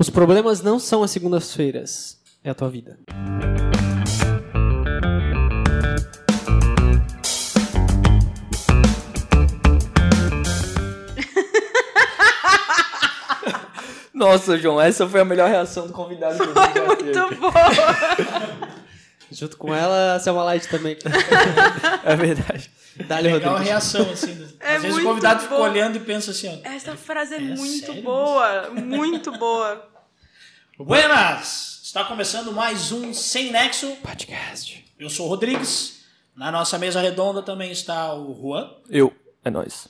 Os problemas não são as segundas-feiras, é a tua vida. Nossa, João, essa foi a melhor reação do convidado que Foi muito boa. Junto com ela, a Selma Light também. É verdade. Dá-lhe, Legal a Rodrigo. reação, assim. Às É vezes o convidado fica bom. olhando e pensa assim, ó. Essa frase é, É muito sério boa. Muito boa. Buenas! Está começando mais um Sem Nexo. Podcast. Eu sou o Rodrigues. Na nossa mesa redonda também está o Juan, Eu. É nóis.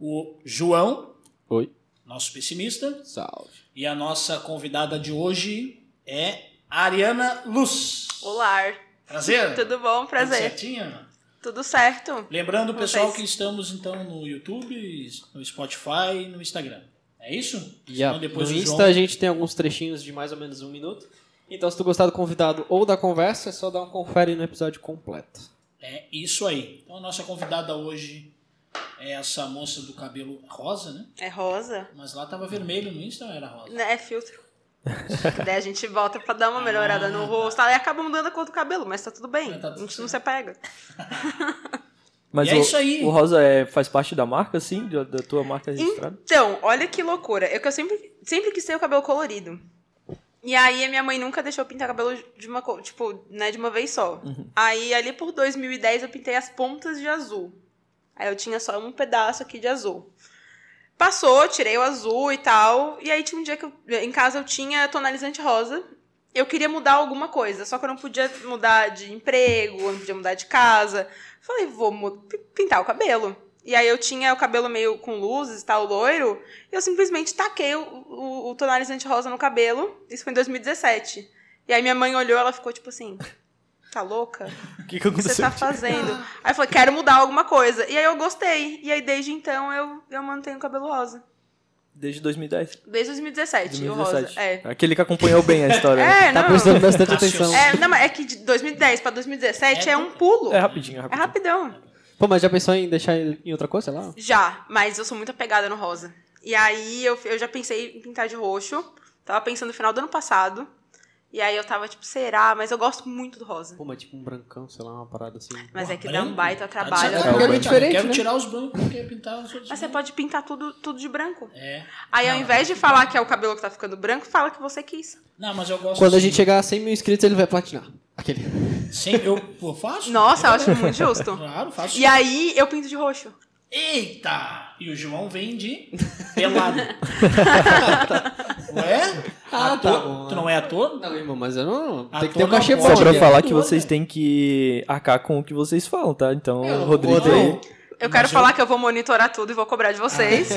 o João, Oi. nosso pessimista, Salve. e a nossa convidada de hoje é a Ariana Luz. Olá. Prazer? Tudo bom? Tudo Prazer. certinho? Tudo certo. Lembrando, pessoal, Vocês. que estamos então no YouTube, no Spotify e no Instagram. É isso? Yeah. Senão depois no Insta João- a gente tem alguns trechinhos de mais ou menos um minuto. Então, se tu gostar do convidado ou da conversa, é só dar um confere no episódio completo. É isso aí. Então a nossa convidada hoje é essa moça do cabelo rosa, né? É rosa? Mas lá tava vermelho no Insta ou era rosa? É filtro. Daí a gente volta pra dar uma melhorada no rosto. Aí acaba mudando a cor do cabelo, mas tá tudo bem. Ah, tá tudo a gente não certo. se pega. Mas E é o, isso aí. o Rosa é, faz parte da marca, assim? Da, da tua marca registrada? Então, olha que loucura. Eu que eu sempre, sempre quis ter o cabelo colorido. E aí a minha mãe nunca deixou eu pintar cabelo de uma cor, tipo, né, de uma vez só. Aí ali por 2010 eu pintei as pontas de azul. Aí eu tinha só um pedaço aqui de azul. Passou, tirei o azul e tal. E aí tinha um dia que eu, em casa eu tinha tonalizante rosa. Eu queria mudar alguma coisa, só que eu não podia mudar de emprego, eu não podia mudar de casa. Falei, vou pintar o cabelo. E aí eu tinha o cabelo meio com luzes e tal, loiro. E eu simplesmente taquei o, o, o tonalizante rosa no cabelo. Isso foi em 2017. E aí minha mãe olhou, ela ficou tipo assim, tá louca? O que, que que você tá fazendo? Aí eu falei, quero mudar alguma coisa. E aí eu gostei. E aí desde então eu, eu mantenho o cabelo rosa. Desde 2010. Desde 2017, o rosa. 2017. É. Aquele que acompanhou bem a história. né? É, Tá não. prestando bastante Raciocínio. atenção. É, não, mas é que de 2010 pra 2017 é, É um pulo. É É, rapidinho, é rapidinho. rapidão. Pô, mas já pensou em deixar em outra coisa, sei lá? Já, mas eu sou muito apegada no rosa. E aí eu, eu já pensei em pintar de roxo. Tava pensando no final do ano passado. E aí eu tava tipo, será? Mas eu gosto muito do rosa. Pô, mas tipo um brancão, sei lá, uma parada assim. Mas é que dá Branco? um baita Tá trabalho. sacanagem. É, branco. diferente, quero né? tirar os brancos, quero pintar os outros. Mas você pode pintar tudo, tudo de branco. É. Aí ao invés de falar que é o cabelo que tá ficando branco, fala que você quis. Não, mas eu gosto Quando a assim. gente chegar a 100 mil inscritos, ele vai platinar. Aquele. Sim, eu, eu faço? Nossa, eu acho muito justo. Claro, faço. E aí eu pinto de roxo. Eita! E o João vem de pelado. Ué? Ah, ator? tá bom, Tu não é ator? Não, irmão, mas eu não. Tem Ator que ter um cachê bom. Só pra falar que Tudo, vocês né? têm que arcar com o que vocês falam, tá? Então, Eu- Rodrigo aí... Eu quero falar que eu vou monitorar tudo e vou cobrar de vocês.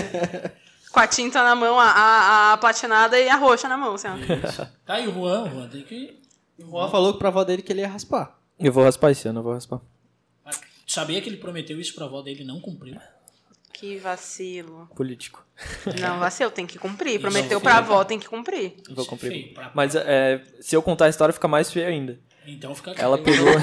Com a tinta na mão, a, a, a platinada e a roxa na mão, assim, ó. Tá, e o Juan? O Juan tem que. O Juan falou pra avó dele que ele ia raspar. Eu vou raspar esse ano, eu vou raspar. Sabia que ele prometeu isso pra avó dele e não cumpriu? Que vacilo. Político. Não, vacilo, tem que cumprir. Prometeu pra avó, tem que cumprir. Vou é cumprir. Mas é, se eu contar a história, fica mais feio ainda. Então fica Ela quieto. pegou.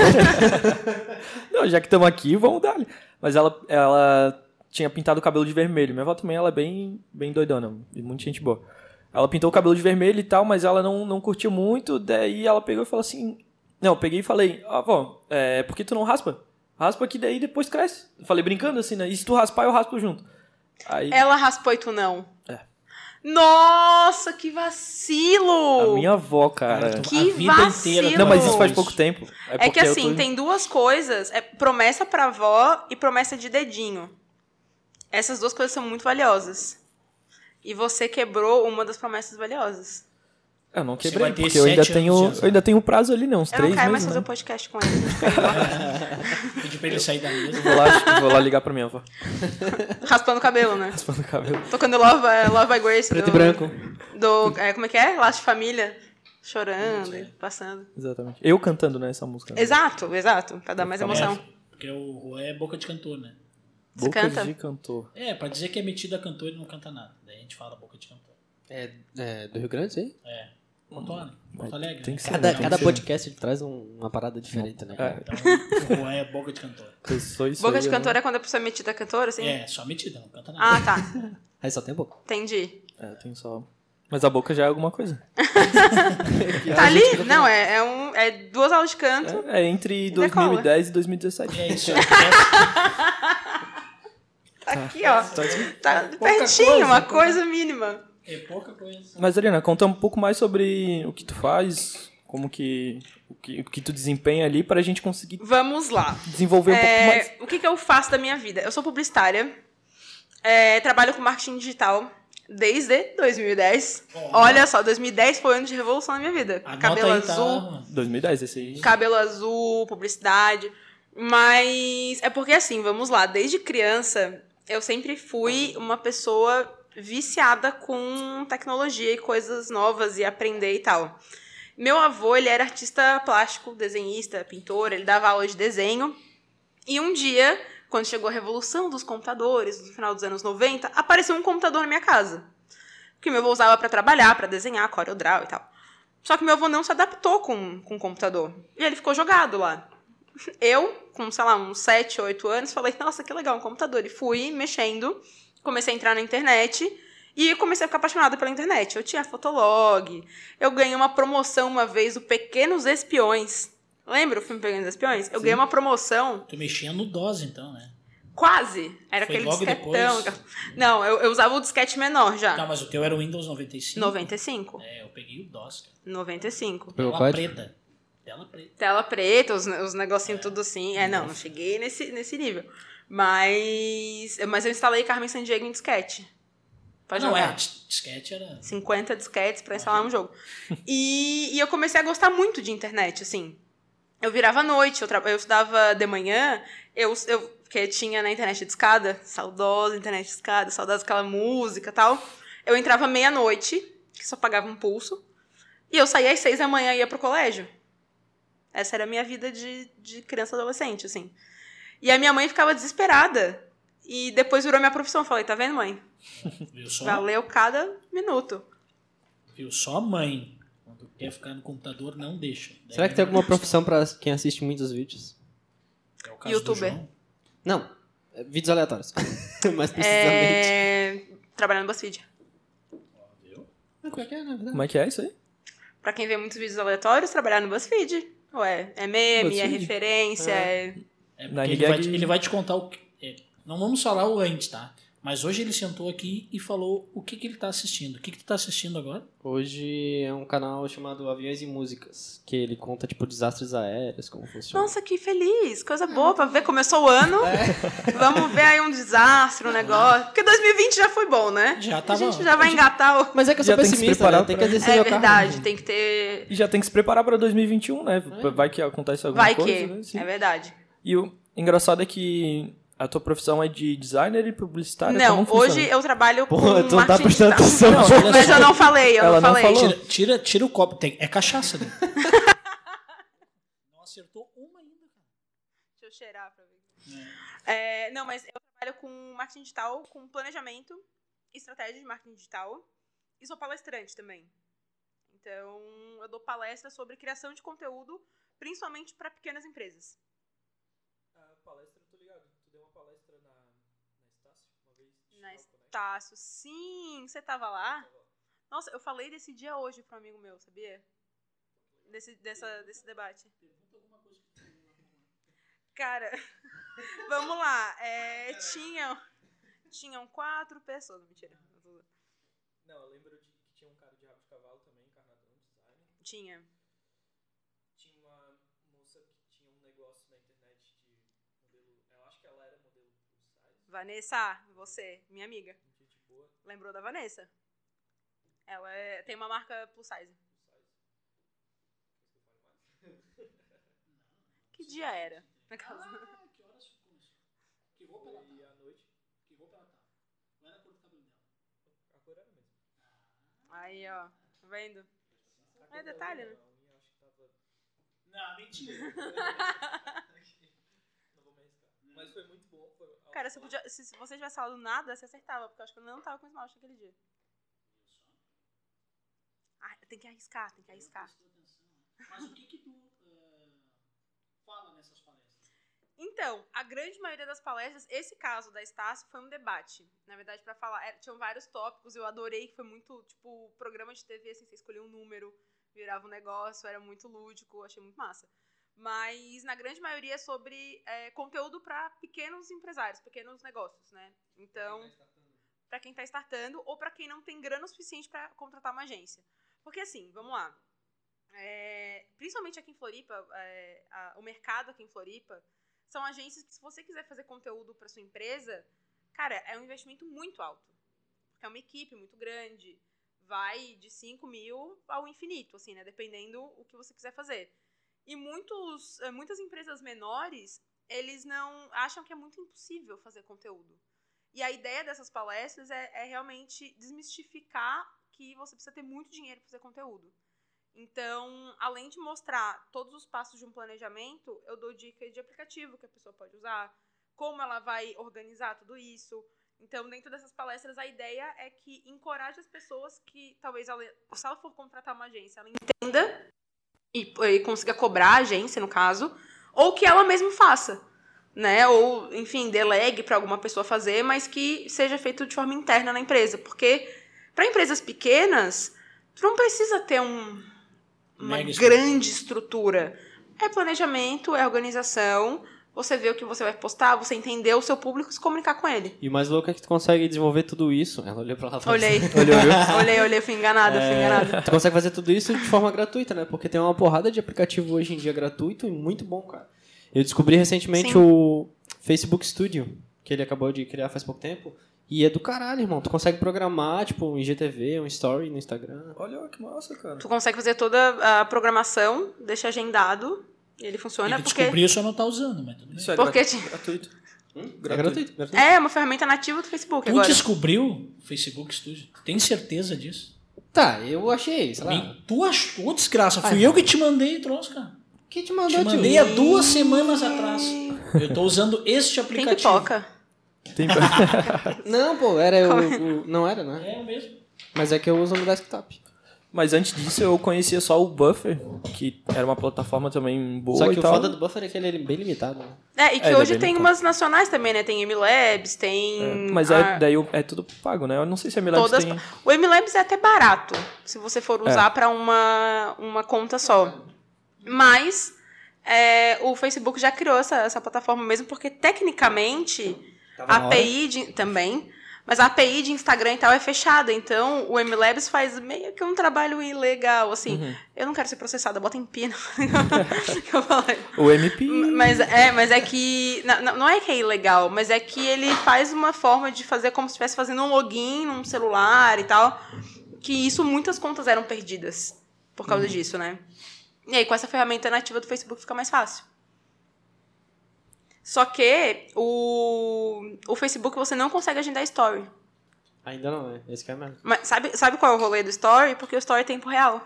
não, já que estamos aqui, vamos dar. Mas ela, ela tinha pintado o cabelo de vermelho. Minha avó também ela é bem, bem doidona, e muita gente boa. Ela pintou o cabelo de vermelho e tal, mas ela não, não curtiu muito. Daí ela pegou e falou assim: Não, eu peguei e falei: "Ah, Avó, é, por que tu não raspa? Raspa que daí depois cresce. Eu falei brincando assim, né? E se tu raspar, eu raspo junto. Aí Ela raspou e tu não. É. Nossa, que vacilo! a minha avó, cara. Que a vida vacilo! inteira. Não, mas isso faz pouco tempo. É que porque eu assim, tô- tem duas coisas. É promessa pra avó e promessa de dedinho. Essas duas coisas são muito valiosas. E você quebrou uma das promessas valiosas. Eu não quebrei, porque eu ainda, tenho, eu ainda tenho um prazo ali, né? Uns Eu não três quero mais meses, fazer né? o podcast com ele. Pedi pra ele sair da mesa. Vou lá, vou lá ligar pra minha avó. Raspando o cabelo, né? Raspando o cabelo. Tocando Love, eh, Love by Grace. Preto do, e branco. Do, é, como é que é? Laço de família. Chorando e passando. Exatamente. Eu cantando, né, essa música. né? Exato, exato. Pra dar mais emoção. É, porque o Juan é boca de cantor, né? Você Boca canta? de cantor. É, pra dizer que é metido a cantor, ele não canta nada. Daí a gente fala boca de cantor. É, é do Rio Grande, hein? É. Porto Alegre. Porto Alegre. Tem né? que ser, Cada, né? Tem cada que ser. podcast ele traz um- uma parada diferente, né? É, Então, o Juan é boca de cantor. eu sou isso Boca aí, de eu cantor é quando a pessoa é metida a cantora, assim? É, só metida, não canta nada. Ah, tá. Aí só tem boca. Entendi. É, tenho só... Mas a boca já é alguma coisa. Tá ali? Não, é, é, um, é duas aulas de canto. É, é entre decola. 2010 e 2017. É isso aí. Essa- Tá aqui, ó. Tá. Tá Pouca pertinho, coisa, uma coisa mínima. É pouca coisa. Mas, Ariana, conta um pouco mais sobre o que tu faz, como que o que, o que tu desempenha ali pra gente conseguir Vamos lá. desenvolver um pouco É, mais. o que, que eu faço da minha vida? Eu sou publicitária, é, trabalho com marketing digital desde 2010. Ó. Olha só, 2010 foi o ano de revolução na minha vida. Cabelo aí, tá? azul, 2010, esse aí. cabelo azul, publicidade. Mas é porque assim, vamos lá, desde criança eu sempre fui uma pessoa viciada com tecnologia e coisas novas e aprender e tal. Meu avô, ele era artista plástico, desenhista, pintor, ele dava aula de desenho. E um dia, quando chegou a revolução dos computadores, no final dos anos 90, apareceu um computador na minha casa. Que meu avô usava para trabalhar, para desenhar, CorelDRAW e tal. Só que meu avô não se adaptou com, com o computador. E ele ficou jogado lá. Eu, com, sei lá, uns 7, 8 anos, falei, nossa, que legal, um computador. E fui mexendo, comecei a entrar na internet e comecei a ficar apaixonada pela internet. Eu tinha Fotolog, eu ganhei uma promoção uma vez do Pequenos Espiões. Lembra o filme Pequenos Espiões? Eu ganhei uma promoção, Tu mexia no DOS, então, né? quase. Era Foi aquele logo disquetão. depois? Não, eu, eu usava o disquete menor já. Tá, mas o teu era o Windows 95? 95. É, eu peguei o DOS. cara. 95. Pegou Tela qual? preta. Tela preta. Tela preta, os, os negocinhos tudo assim. É, não, não cheguei nesse, nesse nível. Mas. Mas eu instalei Carmen Sandiego em disquete. Pode não, é, jogar. disquete era... 50 disquetes pra instalar um jogo. E, e eu comecei a gostar muito de internet, assim. Eu virava à noite, eu, eu estudava de manhã, eu, eu porque tinha na internet de escada, saudosa internet de escada, saudosa aquela música e tal. Eu entrava meia-noite, que só pagava um pulso, e eu saía às seis da manhã e ia pro colégio. Essa era a minha vida de, de criança e adolescente, assim. E a minha mãe ficava desesperada. E depois virou minha profissão. Eu falei, tá vendo, mãe? Viu só? Valeu cada minuto. Viu só, mãe? Quando quer ficar no computador, não deixa. Será que tem alguma profissão pra quem assiste muitos vídeos? É o caso Youtuber. Não, é vídeos aleatórios. Mais precisamente. É... Trabalhando no BuzzFeed. É verdade. Como é que é isso aí? Pra quem vê muitos vídeos aleatórios, trabalhar no BuzzFeed. Ué, é meme, é BuzzFeed? referência, é... É Na porque ele vai, ele vai te contar o que. é, não vamos falar o antes, tá? Mas hoje ele sentou aqui e falou o que, que ele tá assistindo. O que, que tu tá assistindo agora? Hoje é um canal chamado Aviões e Músicas, que ele conta, tipo, desastres aéreos, como funciona. Nossa, que feliz! Coisa boa pra ver. Começou o ano. Vamos ver aí um desastre, um negócio. Porque 2020 já foi bom, né? Já A tava. gente já vai engatar o... Mas é que eu sou Já tem que pessimista, né? Tem que pra- descer É o carro. verdade, tem que ter... E já tem que se preparar pra 2021, né? Vai que acontece alguma Vai coisa, que. né? É verdade. E o engraçado é que a tua profissão é de designer e publicitária. Não, como hoje funciona? eu trabalho com Porra, tu não tá marketing prestando digital. atenção. olha Mas eu não falei, eu Ela não não falei. falou. Tira, tira, tira o copo. Tem, é cachaça, né? não acertou uma ainda, cara. Deixa eu cheirar pra ver. É, não, mas eu trabalho com marketing digital, com planejamento, estratégia de marketing digital e sou palestrante também. Então, eu dou palestras sobre criação de conteúdo, principalmente para pequenas empresas. A palestra, tô ligado. Tu deu uma palestra na, na Estácio uma vez? Na Estácio, sim, você tava lá? Nossa, eu falei desse dia hoje para um amigo meu, sabia? Desse, dessa, desse debate. Cara, vamos lá. É, tinham, tinham quatro pessoas. Mentira. Não, eu lembro de que tinha um cara de rabo de cavalo também, encarnadão, designer. Tinha. Tinha uma moça que tinha um negócio na internet de modelo. Eu acho que ela era modelo plus size. Vanessa, você, minha amiga. Gente boa, Lembrou da Vanessa? Ela é- tem uma marca plus size. plus size. Quer que dia era? Na casa. Ah, que horas começou? Que roupa ela Foi tava? à noite. Que roupa ela tava? Qual era a cor do cabelo dela? A cor era mesmo. Aí, ó. Tá vendo? É detalhe, né? A unha eu acho que tava. Não, mentira. Não vou me arriscar. Mas foi muito bom. Foi Cara, se, podia- se, se você tivesse falado nada, você acertava, porque eu acho que eu não tava com esmalte naquele dia. Ah, tem que arriscar, tem que arriscar. Né? Mas o que que tu eh, fala nessas palestras? Então, a grande maioria das palestras, esse caso da Estácio foi um debate. Na verdade, para falar, era, tinham vários tópicos, eu adorei que foi muito, tipo, programa de TV, assim, você escolhia um número, virava um negócio, era muito lúdico, achei muito massa. Mas, na grande maioria, é sobre é, conteúdo para pequenos empresários, pequenos negócios, né? Então, para quem está startando ou para quem não tem grana o suficiente para contratar uma agência. Porque, assim, vamos lá. É, principalmente aqui em Floripa, é, a, o mercado aqui em Floripa, são agências que, se você quiser fazer conteúdo para sua empresa, cara, é um investimento muito alto. Porque é uma equipe muito grande. Vai de 5 mil ao infinito, assim, né? Dependendo o que você quiser fazer. E muitos, eh, muitas empresas menores, eles não acham que é muito impossível fazer conteúdo. E a ideia dessas palestras é, é realmente desmistificar que você precisa ter muito dinheiro para fazer conteúdo. Então, além de mostrar todos os passos de um planejamento, eu dou dicas de aplicativo que a pessoa pode usar, como ela vai organizar tudo isso. Então, dentro dessas palestras, a ideia é que encoraje as pessoas que, talvez, ela, se ela for contratar uma agência, ela entenda e, e consiga cobrar a agência, no caso, ou que ela mesma faça, né? Ou, enfim, delegue para alguma pessoa fazer, mas que seja feito de forma interna na empresa, porque para empresas pequenas, tu não precisa ter um, uma Mega grande estrutura. É planejamento, é organização, você vê o que você vai postar, você entender o seu público e se comunicar com ele. E o mais louco é que tu consegue desenvolver tudo isso. Ela olhou pra lá e falou Olhei. assim, Olhou, viu? olhei, olhei, fui enganada, fui enganada. Tu consegue fazer tudo isso de forma gratuita, né? Porque tem uma porrada de aplicativo hoje em dia gratuito e muito bom, cara. Eu descobri recentemente Sim. o Facebook Studio, que ele acabou de criar faz pouco tempo. E é do caralho, irmão. Tu consegue programar, tipo, um IGTV, um story no Instagram. Olha que massa, cara. Tu consegue fazer toda a programação, deixa agendado, ele funciona Ele porque descobriu, só não tá usando, mas tudo bem. Isso é Porque gratu- te- gratuito. É gratuito. gratuito. é uma ferramenta nativa do Facebook Tu agora. descobriu o Facebook Studio? Tem certeza disso? Tá, eu achei, sei lá. E Tu achou, desgraça. Fui eu que te mandei o troço, cara. Quem te Te mandou, tio? mandei há duas semanas atrás. Eu tô usando este Tem aplicativo. pipoca. Tem... Não, pô, era o, o- Não era, né? É mesmo. Mas é que eu uso no desktop. Mas antes disso eu conhecia só o Buffer, que era uma plataforma também boa Só e que o tal. foda do buffer é que ele é bem limitado, né? É, e que É, ele é hoje bem tem limitado. umas nacionais também, né? Tem MLabs, tem. Mas é, a- daí o- é tudo pago, né? Eu não sei se a Milabs todas. tem... O MLabs é até barato, se você for É. usar pra uma, uma conta só. Mas é, o Facebook já criou essa, essa plataforma mesmo, porque tecnicamente a na API de, também, mas a API de Instagram e tal é fechada, então o MLabs faz meio que um trabalho ilegal, assim. Uhum. Eu não quero ser processada, bota em pino. O MP... Mas é, mas é que. Não, não é que é ilegal, mas é que ele faz uma forma de fazer como se estivesse fazendo um login num celular e tal. Que isso muitas contas eram perdidas por causa disso, né? E aí, com essa ferramenta nativa do Facebook fica mais fácil. Só que o, o Facebook você não consegue agendar story. Ainda não, né? Esse que é mesmo. Mas sabe, sabe qual é o rolê do story? Porque o story é tempo real.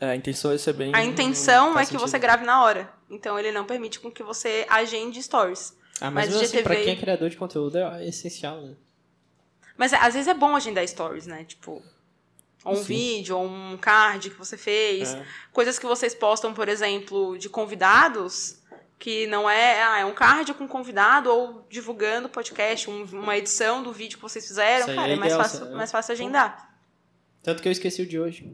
É, a intenção é ser bem... A intenção é faz que sentido. você grave na hora. Então ele não permite com que você agende stories. Ah, mas, Mas mesmo assim, GTV pra quem é criador de conteúdo é essencial, né? Mas às vezes é bom agendar stories, né? Tipo, ou um vídeo, ou um card que você fez. É. Coisas que vocês postam, por exemplo, de convidados, que não é. Ah, é um card com convidado, ou divulgando o podcast, um- uma edição do vídeo que vocês fizeram. Aí Cara, é é mais ideal, fácil, é. mais fácil agendar. Tanto que eu esqueci o de hoje.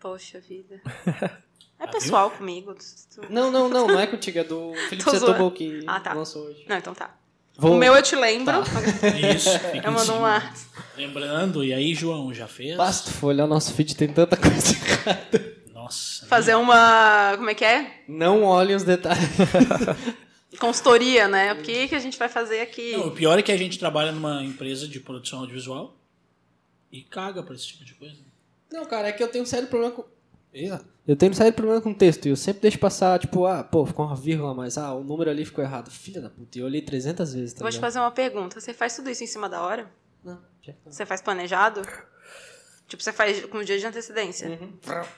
Poxa vida. É pessoal comigo. tu- Não, não, não, não é contigo, é do Felipe zoando. que Ah, tá. lançou hoje. Não, então tá. Vou... O meu eu te lembro. Isso, fica Eu mando um ar. Lembrando, e aí, João, já fez? Basta olhar o nosso feed, tem tanta coisa errada. Nossa. Fazer uma. Como é que é? Não olhem os detalhes. Consultoria, né? O que, que a gente vai fazer aqui? Não, o pior é que a gente trabalha numa empresa de produção audiovisual e caga pra esse tipo de coisa. Não, cara, é que eu tenho um sério problema com. Eu tenho um sério problema com texto e eu sempre deixo passar, tipo, ah, pô, ficou uma vírgula, mas ah, o número ali ficou errado. Filha da puta, eu olhei 300 vezes, tá Vou te fazer uma pergunta. Você faz tudo isso em cima da hora? Não, já. Você faz planejado? Tipo, você faz com um dia de antecedência? Uhum.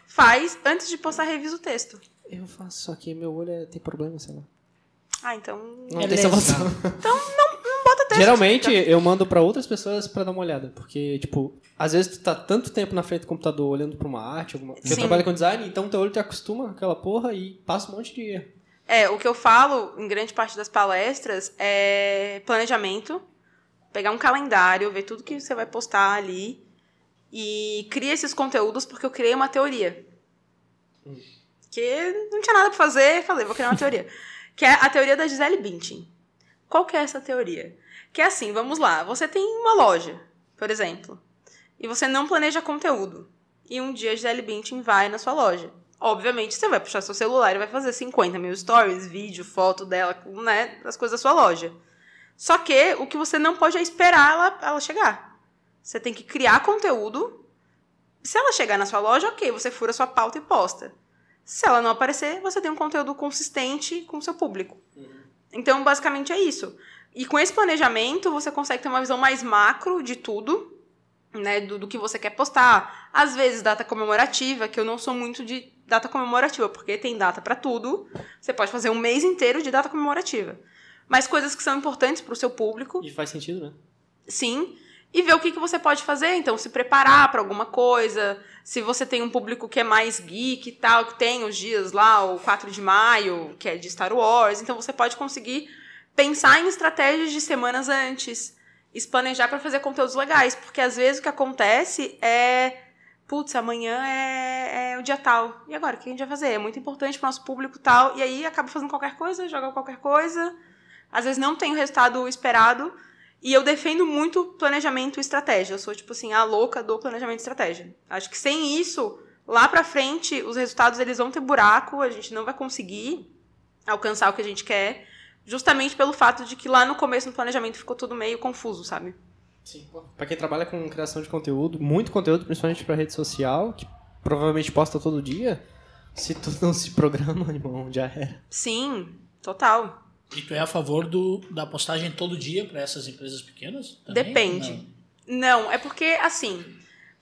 Faz antes de postar, revisa o texto. Eu faço, só que meu olho é- tem problema, sei lá. Ah, então. Não É tem salvação. Não bota texto. Geralmente fica- eu mando pra outras pessoas pra dar uma olhada, porque, tipo, às vezes tu tá tanto tempo na frente do computador olhando pra uma arte, alguma... Eu trabalho com design, então teu olho te acostuma com aquela porra e passa um monte de erro. É, o que eu falo em grande parte das palestras é planejamento, pegar um calendário, ver tudo que você vai postar ali e cria esses conteúdos porque eu criei uma teoria. Que não tinha nada pra fazer, falei, vou criar uma teoria. Que é a teoria da Gisele Bündchen. Qual que é essa teoria? Que é assim, vamos lá, você tem uma loja, por exemplo, e você não planeja conteúdo. E um dia a Gisele Bündchen vai na sua loja. Obviamente, você vai puxar seu celular e vai fazer 50 mil stories, vídeo, foto dela, né, das coisas da sua loja. Só que o que você não pode é esperar ela, ela chegar. Você tem que criar conteúdo. Se ela chegar na sua loja, ok, você fura sua pauta e posta. Se ela não aparecer, você tem um conteúdo consistente com o seu público. Então, basicamente é isso. E com esse planejamento, você consegue ter uma visão mais macro de tudo, né? Do, do que você quer postar. Às vezes, data comemorativa, que eu não sou muito de data comemorativa, porque tem data para tudo. Você pode fazer um mês inteiro de data comemorativa. Mas coisas que são importantes para o seu público, E faz sentido, né? sim. E ver o que, que você pode fazer. Então, se preparar para alguma coisa. Se você tem um público que é mais geek e tal, que tem os dias lá, o 4 de maio, que é de Star Wars. Então, você pode conseguir pensar em estratégias de semanas antes. Se planejar para fazer conteúdos legais. Porque às vezes o que acontece é. Putz, amanhã é, é o dia tal. E agora? O que a gente vai fazer? É muito importante para o nosso público tal. E aí acaba fazendo qualquer coisa, joga qualquer coisa. Às vezes não tem o resultado esperado. E eu defendo muito planejamento e estratégia. Eu sou, tipo assim, a louca do planejamento e estratégia. Acho que sem isso, lá pra frente, os resultados eles vão ter buraco, a gente não vai conseguir alcançar o que a gente quer, justamente pelo fato de que lá no começo no planejamento ficou tudo meio confuso, sabe? Sim. Pra quem trabalha com criação de conteúdo, muito conteúdo, principalmente pra rede social, que provavelmente posta todo dia, se tu não se programa, irmão, já era. Sim, total. E tu é a favor do, da postagem todo dia para essas empresas pequenas? também? Depende. Não. Não, é porque, assim,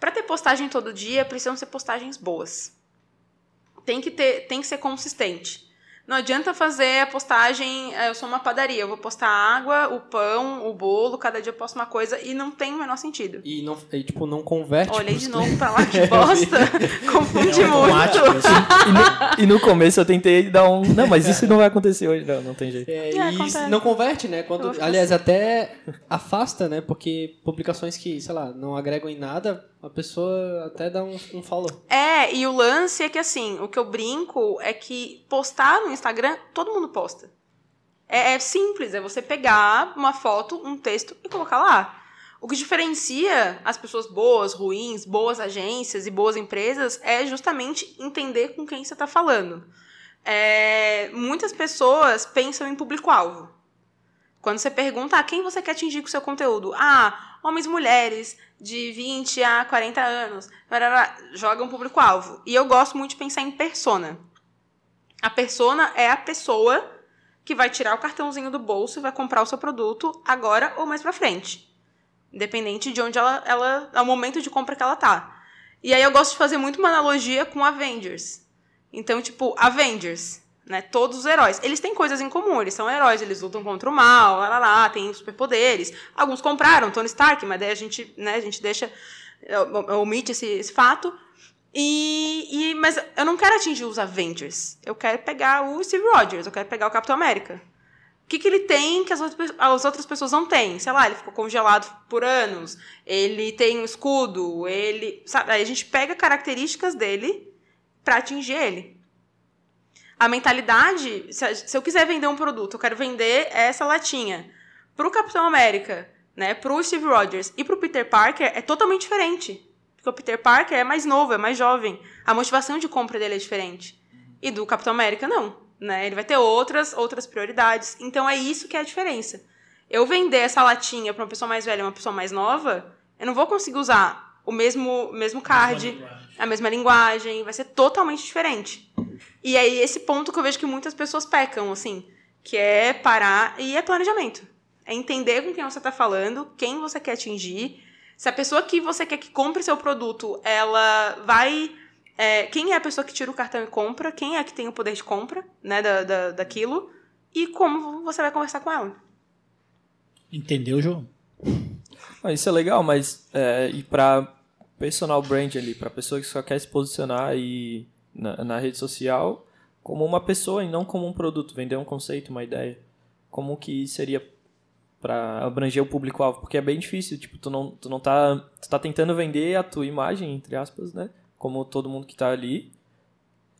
pra ter postagem todo dia, precisam ser postagens boas. Tem que, ter, tem que ser consistente. Não adianta fazer a postagem, eh, eu sou uma padaria, eu vou postar a água, o pão, o bolo, cada dia eu posto uma coisa e não tem o menor sentido. E, não, e, tipo, não converte. Olhei de novo pra lá, que bosta. Confunde É muito. assim. E no, e no começo eu tentei dar um. Não, mas isso não vai acontecer hoje. Não, não tem jeito. É, É, e acontece. não converte, né? Quando, aliás, até afasta, né? Porque publicações que, sei lá, não agregam em nada, a pessoa até dá um, um follow. É, e o lance é que assim, o que eu brinco é que postar no Instagram, todo mundo posta. É, é simples, é você pegar uma foto, um texto e colocar lá. O que diferencia as pessoas boas, ruins, boas agências e boas empresas é justamente entender com quem você está falando. É, muitas pessoas pensam em público-alvo. Quando você pergunta a quem você quer atingir com o seu conteúdo, ah, homens mulheres de 20 a 40 anos, joga um público-alvo. E eu gosto muito de pensar em persona. A persona é a pessoa que vai tirar o cartãozinho do bolso e vai comprar o seu produto agora ou mais pra frente. Independente de onde ela, ela é o momento de compra que ela tá. E aí eu gosto de fazer muito uma analogia com Avengers. Então, tipo, Avengers, né? Todos os heróis. Eles têm coisas em comum, eles são heróis, eles lutam contra o mal, lá, lá, lá, têm superpoderes. Alguns compraram Tony Stark, mas daí a gente, né, a gente deixa, omite esse, esse fato. E, e, mas eu não quero atingir os Avengers. Eu quero pegar o Steve Rogers, eu quero pegar o Capitão América. O que, que ele tem que as outras, as outras pessoas não têm? Sei lá, ele ficou congelado por anos, ele tem um escudo, ele. Sabe? Aí a gente pega características dele pra atingir ele. A mentalidade, se, a- eu quiser vender um produto, eu quero vender essa latinha pro Capitão América, né, pro Steve Rogers e pro Peter Parker é totalmente diferente. Porque o Peter Parker é mais novo, é mais jovem. A motivação de compra dele é diferente. E do Capitão América, não. Né? Ele vai ter outras, outras prioridades. Então é isso que é a diferença. Eu vender essa latinha pra uma pessoa mais velha e uma pessoa mais nova, eu não vou conseguir usar o mesmo, mesmo card, linguagem. a mesma linguagem, vai ser totalmente diferente. E aí esse ponto que eu vejo que muitas pessoas pecam, assim, que é parar e é planejamento. É entender com quem você está falando, quem você quer atingir. Se a pessoa que você quer que compre seu produto, ela vai. é, quem é a pessoa que tira o cartão e compra? Quem é que tem o poder de compra, né, da, da, daquilo? E como você vai conversar com ela? Entendeu, João? Ah, isso é legal, mas é, e pra personal brand ali, pra pessoa que só quer se posicionar e na, na rede social, como uma pessoa e não como um produto, vender um conceito, uma ideia. Como que seria para abranger o público-alvo, porque é bem difícil, tipo, tu não, tu não tá, tu tá tentando vender a tua imagem, entre aspas, né? Como todo mundo que tá ali.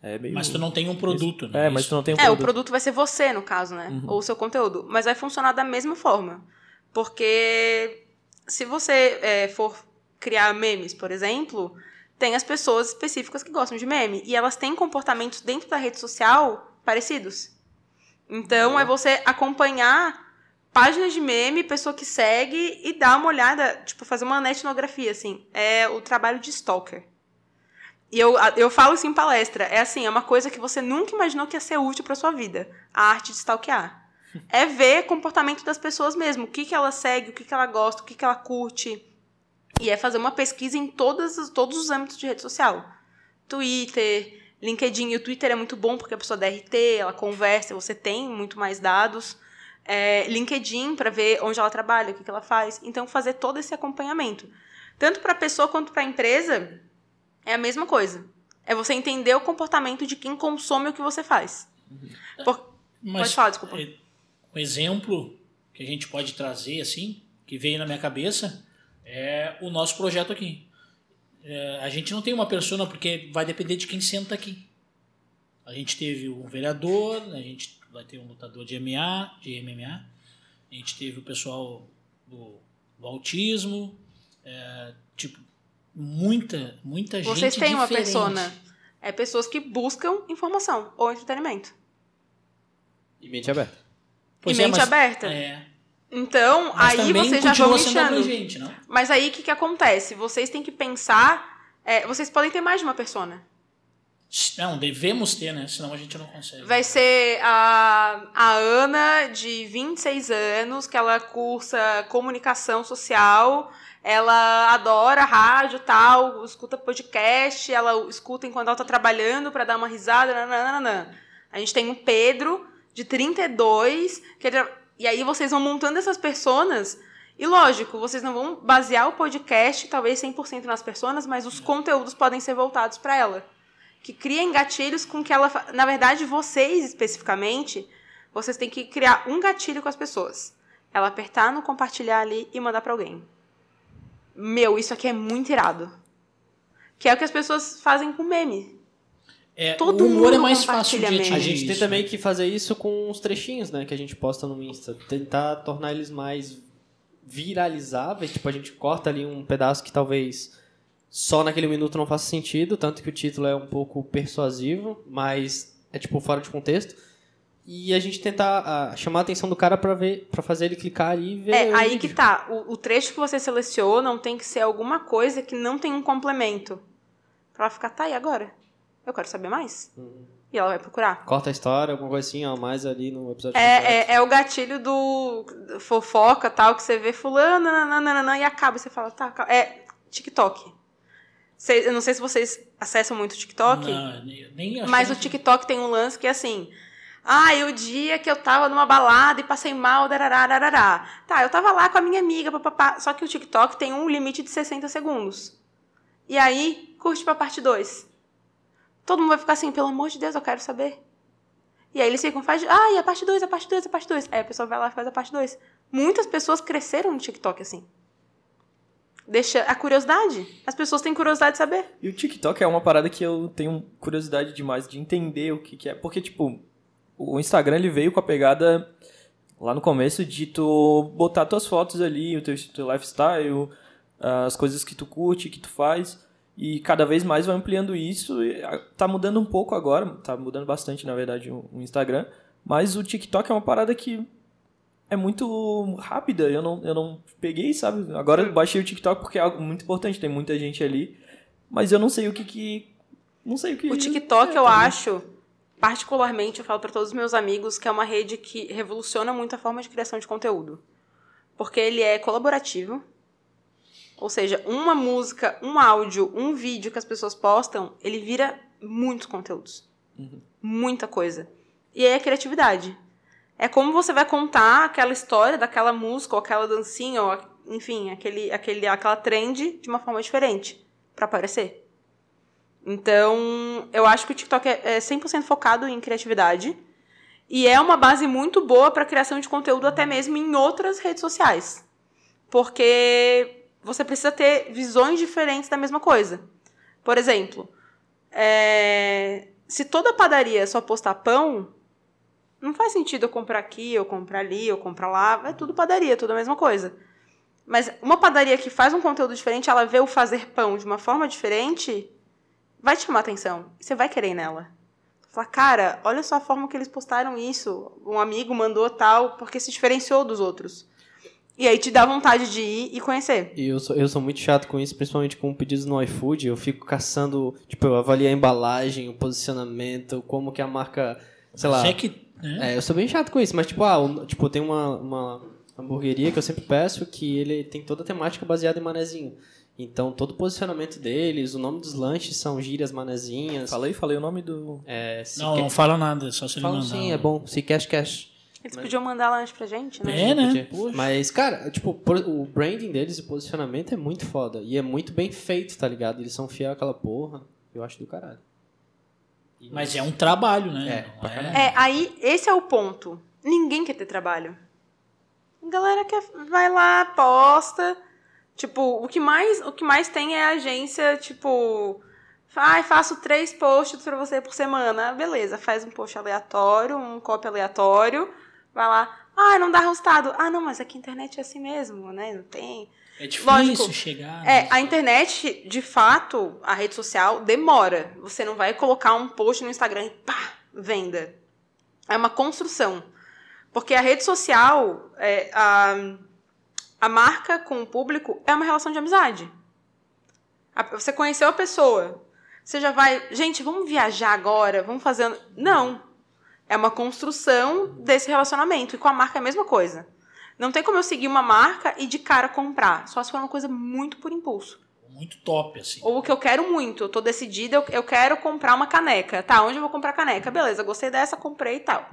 É meio... Mas tu não tem um produto, né? É, mas tu não tem um É, o produto. produto vai ser você, no caso, né? Ou o seu conteúdo. Mas vai funcionar da mesma forma. Porque se você é, for criar memes, por exemplo, tem as pessoas específicas que gostam de meme. E elas têm comportamentos dentro da rede social parecidos. Então, é você acompanhar páginas de meme, pessoa que segue e dar uma olhada, tipo, fazer uma etnografia, assim. É o trabalho de stalker. E eu, eu falo isso em palestra. É assim, é uma coisa que você nunca imaginou que ia ser útil para sua vida. A arte de stalkear. É ver comportamento das pessoas mesmo. O que, que ela segue, o que, que ela gosta, o que, que ela curte. E é fazer uma pesquisa em todas, as- todos os âmbitos de rede social. Twitter, LinkedIn. E o Twitter é muito bom porque a pessoa dá RT, ela conversa, você tem muito mais dados. É, LinkedIn para ver onde ela trabalha, o que, que ela faz. Então, fazer todo esse acompanhamento. Tanto para a pessoa quanto para a empresa, é a mesma coisa. É você entender o comportamento de quem consome o que você faz. Por- Mas, Pode falar, desculpa. é, Um exemplo que a gente pode trazer, assim, que veio na minha cabeça, é o nosso projeto aqui. É, a gente não tem uma persona porque vai depender de quem senta aqui. A gente teve um vereador, a gente vai ter um lutador de MMA, de MMA. A gente teve o pessoal do, do autismo. é, tipo, muita, muita gente Vocês têm uma diferente. persona. É pessoas que buscam informação ou entretenimento. E mente aberta. Pois e é, mente mas- aberta. É, Então, mas aí vocês já vão mexendo. abrangente, não? Mas aí o que, que acontece? Vocês têm que pensar. é, vocês podem ter mais de uma persona. Não, devemos ter, né? Senão a gente não consegue. Vai ser a, a Ana, de 26 anos, que ela cursa comunicação social. Ela adora rádio tal, escuta podcast, ela escuta enquanto ela tá trabalhando para dar uma risada. Nananana. A gente tem o Pedro, de 32, que ele, e aí vocês vão montando essas personas. E lógico, vocês não vão basear o podcast, talvez 100% nas personas, mas os conteúdos podem ser voltados para ela que criem gatilhos com que ela. Na verdade, vocês especificamente, vocês têm que criar um gatilho com as pessoas. Ela apertar no compartilhar ali e mandar pra alguém. Meu, isso aqui é muito irado. Que é o que as pessoas fazem com meme. É, todo o humor mundo é mais fácil de atingir. A gente isso, tenta né? que fazer isso com os trechinhos, né? Que a gente posta no Insta. Tentar tornar eles mais viralizáveis. Tipo, a gente corta ali um pedaço que talvez só naquele minuto não faça sentido. Tanto que o título é um pouco persuasivo, mas é tipo fora de contexto. E a gente tentar ah, chamar a atenção do cara pra, ver, pra fazer ele clicar ali e ver. É, o aí vídeo. que tá. O, o trecho que você selecionam tem que ser alguma coisa que não tem um complemento. Pra ficar, tá, e agora? Eu quero saber mais. E ela vai procurar. Corta a história, alguma coisa assim, ó, mais ali no episódio. É, é, é o gatilho do fofoca tal, que você vê fulano, nananana, e acaba. Você fala, tá, calma. é TikTok. Cê- eu não sei se vocês acessam muito o TikTok, Não, nem, mas o TikTok tem um lance que é assim. Ah, e o dia que eu tava numa balada e passei mal, darará. Tá, eu tava lá com a minha amiga, papapá. Só que o TikTok tem um limite de 60 segundos. E aí, curte pra parte 2. Todo mundo vai ficar assim, pelo amor de Deus, eu quero saber. E aí eles ficam, faz, ah, e a parte 2, a parte 2, a parte 2. Aí a pessoa vai lá e faz a parte 2. Muitas pessoas cresceram no TikTok assim. Deixa a curiosidade. As pessoas têm curiosidade de saber. E o TikTok é uma parada que eu tenho curiosidade demais de entender o que, que é. Porque, tipo, o Instagram ele veio com a pegada lá no começo de tu botar tuas fotos ali, o teu, teu lifestyle, as coisas que tu curte, que tu faz. E cada vez mais vai ampliando isso. Ah, tá mudando um pouco agora, tá mudando bastante, na verdade, o, Instagram. Mas o TikTok é uma parada que é muito rápida. Eu não, eu não peguei, sabe? Agora eu baixei o TikTok porque é algo muito importante, tem muita gente ali. Mas eu não sei o que que. Não sei o que. O TikTok, é, eu acho, particularmente, eu falo para todos os meus amigos que é uma rede que revoluciona muito a forma de criação de conteúdo. Porque ele é colaborativo. Ou seja, uma música, um áudio, um vídeo que as pessoas postam, ele vira muitos conteúdos. Muita coisa. E aí é criatividade. É como você vai contar aquela história daquela música, ou aquela dancinha, ou enfim, aquele, aquele, aquela trend de uma forma diferente para aparecer. Então, eu acho que o TikTok é é 100% focado em criatividade. E é uma base muito boa para criação de conteúdo até mesmo em outras redes sociais. Porque você precisa ter visões diferentes da mesma coisa. Por exemplo, é, se toda padaria só postar pão, não faz sentido eu comprar aqui, eu comprar ali, eu comprar lá. É tudo padaria, tudo a mesma coisa. Mas uma padaria que faz um conteúdo diferente, ela vê o fazer pão de uma forma diferente, vai te chamar atenção. Você vai querer ir nela. Falar, cara, olha só a forma que eles postaram isso. Um amigo mandou tal, porque se diferenciou dos outros. E aí te dá vontade de ir e conhecer. E eu sou, eu sou muito chato com isso, principalmente com pedidos no iFood. Eu fico caçando, tipo, eu avalio a embalagem, o posicionamento, como que a marca, sei lá. É que, né? É, eu sou bem chato com isso, mas tipo, ah, um- tipo, tem uma, uma hamburgueria que eu sempre peço que ele tem toda a temática baseada em manezinho. Então, todo o posicionamento deles, o nome dos lanches são gírias manezinhas. Falei, falei o nome do. É, Não, quer- não fala nada, só se ele Falam mandar. sim, é bom. Se cash, cash. Eles podiam mandar lanche pra gente, né? É, né? Mas, cara, tipo, o branding deles e o posicionamento é muito foda. E é muito bem feito, tá ligado? Eles são fiel àquela porra. Eu acho do caralho. E- Mas é um trabalho, né? É, caralho. É, aí, esse é o ponto. Ninguém quer ter trabalho. A galera quer, vai lá, posta. Tipo, o que mais, o que mais tem é a agência, tipo, ai, faço três posts pra você por semana. Beleza, faz um post aleatório, um copy aleatório, vai lá. Ah, não dá resultado. Ah, não, mas aqui a internet é assim mesmo, né? Não tem. É difícil Lógico. chegar. É, né? a internet, de fato, a rede social, demora. Você não vai colocar um post no Instagram e pá, venda. É uma construção. Porque a rede social, é, a, a marca com o público é uma relação de amizade. Você conheceu a pessoa. Você já vai. Gente, vamos viajar agora? Vamos fazendo. Não. É uma construção desse relacionamento. E com a marca é a mesma coisa. Não tem como eu seguir uma marca e de cara comprar. Só se for uma coisa muito por impulso. Muito top, assim. Ou o que eu quero muito. Eu tô decidida, eu, eu quero comprar uma caneca. Tá, onde eu vou comprar caneca? Beleza, gostei dessa, comprei e tal.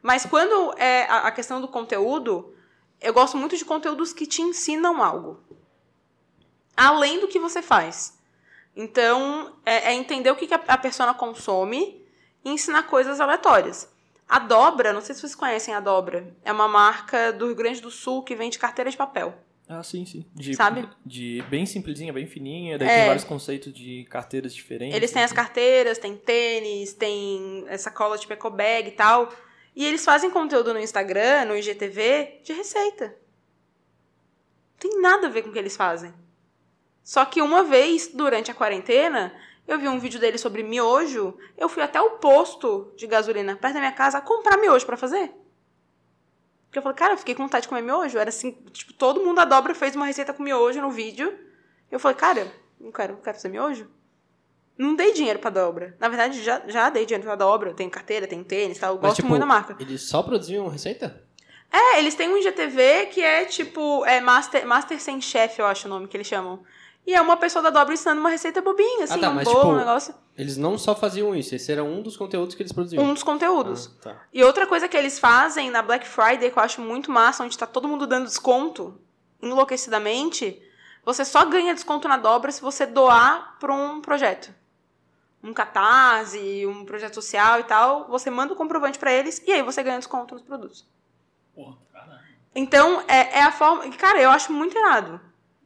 Mas quando é a, a questão do conteúdo, eu gosto muito de conteúdos que te ensinam algo. Além do que você faz. Então, é, é entender o que, que a, a persona consome e ensinar coisas aleatórias. A Dobra, não sei se vocês conhecem a Dobra, é uma marca do Rio Grande do Sul que vende carteira de papel. Ah, sim, sim. De, Sabe? De bem simplesinha, bem fininha. Daí É. tem vários conceitos de carteiras diferentes. Eles têm as carteiras, tem tênis, tem essa cola tipo bag e tal. E eles fazem conteúdo no Instagram, no IGTV, de receita. Não tem nada a ver com o que eles fazem. Só que uma vez, durante a quarentena, eu vi um vídeo dele sobre miojo. Eu fui até o posto de gasolina perto da minha casa comprar miojo pra fazer. Porque eu falei, cara, eu fiquei com vontade de comer miojo. Era assim, tipo, todo mundo da dobra fez uma receita com miojo no vídeo. Eu falei, cara, não quero, não quero fazer miojo. Não dei dinheiro pra dobra. Na verdade, já, já dei dinheiro pra dobra. Eu tenho carteira, tenho tênis, tal. Eu Mas, gosto tipo, muito da marca. Eles só produziam receita? É, eles têm um IGTV que é tipo. É Master, Master Sem Chef, eu acho o nome que eles chamam. E é uma pessoa da dobra ensinando uma receita bobinha, assim, tá, um mas, bolo, tipo, um negócio. Eles não só faziam isso, esse era um dos conteúdos que eles produziam. Um dos conteúdos. Ah, tá. E outra coisa que eles fazem na Black Friday, que eu acho muito massa, onde tá todo mundo dando desconto enlouquecidamente, você só ganha desconto na dobra se você doar para um projeto. Um catarse, um projeto social e tal, você manda o comprovante para eles e aí você ganha desconto nos produtos. Porra, caralho. Então, é, é a forma. Cara, eu acho muito irado.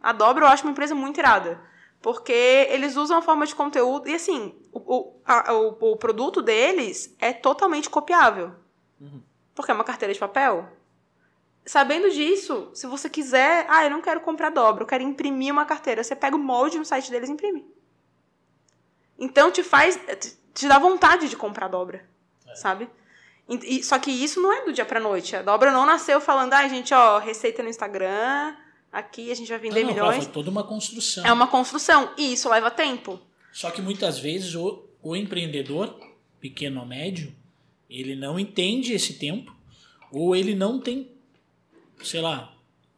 A Dobra eu acho uma empresa muito irada. Porque eles usam a forma de conteúdo. E assim, o, a- o, o produto deles é totalmente copiável. Porque é uma carteira de papel. Sabendo disso, se você quiser. Ah, eu não quero comprar dobra, eu quero imprimir uma carteira. Você pega o molde no site deles e imprime. Então te faz. te- dá vontade de comprar dobra. Sabe? E- só que isso não é do dia pra noite. A dobra não nasceu falando, ai, gente, ó, receita no Instagram, aqui a gente vai vender Não, não, milhões. Foi toda uma construção. É uma construção. E isso leva tempo. Só que muitas vezes o, o empreendedor, pequeno ou médio, ele não entende esse tempo, ou ele não tem, sei lá,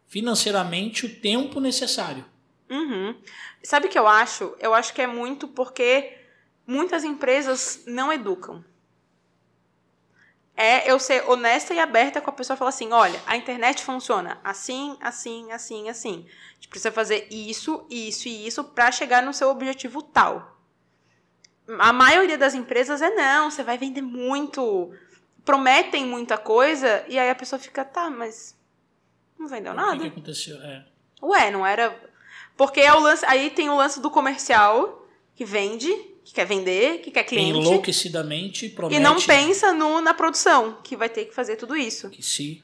financeiramente o tempo necessário. Uhum. Sabe o que eu acho? Eu acho que é muito porque muitas empresas não educam. É eu ser honesta e aberta com a pessoa e falar assim: olha, a internet funciona assim, assim, assim, assim. A gente precisa fazer isso, isso e isso para chegar no seu objetivo tal. a maioria das empresas é não, você vai vender muito, prometem muita coisa, e aí a pessoa fica, tá, mas não vendeu O nada. que, que aconteceu? É. Ué, não era. Porque é o lance. Aí tem o lance do comercial que vende, que quer vender, que quer cliente. Enlouquecidamente promete E não pensa no, na produção, que vai ter que fazer tudo isso. que se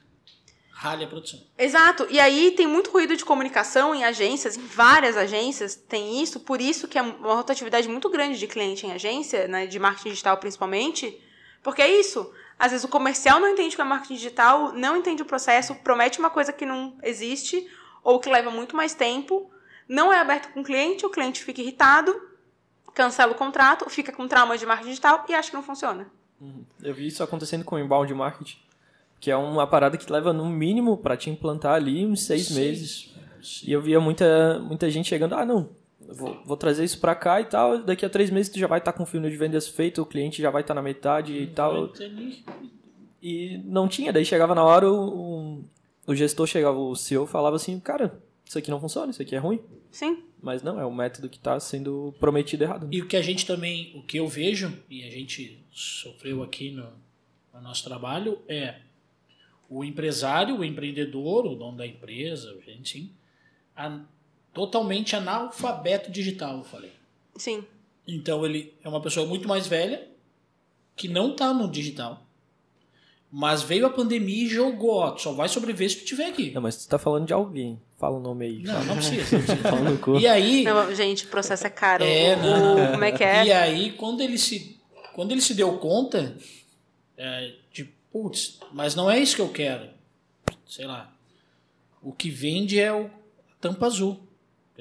rale a produção. Exato. E aí tem muito ruído de comunicação em agências, em várias agências tem isso, por isso que é uma rotatividade muito grande de cliente em agência, né, de marketing digital principalmente, porque é isso. Às vezes o comercial não entende o que é marketing digital, não entende o processo, promete uma coisa que não existe ou que leva muito mais tempo, não é aberto com o cliente, o cliente fica irritado, cancela o contrato, fica com trauma de marketing digital e acha que não funciona. Eu vi isso acontecendo com o inbound marketing, que é uma parada que leva no mínimo pra te implantar ali uns seis meses. E eu via muita, muita gente chegando, ah, não, vou, vou trazer isso pra cá e tal, daqui a três meses tu já vai estar com o funil de vendas feito, o cliente já vai estar na metade e tal. E não tinha, daí chegava na hora, o, o gestor chegava, o CEO falava assim, cara, isso aqui não funciona, isso aqui é ruim. Sim. Mas não, é o método que está sendo prometido errado. E o que a gente também, o que eu vejo, e a gente sofreu aqui no, no nosso trabalho, é o empresário, o empreendedor, o dono da empresa, enfim, a, totalmente analfabeto digital, eu falei. Sim. Então ele é uma pessoa muito mais velha, que não está no digital, mas veio a pandemia e jogou, ó, só vai sobreviver se tu estiver aqui. Não, mas tu tá falando de alguém. Fala o nome aí. Não, não precisa. Não. E aí, Não, gente, o processo é caro. É, O- como é que é? E aí, quando ele se, quando ele se deu conta, é, de, putz, mas não é isso que eu quero. Sei lá. O que vende é o, a tampa azul.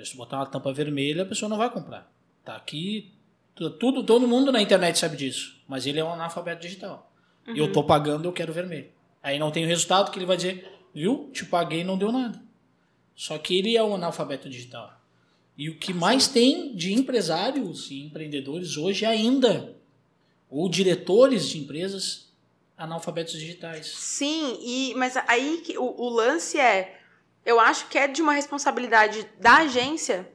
Se botar uma tampa vermelha, a pessoa não vai comprar. Tá aqui, tu- tudo, todo mundo na internet sabe disso. Mas ele é um analfabeto digital. E eu tô pagando, eu quero vermelho. Aí não tem o resultado que ele vai dizer, viu? Te paguei e não deu nada. Só que ele é um analfabeto digital. E o que mais tem de empresários e empreendedores hoje ainda, ou diretores de empresas analfabetos digitais. Sim, e, mas aí que o, o lance é, eu acho que é de uma responsabilidade da agência,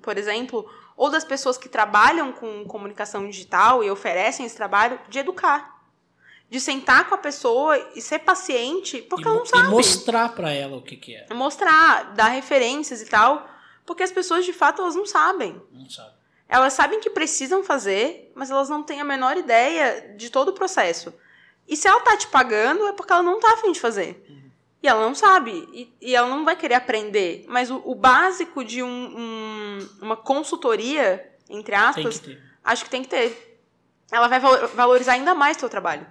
por exemplo, ou das pessoas que trabalham com comunicação digital e oferecem esse trabalho, de educar. De sentar com a pessoa e ser paciente, porque e, ela não sabe. e mostrar para ela o que, que é. Mostrar, dar referências e tal, porque as pessoas de fato elas não sabem. Não sabe. Elas sabem que precisam fazer, mas elas não têm a menor ideia de todo o processo. E se ela tá te pagando, é porque ela não tá afim de fazer. E ela não sabe. E, e ela não vai querer aprender. Mas o, o básico de um- um- uma consultoria, entre aspas, que acho que tem que ter. Ela vai valo- valorizar ainda mais o teu trabalho.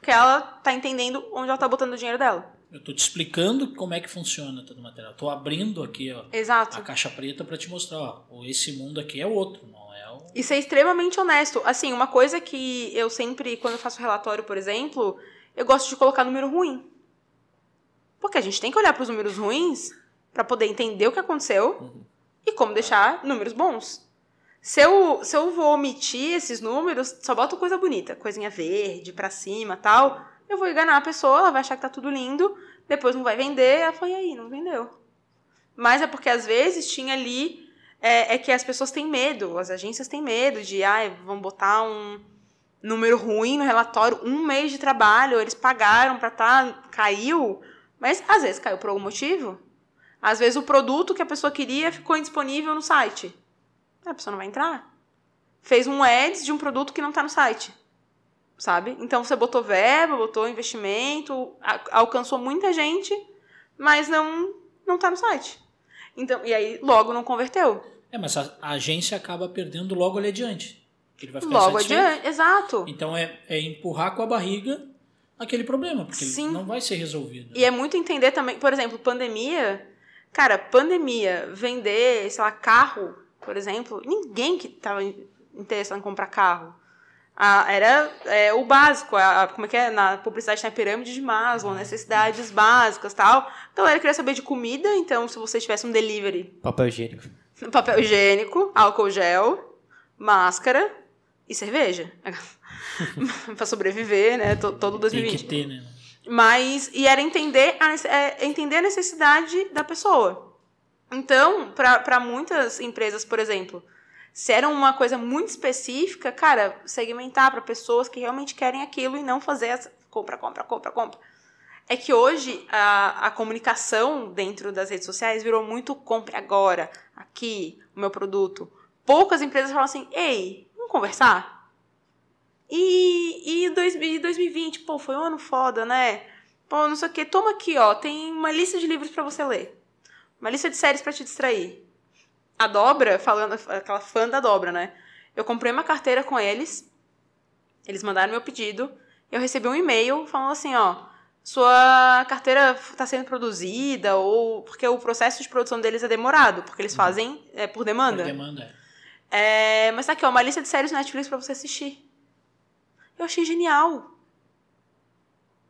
Porque ela tá entendendo onde ela tá botando o dinheiro dela. Eu tô te explicando como é que funciona todo o material. Tô abrindo aqui, ó, Exato. a caixa preta para te mostrar, ó, esse mundo aqui é outro, não é o E ser extremamente honesto. Assim, uma coisa que eu sempre, quando eu faço relatório, por exemplo, eu gosto de colocar número ruim. Porque a gente tem que olhar para os números ruins para poder entender o que aconteceu e como deixar números bons. Se eu, se eu vou omitir esses números, só boto coisa bonita, coisinha verde, pra cima tal, eu vou enganar a pessoa, ela vai achar que tá tudo lindo, depois não vai vender, ela e aí, não vendeu. Mas é porque às vezes tinha ali é, é que as pessoas têm medo, as agências têm medo de, ai, vão botar um número ruim no relatório, um mês de trabalho, eles pagaram pra tá, caiu, mas às vezes caiu por algum motivo. Às vezes o produto que a pessoa queria ficou indisponível no site. A pessoa não vai entrar. Fez um ads de um produto que não tá no site. Sabe? Então você botou verba, botou investimento, alcançou muita gente, mas não não tá no site. Então, e aí logo não converteu. É, mas a, agência acaba perdendo logo ali adiante. Ele vai ficar Logo insatisfeito. adiante, exato. Então é, é empurrar com a barriga aquele problema, porque ele Sim. não vai ser resolvido. E é muito entender também, por exemplo, pandemia. Cara, pandemia, vender, sei lá, carro, por exemplo, ninguém que tava interessado em comprar carro. Ah, era é, o básico, a, a- como é que é? Na publicidade tem a pirâmide de Maslow, necessidades básicas tal. A galera queria saber de comida, então se você tivesse um delivery, Papel higiênico. papel higiênico, álcool gel, máscara e cerveja. pra sobreviver, né? to- Todo Tem 2020. que ter, né? Mas, e era entender a, é, entender a necessidade da pessoa. Então, para muitas empresas, por exemplo, Se era uma coisa muito específica, cara, segmentar para pessoas que realmente querem aquilo e não fazer essa compra, compra, compra, compra. É que hoje a, a comunicação dentro das redes sociais virou muito compre agora, aqui, o meu produto. Poucas empresas falam assim, ei, vamos conversar? E, e, dois, e 2020, pô, foi um ano foda, né? Pô, não sei o que, toma aqui, ó, tem uma lista de livros para você ler. Uma lista de séries para te distrair. A Dobra, falando, aquela fã da Dobra, né? Eu comprei uma carteira com eles, eles mandaram meu pedido, eu recebi um e-mail falando assim, ó, sua carteira está sendo produzida ou porque o processo de produção deles é demorado, porque eles uhum. fazem é, por demanda. Por demanda. É, é mas tá aqui, ó, uma lista de séries Netflix para você assistir. Eu achei genial.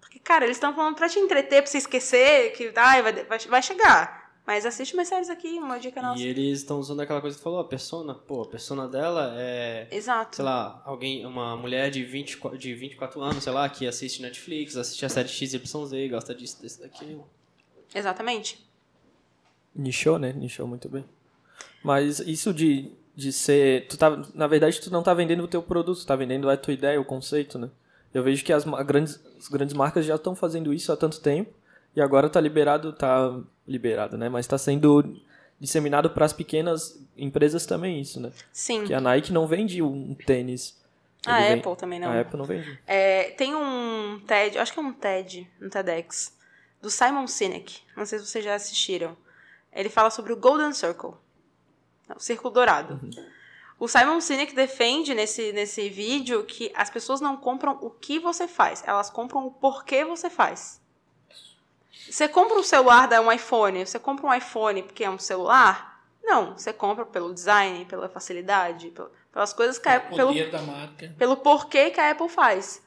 Porque, cara, eles estão falando para te entreter, para você esquecer que ai, vai, vai, vai chegar. Mas assiste mais séries aqui, uma dica nossa. E eles estão usando aquela coisa que falou, a persona, pô, a persona dela é. Exato. Sei lá, alguém, uma mulher de, 20, de 24 anos, sei lá, que assiste Netflix, assiste a série XYZ, gosta disso, desse daqui. Exatamente. Nichou, né? Nichou muito bem. Mas isso de, de ser. Tu tá, na verdade, tu não tá vendendo o teu produto, tu tá vendendo a tua ideia, o conceito, né? Eu vejo que as grandes, as grandes marcas já estão fazendo isso há tanto tempo e agora tá liberado, tá liberado, né? Mas está sendo disseminado para as pequenas empresas também isso, né? Sim. Que a Nike não vende um tênis. A Apple também não. A Apple não vende. É, tem um TED, acho que é um TED, um TEDx, do Simon Sinek. Não sei se vocês já assistiram. Ele fala sobre o Golden Circle. O Círculo Dourado. Uhum. O Simon Sinek defende nesse, nesse vídeo que as pessoas não compram o que você faz, elas compram o porquê você faz. Você compra um celular, dá um iPhone, você compra um iPhone porque é um celular? Não, você compra pelo design, pela facilidade, pelas coisas que a Apple, pelo, da marca. pelo porquê que a Apple faz.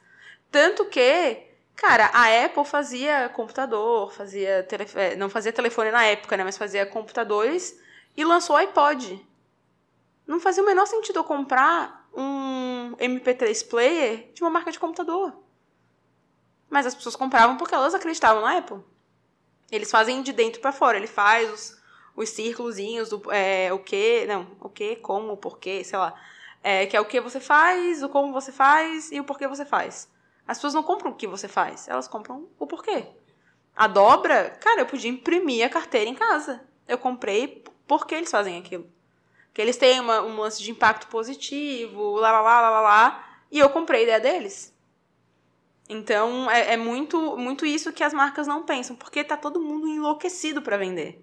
Tanto que, cara, a Apple fazia computador, fazia tele, é, não fazia telefone na época, né, mas fazia computadores e lançou o iPod. Não fazia o menor sentido eu comprar um MP3 player de uma marca de computador. Mas as pessoas compravam porque elas acreditavam na Apple. Eles fazem de dentro para fora. Ele faz os, os círculozinhos é, o que, não, o que, como, o porquê, sei lá. É, que é o que você faz, o como você faz e o porquê você faz. As pessoas não compram o que você faz, elas compram o porquê. A dobra, cara, eu podia imprimir a carteira em casa. Eu comprei porque eles fazem aquilo. Que eles têm uma, um lance de impacto positivo, lá, lá, lá, lá, lá, lá. E eu comprei a ideia deles. Então, é, é, muito, muito isso que as marcas não pensam, porque tá todo mundo enlouquecido para vender.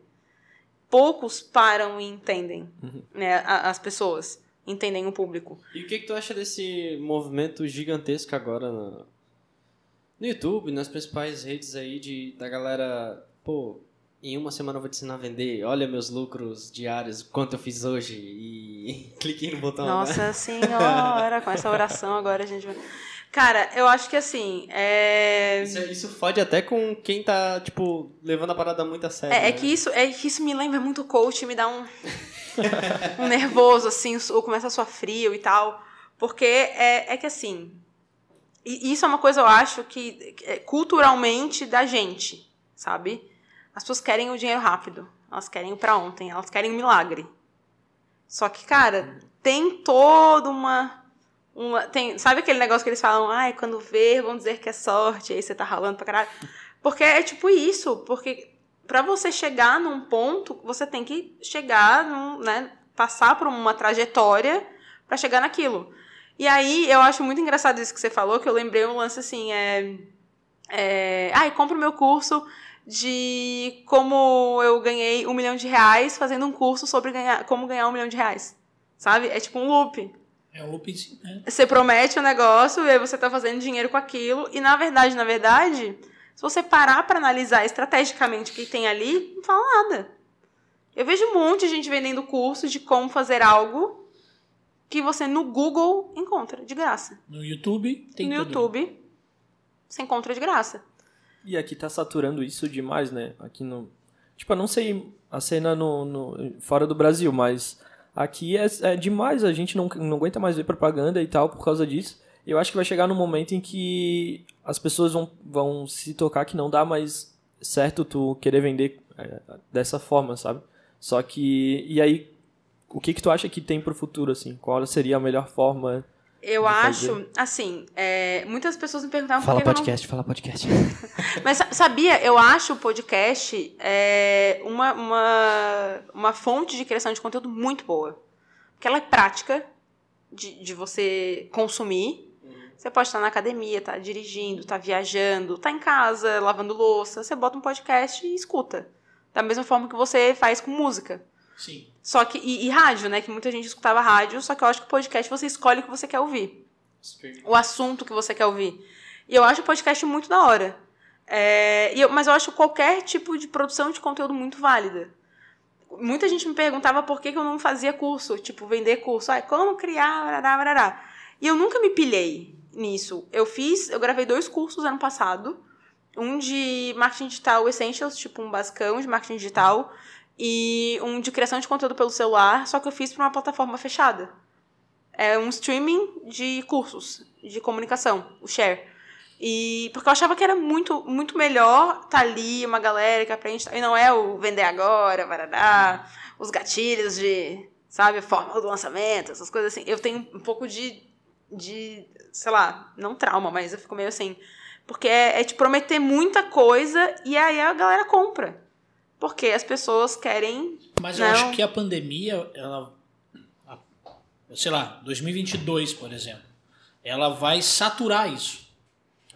Poucos param e entendem, uhum. né, as pessoas entendem o público. E o que, que tu acha desse movimento gigantesco agora no, no YouTube, nas principais redes aí de, da galera, pô, em uma semana eu vou te ensinar a vender, olha meus lucros diários, quanto eu fiz hoje, e cliquei no botão. Nossa né? senhora, com essa oração agora a gente vai... Cara, eu acho que assim. É... Isso, isso fode até com quem tá, tipo, levando a parada muito a sério. É, é né? é que, isso, é que isso me lembra muito coach, me dá um, um nervoso, assim, ou começa a suar frio e tal. Porque é, é que assim. Isso é uma coisa, eu acho, que é culturalmente da gente, sabe? As pessoas querem o dinheiro rápido. Elas querem o pra ontem. Elas querem um milagre. Só que, cara, tem toda uma uma, tem, sabe aquele negócio que eles falam, ai, quando ver, vão dizer que é sorte, aí você tá ralando pra caralho. Porque é tipo isso, porque para você chegar num ponto, você tem que chegar, num, né, passar por uma trajetória para chegar naquilo. E aí, eu acho muito engraçado isso que você falou, que eu lembrei um lance assim, é... é ai, compra o meu curso de como eu ganhei um milhão de reais fazendo um curso sobre ganhar, como ganhar um milhão de reais. Sabe? É tipo um loop. É um né? Você promete um negócio e aí você está fazendo dinheiro com aquilo. E na verdade, na verdade, se você parar para analisar estrategicamente o que tem ali, não fala nada. Eu vejo um monte de gente vendendo cursos de como fazer algo que você no Google encontra de graça. No YouTube tem No tudo. YouTube você encontra de graça. E aqui tá saturando isso demais, né? Aqui no. Tipo, eu não sei a cena no, no fora do Brasil, mas Aqui é, é demais, a gente não, não aguenta mais ver propaganda e tal por causa disso. Eu acho que vai chegar num momento em que as pessoas vão, vão se tocar que não dá mais certo tu querer vender é, dessa forma, sabe? Só que. E aí, o que que tu acha que tem pro futuro, assim? Qual seria a melhor forma? Eu acho, fazer. assim, é, muitas pessoas me perguntavam Fala eu não podcast, fala podcast. Mas sa- sabia, eu acho o podcast é, uma, uma, uma fonte de criação de conteúdo muito boa. Porque ela é prática de, de você consumir. Você pode estar na academia, tá dirigindo, tá viajando, tá em casa, lavando louça. Você bota um podcast e escuta. Da mesma forma que você faz com música. Sim. Só que. E, e rádio, né? Que muita gente escutava rádio, só que eu acho que o podcast você escolhe o que você quer ouvir o assunto que você quer ouvir. E eu acho o podcast muito da hora. É, eu- mas eu acho qualquer tipo de produção de conteúdo muito válida. Muita gente me perguntava por que, que eu não fazia curso, tipo, vender curso. Ah, como criar, barará, barará. E eu nunca me pilhei nisso. Eu fiz, eu gravei dois cursos ano passado. Um de marketing digital essentials, tipo um basicão de marketing digital. E um de criação de conteúdo pelo celular, só que eu fiz para uma plataforma fechada é um streaming de cursos de comunicação, o Share. E porque eu achava que era muito muito melhor tá ali uma galera que aprende e não é o vender agora, varará, os gatilhos de, sabe, a fórmula do lançamento, essas coisas assim. Eu tenho um pouco de de, sei lá, não trauma, mas eu fico meio assim, porque é, é te prometer muita coisa e aí a galera compra. Porque as pessoas querem Mas eu Não. acho que a pandemia, ela. sei lá, 2022, por exemplo, ela vai saturar isso.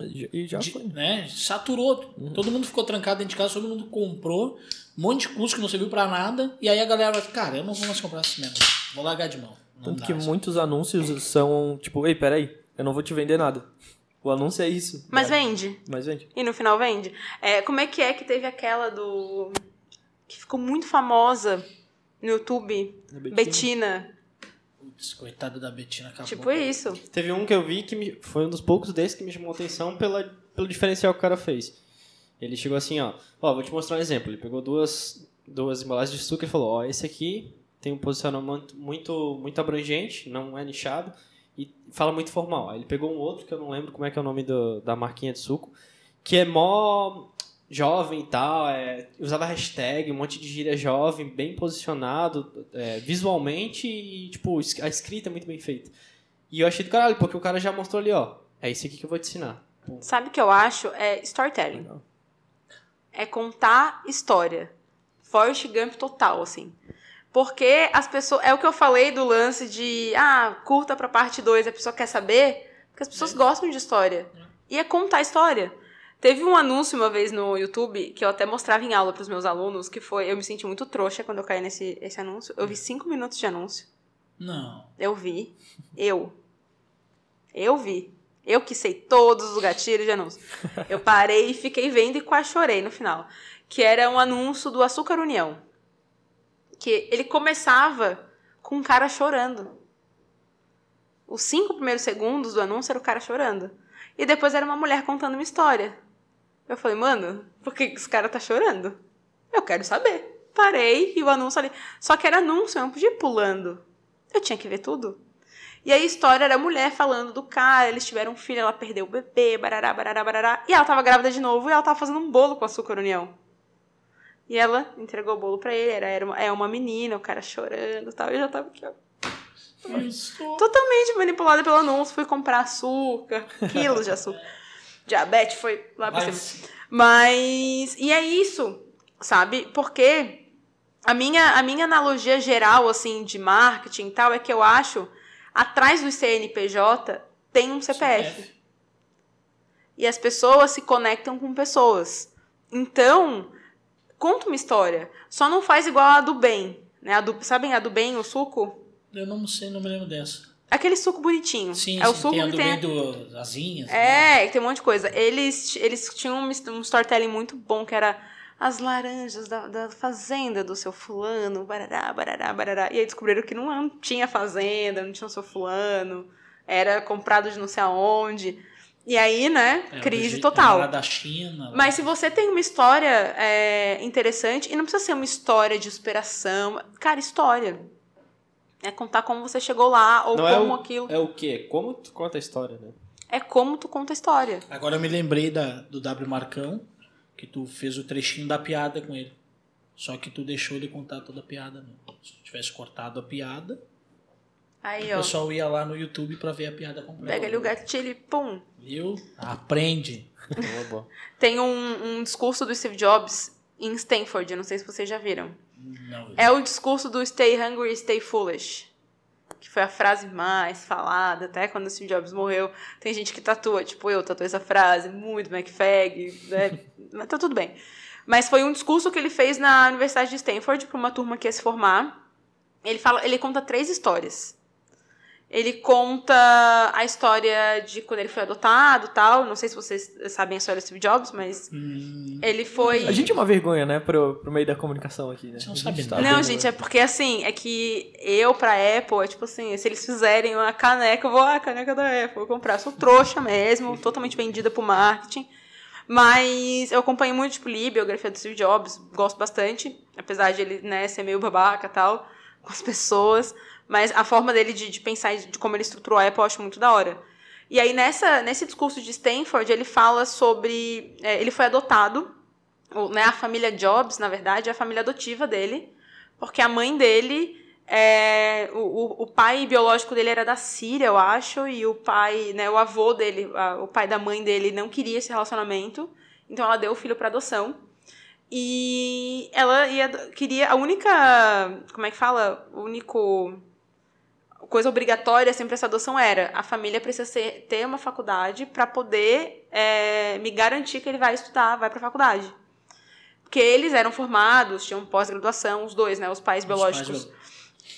E já De- foi. né? Saturou. Todo mundo ficou trancado dentro de casa, todo mundo comprou um monte de curso que não serviu pra nada. E aí a galera vai, cara, eu não vou mais comprar esse mesmo. Vou largar de mão. Não Tanto dá, que assim. muitos anúncios são, tipo, ei, peraí, eu não vou te vender nada. O anúncio é isso. Mas É, vende. Mas vende. E no final vende. É, como é que é que teve aquela do. Que ficou muito famosa no YouTube? Betina. Betina. Putz, coitada da Betina acabou. Tipo isso. Teve um que eu vi que me- foi um dos poucos desses que me chamou a atenção pela, pelo diferencial que o cara fez. Ele chegou assim, ó, ó, vou te mostrar um exemplo. Ele pegou duas, duas embalagens de suco e falou, ó, esse aqui tem um posicionamento muito, muito abrangente, não é nichado e fala muito formal. Aí ele pegou um outro que eu não lembro como é que é o nome do- da marquinha de suco, que é mó jovem e tal, é, usava hashtag, um monte de gíria jovem, bem posicionado, é, visualmente e, tipo, a escrita é muito bem feita. E eu achei do caralho, porque o cara já mostrou ali, ó, é isso aqui que eu vou te ensinar. Sabe o que eu acho? É storytelling. Legal. É contar história. Forrest Gump total, assim. Porque as pessoas. É o que eu falei do lance de. Ah, curta pra parte 2, a pessoa quer saber. Porque as pessoas gostam de história. E é contar história. Teve um anúncio uma vez no YouTube que eu até mostrava em aula pros meus alunos, que foi. Eu me senti muito trouxa quando eu caí nesse esse anúncio. Eu vi cinco minutos de anúncio. Não. Eu vi. Eu. Eu vi. Eu que sei todos os gatilhos de anúncio. Eu parei e fiquei vendo e quase chorei no final. Que era um anúncio do Açúcar União. Que ele começava com um cara chorando. Os cinco primeiros segundos do anúncio era o cara chorando. E depois era uma mulher contando uma história. Eu falei, mano, por que esse cara tá chorando? Eu quero saber. Parei e o anúncio ali. Só que era anúncio, eu não podia ir pulando. Eu tinha que ver tudo. E aí a história era a mulher falando do cara, eles tiveram um filho, ela perdeu o bebê, barará, barará, barará. E ela tava grávida de novo e ela tava fazendo um bolo com açúcar união. E ela entregou o bolo pra ele, era, era uma, é uma menina, o cara chorando e tal. E eu já tava aqui, ó. Isso. Totalmente manipulada pelo anúncio, fui comprar açúcar, quilos de açúcar. Diabetes foi lá pra Mas- cima. Mas. E é isso, sabe? Porque a minha, a minha analogia geral, assim, de marketing e tal, é que eu acho, atrás do CNPJ tem um CPF. E as pessoas se conectam com pessoas. Então, conta uma história. Só não faz igual a do bem. Né? A do, sabem a do bem, o suco? Eu não sei, não me lembro dessa. Aquele suco bonitinho. Sim, é o sim, suco tem a que do tem. do asinhas. né? É, que tem um monte de coisa. Eles, eles tinham um, um storytelling muito bom, que era as laranjas da, da fazenda do seu fulano, barará, barará, barará. E aí descobriram que não, não tinha fazenda, não tinha o seu fulano, era comprado de não sei aonde. E aí, né, É, crise total. da China. Mas se você tem uma história é, interessante, e não precisa ser uma história de superação, cara, história. É contar como você chegou lá, ou Não é como o, aquilo. é o quê? Como tu conta a história, né? É como tu conta a história. Agora eu me lembrei da, do W Marcão, que tu fez o trechinho da piada com ele. Só que tu deixou de contar toda a piada, né? Se tu tivesse cortado a piada, Aí, o ó. pessoal ia lá no YouTube pra ver a piada completa. Pega ali o gatilho e pum. Viu? Aprende. Boa, boa. Tem um, um discurso do Steve Jobs em Stanford, eu não sei se vocês já viram. Não, É o discurso do Stay Hungry, Stay Foolish. Que foi a frase mais falada, até quando o Steve Jobs morreu. Tem gente que tatua, tipo eu, tatuei essa frase, muito McFag, né? Mas tá tudo bem. Mas foi um discurso que ele fez na Universidade de Stanford para uma turma que ia se formar. Ele, fala, ele conta três histórias. Ele conta a história de quando ele foi adotado tal. Não sei se vocês sabem a história do Steve Jobs, mas Hum, ele foi. A gente é uma vergonha, né, pro, pro meio da comunicação aqui, né? Você não A gente sabe tá nada. Não, bem- gente, é porque assim, é que eu pra Apple, é tipo assim, se eles fizerem uma caneca, eu vou, ah, caneca da Apple, vou comprar. Sou trouxa mesmo, totalmente vendida pro marketing. Mas eu acompanho muito, tipo, li biografia do Steve Jobs, gosto bastante, apesar de ele, né, ser meio babaca e tal, com as pessoas. Mas a forma dele de, de pensar e de como ele estruturou a Apple eu acho muito da hora. E aí, nessa, nesse discurso de Stanford, ele fala sobre. é, ele foi adotado, ou, né, a família Jobs, na verdade, é a família adotiva dele, porque a mãe dele. é, o, o, pai biológico dele era da Síria, eu acho, e o pai, né, o avô dele, a- o pai da mãe dele não queria esse relacionamento, então ela deu o filho para adoção. E ela ia, queria a única, como é que fala? O único coisa obrigatória sempre essa adoção era a família precisa ser, ter uma faculdade para poder é, me garantir que ele vai estudar, vai para faculdade. Porque eles eram formados, tinham pós-graduação, os dois, né, os pais os biológicos. pais-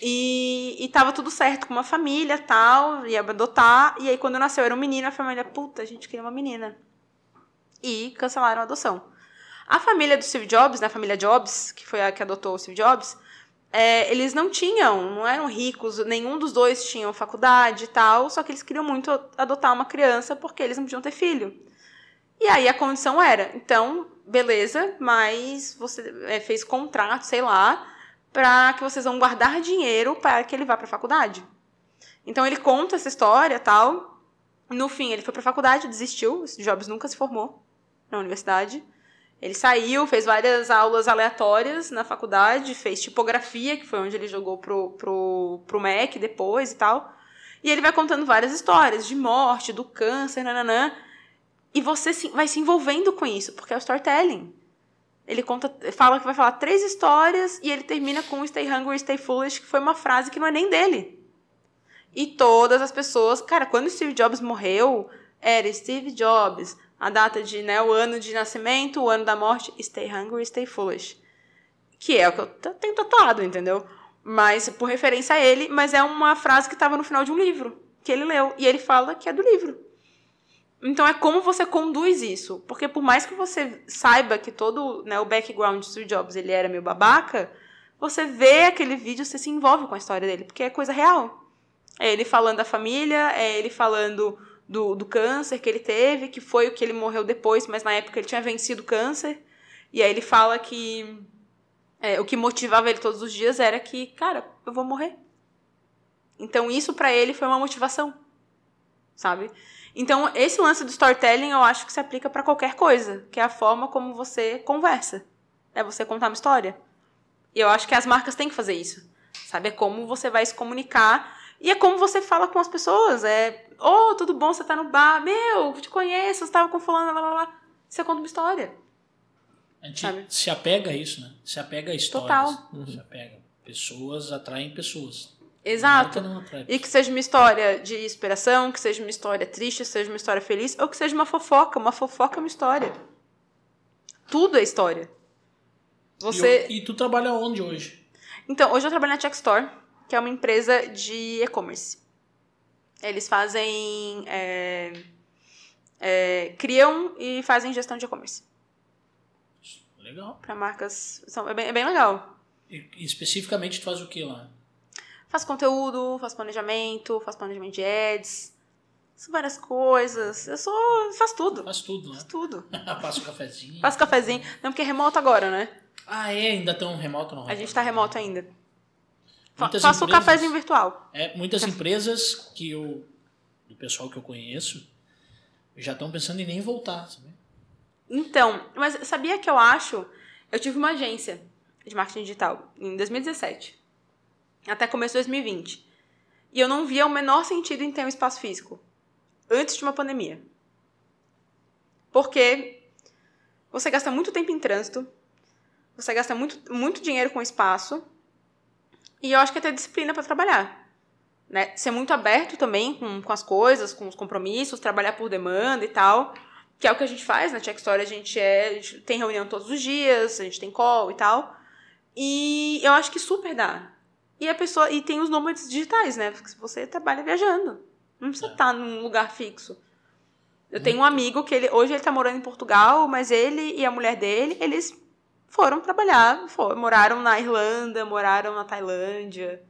E, e tava tudo certo com uma família tal, ia adotar. E aí, quando nasceu, era um menino, a família, puta, a gente queria uma menina. E cancelaram a adoção. A família do Steve Jobs, né, a família Jobs, que foi a que adotou o Steve Jobs, é, eles não tinham, não eram ricos, nenhum dos dois tinham faculdade e tal, só que eles queriam muito adotar uma criança porque eles não podiam ter filho. E aí a condição era, então, beleza, mas você é, fez contrato, sei lá, para que vocês vão guardar dinheiro para que ele vá para a faculdade. Então ele conta essa história tal. No fim, ele foi para a faculdade, desistiu. Jobs nunca se formou na universidade. Ele saiu, fez várias aulas aleatórias na faculdade, fez tipografia, que foi onde ele jogou pro, pro, pro Mac depois e tal. E ele vai contando várias histórias de morte, do câncer, nananã. E você se- vai se envolvendo com isso, porque é o storytelling. Ele conta, fala que vai falar três histórias e ele termina com Stay Hungry, Stay Foolish, que foi uma frase que não é nem dele. E todas as pessoas. Cara, quando Steve Jobs morreu, era Steve Jobs. A data de, né, o ano de nascimento, o ano da morte, Stay Hungry, Stay Foolish. Que é o que eu tenho tatuado, entendeu? Mas, por referência a ele, mas é uma frase que estava no final de um livro que ele leu. E ele fala que é do livro. Então é como você conduz isso. Porque por mais que você saiba que todo né, o background Steve Jobs ele era meio babaca, você vê aquele vídeo, você se envolve com a história dele, porque é coisa real. É ele falando da família, é ele falando do, do câncer que ele teve, que foi o que ele morreu depois, mas na época ele tinha vencido o câncer. E aí ele fala que é, o que motivava ele todos os dias era que, cara, eu vou morrer. Então isso pra ele foi uma motivação, sabe? Então esse lance do storytelling eu acho que se aplica pra qualquer coisa, que é a forma como você conversa, é você contar uma história. E eu acho que as marcas têm que fazer isso, sabe? É como você vai se comunicar e é como você fala com as pessoas. É, ô, tudo bom, você tá no bar, meu, te conheço, você tava com fulano, lá, lá, lá. Você conta uma história. A gente Sabe? se apega a isso, né? Se apega a histórias. Total. Se apega. Pessoas atraem pessoas. Exato. E que seja uma história de inspiração, que seja uma história triste, seja uma história feliz, ou que seja uma fofoca. Uma fofoca é uma história. Tudo é história. Você. E, e tu trabalha onde hoje? Então, hoje eu trabalho na Check Store, que é uma empresa de e-commerce. Eles fazem. é, é, criam e fazem gestão de e-commerce. Legal. Para marcas. São, é, bem, é bem legal. E, especificamente tu faz o que lá? Faço conteúdo, faço planejamento, faço planejamento de ads. Faço várias coisas. Eu sou. faço tudo. Faz tudo, né? Faço tudo. Passa o cafezinho. Faço cafezinho. Não, porque é remoto agora, né? Ah, é? Ainda tão remoto não? A gente tá remoto ainda. Muitas faço o empresas- cafezinho virtual. É, muitas empresas que eu, do pessoal que eu conheço, já estão pensando em nem voltar, sabe? Então, mas sabia que eu acho? Eu tive uma agência. de marketing digital em 2017, até começo de 2020. E eu não via o menor sentido em ter um espaço físico antes de uma pandemia. Porque você gasta muito tempo em trânsito, você gasta muito, muito dinheiro com espaço, e eu acho que é ter disciplina para trabalhar. Né? Ser muito aberto também com, com as coisas, com os compromissos, trabalhar por demanda e tal. Que é o que a gente faz na Check Story, a gente, é, a gente tem reunião todos os dias, a gente tem call e tal. E eu acho que super dá. E a pessoa. E tem os nômades digitais, né? Porque você trabalha viajando. Não precisa estar num lugar fixo. Eu tenho um amigo que ele hoje ele tá morando em Portugal, mas ele e a mulher dele, eles foram trabalhar, foram, moraram na Irlanda, moraram na Tailândia,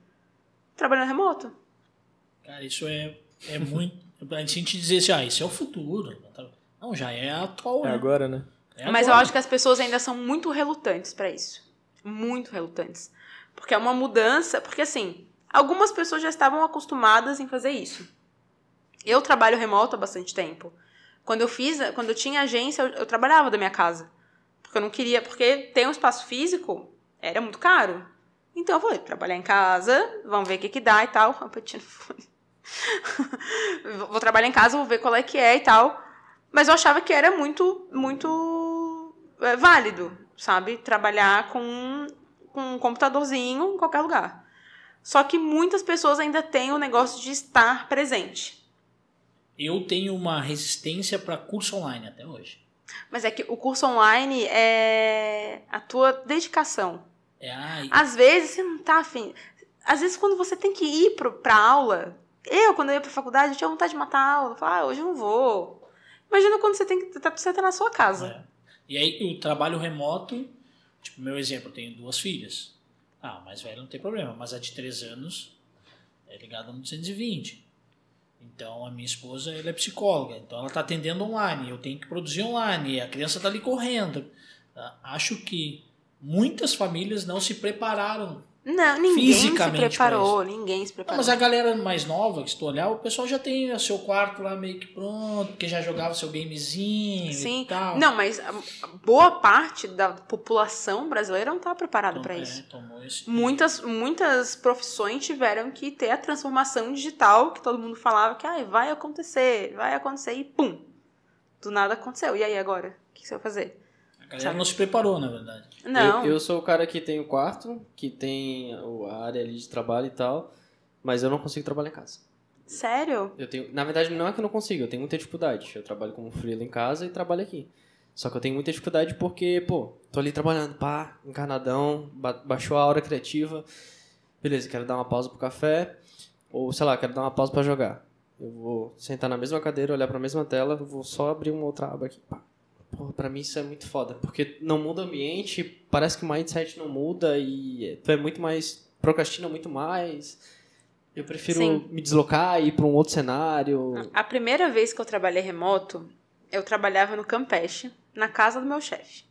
trabalhando remoto. Cara, isso é, é muito. A gente dizer assim, ah, isso é o futuro. Não, já é atual. É né? agora, né? É Mas eu agora. acho que as pessoas ainda são muito relutantes pra isso. Muito relutantes. Porque é uma mudança. Porque, assim, algumas pessoas já estavam acostumadas em fazer isso. Eu trabalho remoto há bastante tempo. Quando eu fiz, quando eu tinha agência, eu, eu trabalhava da minha casa. Porque eu não queria. Porque ter um espaço físico era muito caro. Então eu falei, trabalhar em casa, vamos ver o que, que dá e tal. Vou trabalhar em casa, vou ver qual é que é e tal. Mas eu achava que era muito, muito é, válido, sabe? Trabalhar com, com um computadorzinho em qualquer lugar. Só que muitas pessoas ainda têm o negócio de estar presente. Eu tenho uma resistência para curso online até hoje. Mas é que o curso online é a tua dedicação. É, ai, Às vezes você não tá afim. Às vezes quando você tem que ir pro, pra aula. Eu, quando eu ia pra faculdade, eu tinha vontade de matar a aula. Eu falava, ah, hoje eu não vou. Imagina quando você tem que. tá- Você tá na sua casa. É. E aí o trabalho remoto, tipo, meu exemplo, eu tenho duas filhas. Ah, a mais velha não tem problema, mas a de três anos é ligada no 220. Então a minha esposa ela é psicóloga, então ela está atendendo online, eu tenho que produzir online, a criança está ali correndo. Tá? Acho que muitas famílias não se prepararam Não, ninguém se Fisicamente pra preparou. Ninguém se Não, preparou. mas a galera mais nova, que se tu olhar, o pessoal já tem o seu quarto lá meio que pronto, porque já jogava seu gamezinho Sim. e tal. Não, mas boa parte da população brasileira não tá preparada para é, isso. esse- Muitas, muitas profissões tiveram que ter a transformação digital que todo mundo falava que ah, vai acontecer, vai acontecer e pum. Do nada aconteceu. E aí agora? O que você vai fazer? A galera não se preparou, na verdade. Não. Eu, eu sou o cara que tem o quarto, que tem o- a área ali de trabalho e tal, mas eu não consigo trabalhar em casa. Sério? Eu tenho, na verdade, não é que eu não consigo, eu tenho muita dificuldade. Eu trabalho como freela em casa e trabalho aqui. Só que eu tenho muita dificuldade porque, pô, tô ali trabalhando, pá, encarnadão, ba- baixou a hora criativa. Beleza, quero dar uma pausa pro café, ou sei lá, quero dar uma pausa pra jogar. Eu vou sentar na mesma cadeira, olhar pra mesma tela, vou só abrir uma outra aba aqui, pá. Porra, pra mim isso é muito foda, porque não muda o ambiente, parece que o mindset não muda e tu é muito mais. procrastina muito mais. Eu prefiro Sim. me deslocar e ir pra um outro cenário. A primeira vez que eu trabalhei remoto, eu trabalhava no Campeche, na casa do meu chefe.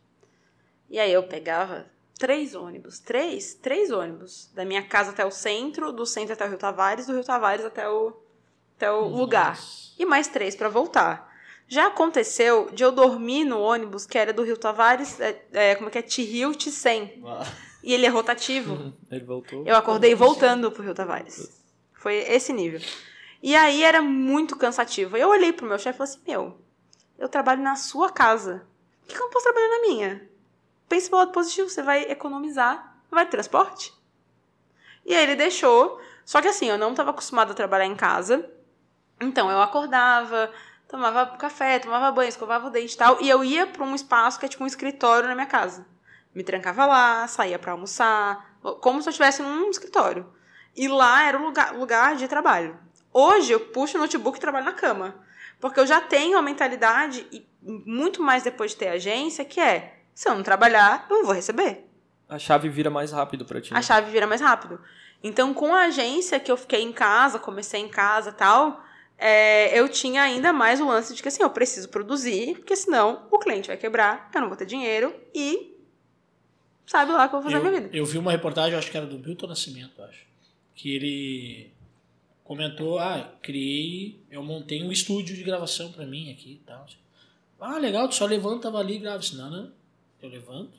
E aí eu pegava três ônibus, três, três ônibus, da minha casa até o centro, do centro até o Rio Tavares, do Rio Tavares até o, até o lugar. E mais três pra voltar. Já aconteceu de eu dormir no ônibus que era do Rio Tavares, é, é, como é que é? T-Rio, T-100. E ele é rotativo. Ele voltou. Eu acordei voltando pro Rio Tavares. Foi esse nível. E aí era muito cansativo. Eu olhei pro meu chefe e falei assim: Meu, eu trabalho na sua casa. Por que eu não posso trabalhar na minha? Pense pelo lado positivo, você vai economizar. Vai de transporte? E aí ele deixou. Só que assim, eu não estava acostumada a trabalhar em casa. Então eu acordava, tomava café, tomava banho, escovava o dente e tal. E eu ia para um espaço que é tipo um escritório na minha casa. Me trancava lá, saía para almoçar, como se eu estivesse num escritório. E lá era o lugar, lugar de trabalho. Hoje eu puxo o notebook e trabalho na cama. Porque eu já tenho a mentalidade, e muito mais depois de ter agência, que é: se eu não trabalhar, eu não vou receber. A chave vira mais rápido pra ti. né? A chave vira mais rápido. Então, com a agência que eu fiquei em casa, comecei em casa e tal, é, eu tinha ainda mais o lance de que assim, eu preciso produzir, porque senão o cliente vai quebrar, eu não vou ter dinheiro e sabe lá o que eu vou fazer eu, minha vida. eu vi uma reportagem, acho que era do Milton Nascimento, acho. Que ele comentou, ah, criei, eu montei um estúdio de gravação pra mim aqui e tal. Ah, legal, tu só levanta, vai ali e grava. Não, não. Eu levanto,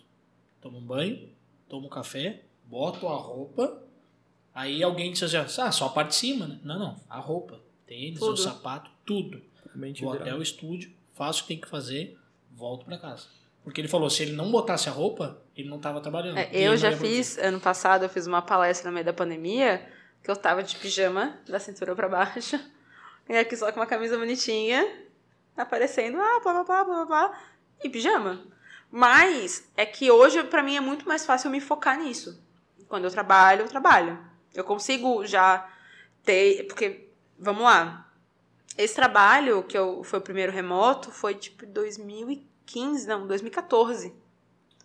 tomo um banho, tomo café, boto a roupa, aí alguém diz assim, ah, só a parte de cima, né? Não, não, a roupa, tênis, Tudo. o sapato, tudo. Mente Vou virada. até o estúdio, faço o que tem que fazer, volto pra casa. Porque ele falou, se ele não botasse a roupa, ele não tava trabalhando. É, eu já fiz, ano passado, eu fiz uma palestra no meio da pandemia, que eu tava de pijama, da cintura pra baixo, e aqui só com uma camisa bonitinha, aparecendo, ah, blá, blá, blá, blá, blá, blá, e pijama. Mas é que hoje, pra mim, é muito mais fácil eu me focar nisso. Quando eu trabalho, eu trabalho. Eu consigo já ter, porque, vamos lá, esse trabalho, que eu, foi o primeiro remoto, foi tipo 2015, não, 2014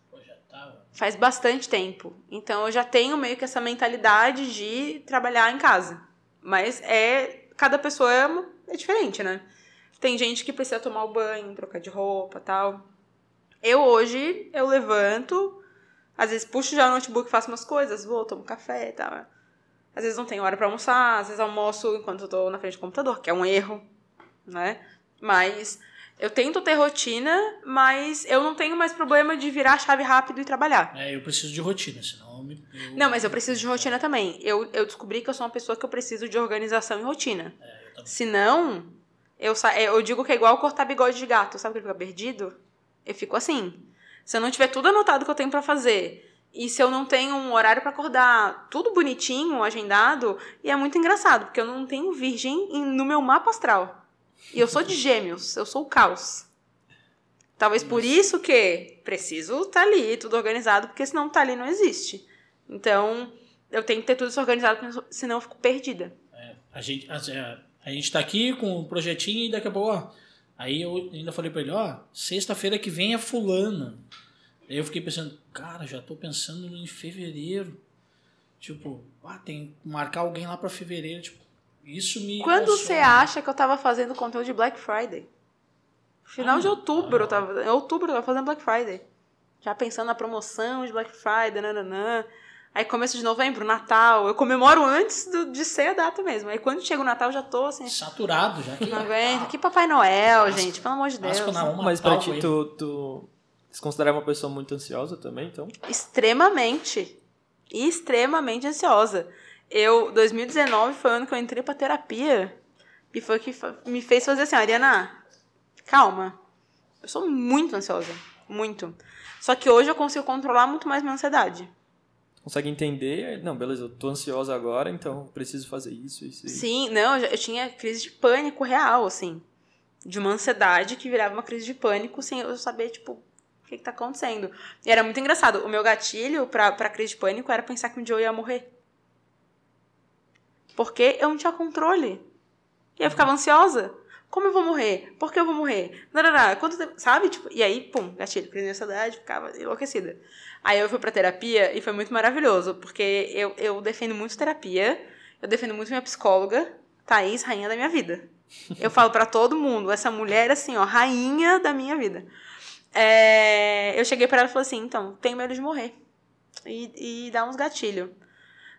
Pô, já tava. faz bastante tempo. Então eu já tenho meio que essa mentalidade de trabalhar em casa. Mas é. Cada pessoa é, é diferente, né? Tem gente que precisa tomar o banho, trocar de roupa tal. Eu hoje, eu levanto, às vezes puxo já o notebook, faço umas coisas, vou, tomo café e tal. Às vezes não tenho hora pra almoçar, às vezes almoço enquanto eu tô na frente do computador, que é um erro, né? Mas eu tento ter rotina, mas eu não tenho mais problema de virar a chave rápido e trabalhar. É, eu preciso de rotina, senão eu me. eu- Não, mas eu preciso de rotina também. Eu, eu descobri que eu sou uma pessoa que eu preciso de organização e rotina. É, eu também. Senão, eu, sa- eu digo que é igual cortar bigode de gato. Sabe que ele fica perdido? Eu fico assim. Se eu não tiver tudo anotado que eu tenho pra fazer, e se eu não tenho um horário pra acordar, tudo bonitinho, agendado, e é muito engraçado, porque eu não tenho virgem em- no meu mapa astral. E eu sou de gêmeos, eu sou o caos. Talvez por isso que preciso estar ali, tudo organizado, porque senão tá ali não existe. Então, eu tenho que ter tudo isso organizado, senão eu fico perdida. A gente, a, é, a gente tá aqui com o projetinho e daqui a pouco, ó. Aí eu ainda falei pra ele, ó, sexta-feira que vem é fulano. Aí eu fiquei pensando, cara, já tô pensando em fevereiro. Tipo, ah, tem que marcar alguém lá pra fevereiro. Tipo, isso me. Quando emociona. você acha que eu tava fazendo conteúdo de Black Friday? Final Ah, de outubro ah. eu tava. Em outubro eu tava fazendo Black Friday. Já pensando na promoção de Black Friday, nananã. Aí começo de novembro, Natal. Eu comemoro antes do- de ser a data mesmo. Aí quando chega o Natal já tô assim. Saturado já. Que, Não aguento. Que Papai Noel, Páscoa- gente. Pelo amor de Deus. Páscoa na uma, Mas pra ti, tu, tu se considera uma pessoa muito ansiosa também, então? Extremamente. Extremamente ansiosa. Eu, 2019 foi o ano que eu entrei pra terapia. E foi o que me fez fazer assim, Ariana, calma. Eu sou muito ansiosa. Muito. Só que hoje eu consigo controlar muito mais minha ansiedade. Consegue entender? Não, beleza, eu tô ansiosa agora, então preciso fazer isso, isso, isso. Sim, não, eu tinha crise de pânico real, assim. De uma ansiedade que virava uma crise de pânico sem eu saber, tipo, o que, que tá acontecendo. E era muito engraçado. O meu gatilho pra, pra crise de pânico era pensar que um dia eu ia morrer. Porque eu não tinha controle. E eu ficava ansiosa. Como eu vou morrer? Por que eu vou morrer? Não. Quanto tempo? Sabe? Tipo, e aí, pum, gatilho, crise de ansiedade, ficava enlouquecida. Aí eu fui pra terapia e foi muito maravilhoso, porque eu, eu defendo muito terapia, eu defendo muito minha psicóloga, Thaís, rainha da minha vida. Eu falo pra todo mundo, essa mulher, assim, ó, rainha da minha vida. É, eu cheguei pra ela e falei assim, então, tenho medo de morrer. E, e dá uns gatilhos.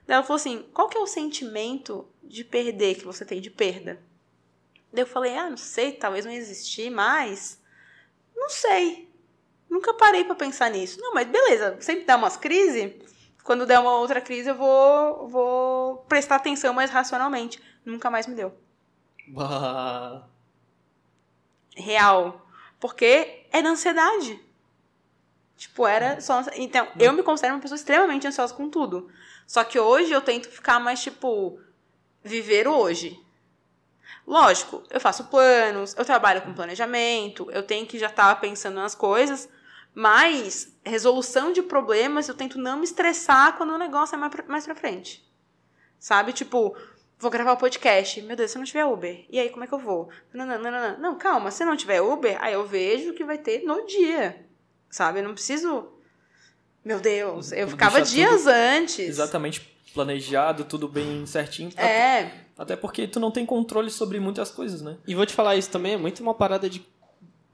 Daí ela falou assim, qual que é o sentimento de perder que você tem de perda? Daí eu falei, ah, não sei, talvez não existir mais. Não sei. Nunca parei pra pensar nisso. Não, mas beleza, sempre dá umas crises. Quando der uma outra crise, eu vou, vou prestar atenção mais racionalmente. Nunca mais me deu. Bah. Real. Porque era ansiedade. Tipo, era só. Então, eu me considero uma pessoa extremamente ansiosa com tudo. Só que hoje eu tento ficar mais, tipo, viver hoje. Lógico, eu faço planos, eu trabalho com planejamento, eu tenho que já estar pensando nas coisas, mas resolução de problemas eu tento não me estressar quando o negócio é mais pra, mais pra frente. Sabe? Tipo, vou gravar o podcast. Meu Deus, se não tiver Uber, e aí como é que eu vou? Não, não, não, não, não. Não, calma, se não tiver Uber, aí eu vejo o que vai ter no dia. Sabe? Eu não preciso. Meu Deus, eu ficava dias antes. Exatamente planejado, tudo bem certinho. É, Até porque tu não tem controle sobre muitas coisas, né? E vou te falar, isso também é muito uma parada de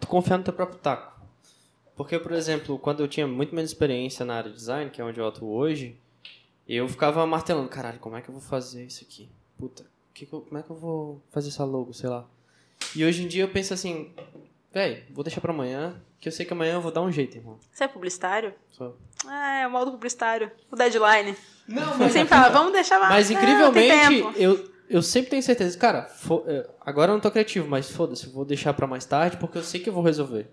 tu confiar no teu próprio taco. Porque, por exemplo, quando eu tinha muito menos experiência na área de design, que é onde eu atuo hoje, eu ficava martelando, caralho, como é que eu vou fazer isso aqui? Puta, que que eu- como é que eu vou fazer essa logo, sei lá. E hoje em dia eu penso assim, Véi, vou deixar pra amanhã, que eu sei que amanhã eu vou dar um jeito, irmão. Você é publicitário? Só. É, o modo publicitário. O deadline. Não, Você sempre fala, vamos deixar lá. Mas incrivelmente, eu, eu sempre tenho certeza. Cara, fo- é, agora eu não tô criativo, mas foda-se, vou deixar pra mais tarde porque eu sei que eu vou resolver.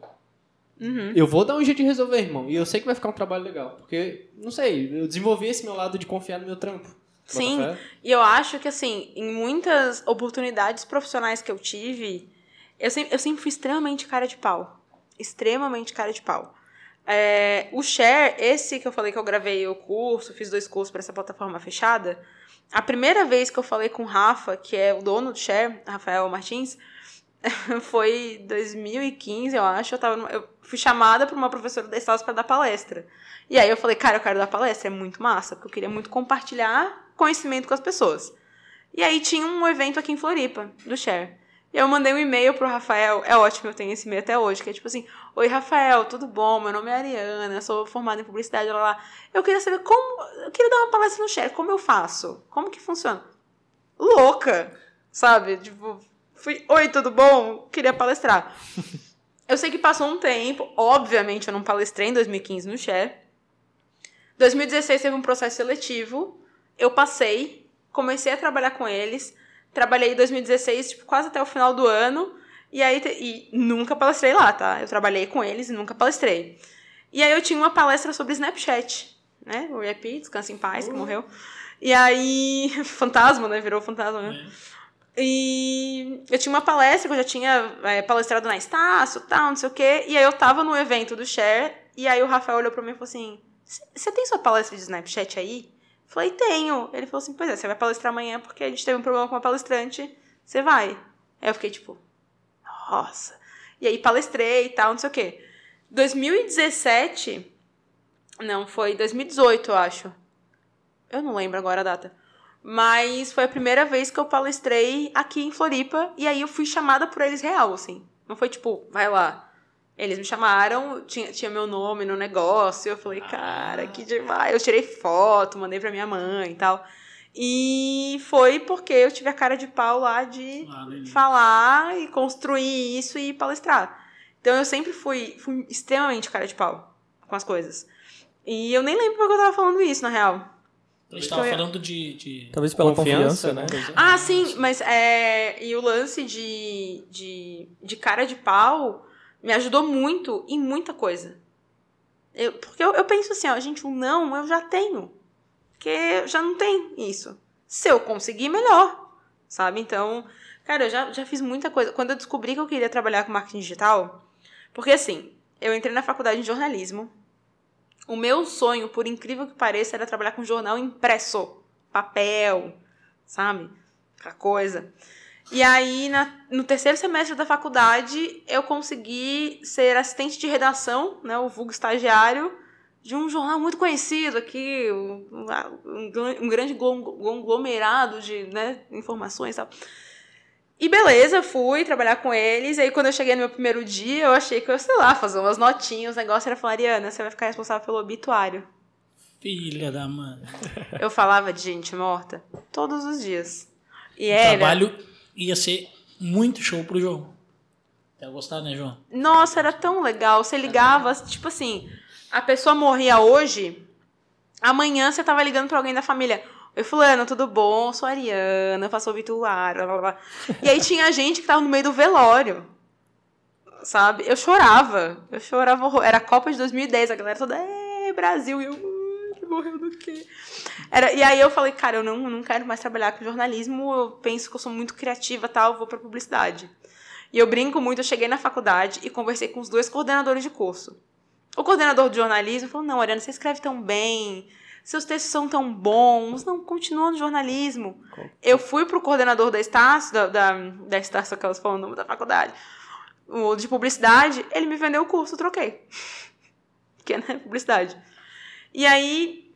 Uhum. Eu vou dar um jeito de resolver, irmão. E eu sei que vai ficar um trabalho legal. Porque, não sei, eu desenvolvi esse meu lado de confiar no meu trampo. Sim. E eu acho que, assim, em muitas oportunidades profissionais que eu tive, eu sempre, eu sempre fui extremamente cara de pau. Extremamente cara de pau. É, o Share, esse que eu falei que eu gravei o curso, fiz dois cursos para essa plataforma fechada, a primeira vez que eu falei com o Rafa, que é o dono do Share, Rafael Martins, foi 2015, eu acho. Eu, tava numa- eu fui chamada por uma professora da Estados para dar palestra. E aí eu falei, cara, eu quero dar palestra, é muito massa, porque eu queria muito compartilhar conhecimento com as pessoas. E aí tinha um evento aqui em Floripa, do Share. E eu mandei um e-mail pro Rafael, é ótimo, eu tenho esse e-mail até hoje, que é tipo assim, Oi, Rafael, tudo bom? Meu nome é Ariana, eu sou formada em publicidade, lá, lá. Eu queria saber como, eu queria dar uma palestra no Share, como eu faço? Como que funciona? Louca, sabe? Tipo, fui, oi, tudo bom? Queria palestrar. Eu sei que passou um tempo, obviamente eu não palestrei em 2015 no Share. 2016 teve um processo seletivo, eu passei, comecei a trabalhar com eles, trabalhei em 2016, tipo, quase até o final do ano, e aí e nunca palestrei lá, tá? Eu trabalhei com eles e nunca palestrei. E aí eu tinha uma palestra sobre Snapchat, né? O Yapi, Descansa em Paz, que morreu. E aí, fantasma, né? Virou fantasma mesmo. E eu tinha uma palestra que eu já tinha é, palestrado na Estácio, tal, não sei o quê. E aí eu tava no evento do Share, e aí o Rafael olhou pra mim e falou assim: Você tem sua palestra de Snapchat aí? Falei, tenho. Ele falou assim: Pois é, você vai palestrar amanhã porque a gente teve um problema com uma palestrante, você vai. Aí eu fiquei tipo, nossa. E aí palestrei e tal, não sei o quê. 2017. Não, foi 2018, eu acho. Eu não lembro agora a data. Mas foi a primeira vez que eu palestrei aqui em Floripa. E aí eu fui chamada por eles real, assim. Não foi tipo, vai lá. Eles me chamaram, tinha, tinha meu nome no negócio. Eu falei, cara, que demais. Eu tirei foto, mandei pra minha mãe e tal. E foi porque eu tive a cara de pau lá de início. falar e construir isso e palestrar. Então eu sempre fui, fui extremamente cara de pau com as coisas. E eu nem lembro porque eu tava falando isso, na real. A gente tava Eu falando de. de- Talvez pela confiança, né? Ah, sim, mas é. E o lance de, de, de cara de pau me ajudou muito em muita coisa. Eu, porque eu, eu penso assim, ó, gente, o não eu já tenho. Porque já não tem isso. Se eu conseguir, melhor. Sabe? Então, cara, eu já, já fiz muita coisa. Quando eu descobri que eu queria trabalhar com marketing digital, porque assim, eu entrei na faculdade de jornalismo. O meu sonho, por incrível que pareça, era trabalhar com jornal impresso. Papel, sabe? Aquela coisa. E aí, na- no terceiro semestre da faculdade, eu consegui ser assistente de redação, né, o vulgo estagiário, de um jornal muito conhecido aqui, um, um um grande glom- conglomerado de né, informações e tal. E beleza, fui trabalhar com eles. Aí quando eu cheguei no meu primeiro dia, eu achei que eu, sei lá, fazer umas notinhas. O negócio era falar, Ariana, você vai ficar responsável pelo obituário. Filha da mãe. Eu falava de gente morta todos os dias. E era. trabalho ia ser muito show pro João. Ia gostar, né, João? Nossa, era tão legal. Você ligava, tipo assim, a pessoa morria hoje, amanhã você tava ligando pra alguém da família. Oi, fulano, tudo bom? Sou a Ariana, faço obituário, blá, blá, blá. E aí tinha gente que tava no meio do velório. Sabe? Eu chorava. Eu chorava horror. Era a Copa de 2010, a galera toda, é, Brasil, e eu, "Ai, que morreu do quê? Era, e aí eu falei, cara, eu não, não quero mais trabalhar com jornalismo, eu penso que eu sou muito criativa tal, eu vou pra publicidade. E eu brinco muito, eu cheguei na faculdade e conversei com os dois coordenadores de curso. O coordenador de jornalismo falou: Não, Ariana, você escreve tão bem, seus textos são tão bons, não, continua no jornalismo. Eu fui pro coordenador da Estácio, da, da, da Estácio, aquelas falam o nome da faculdade, o de publicidade, ele me vendeu o curso, eu troquei. que é né, publicidade. E aí,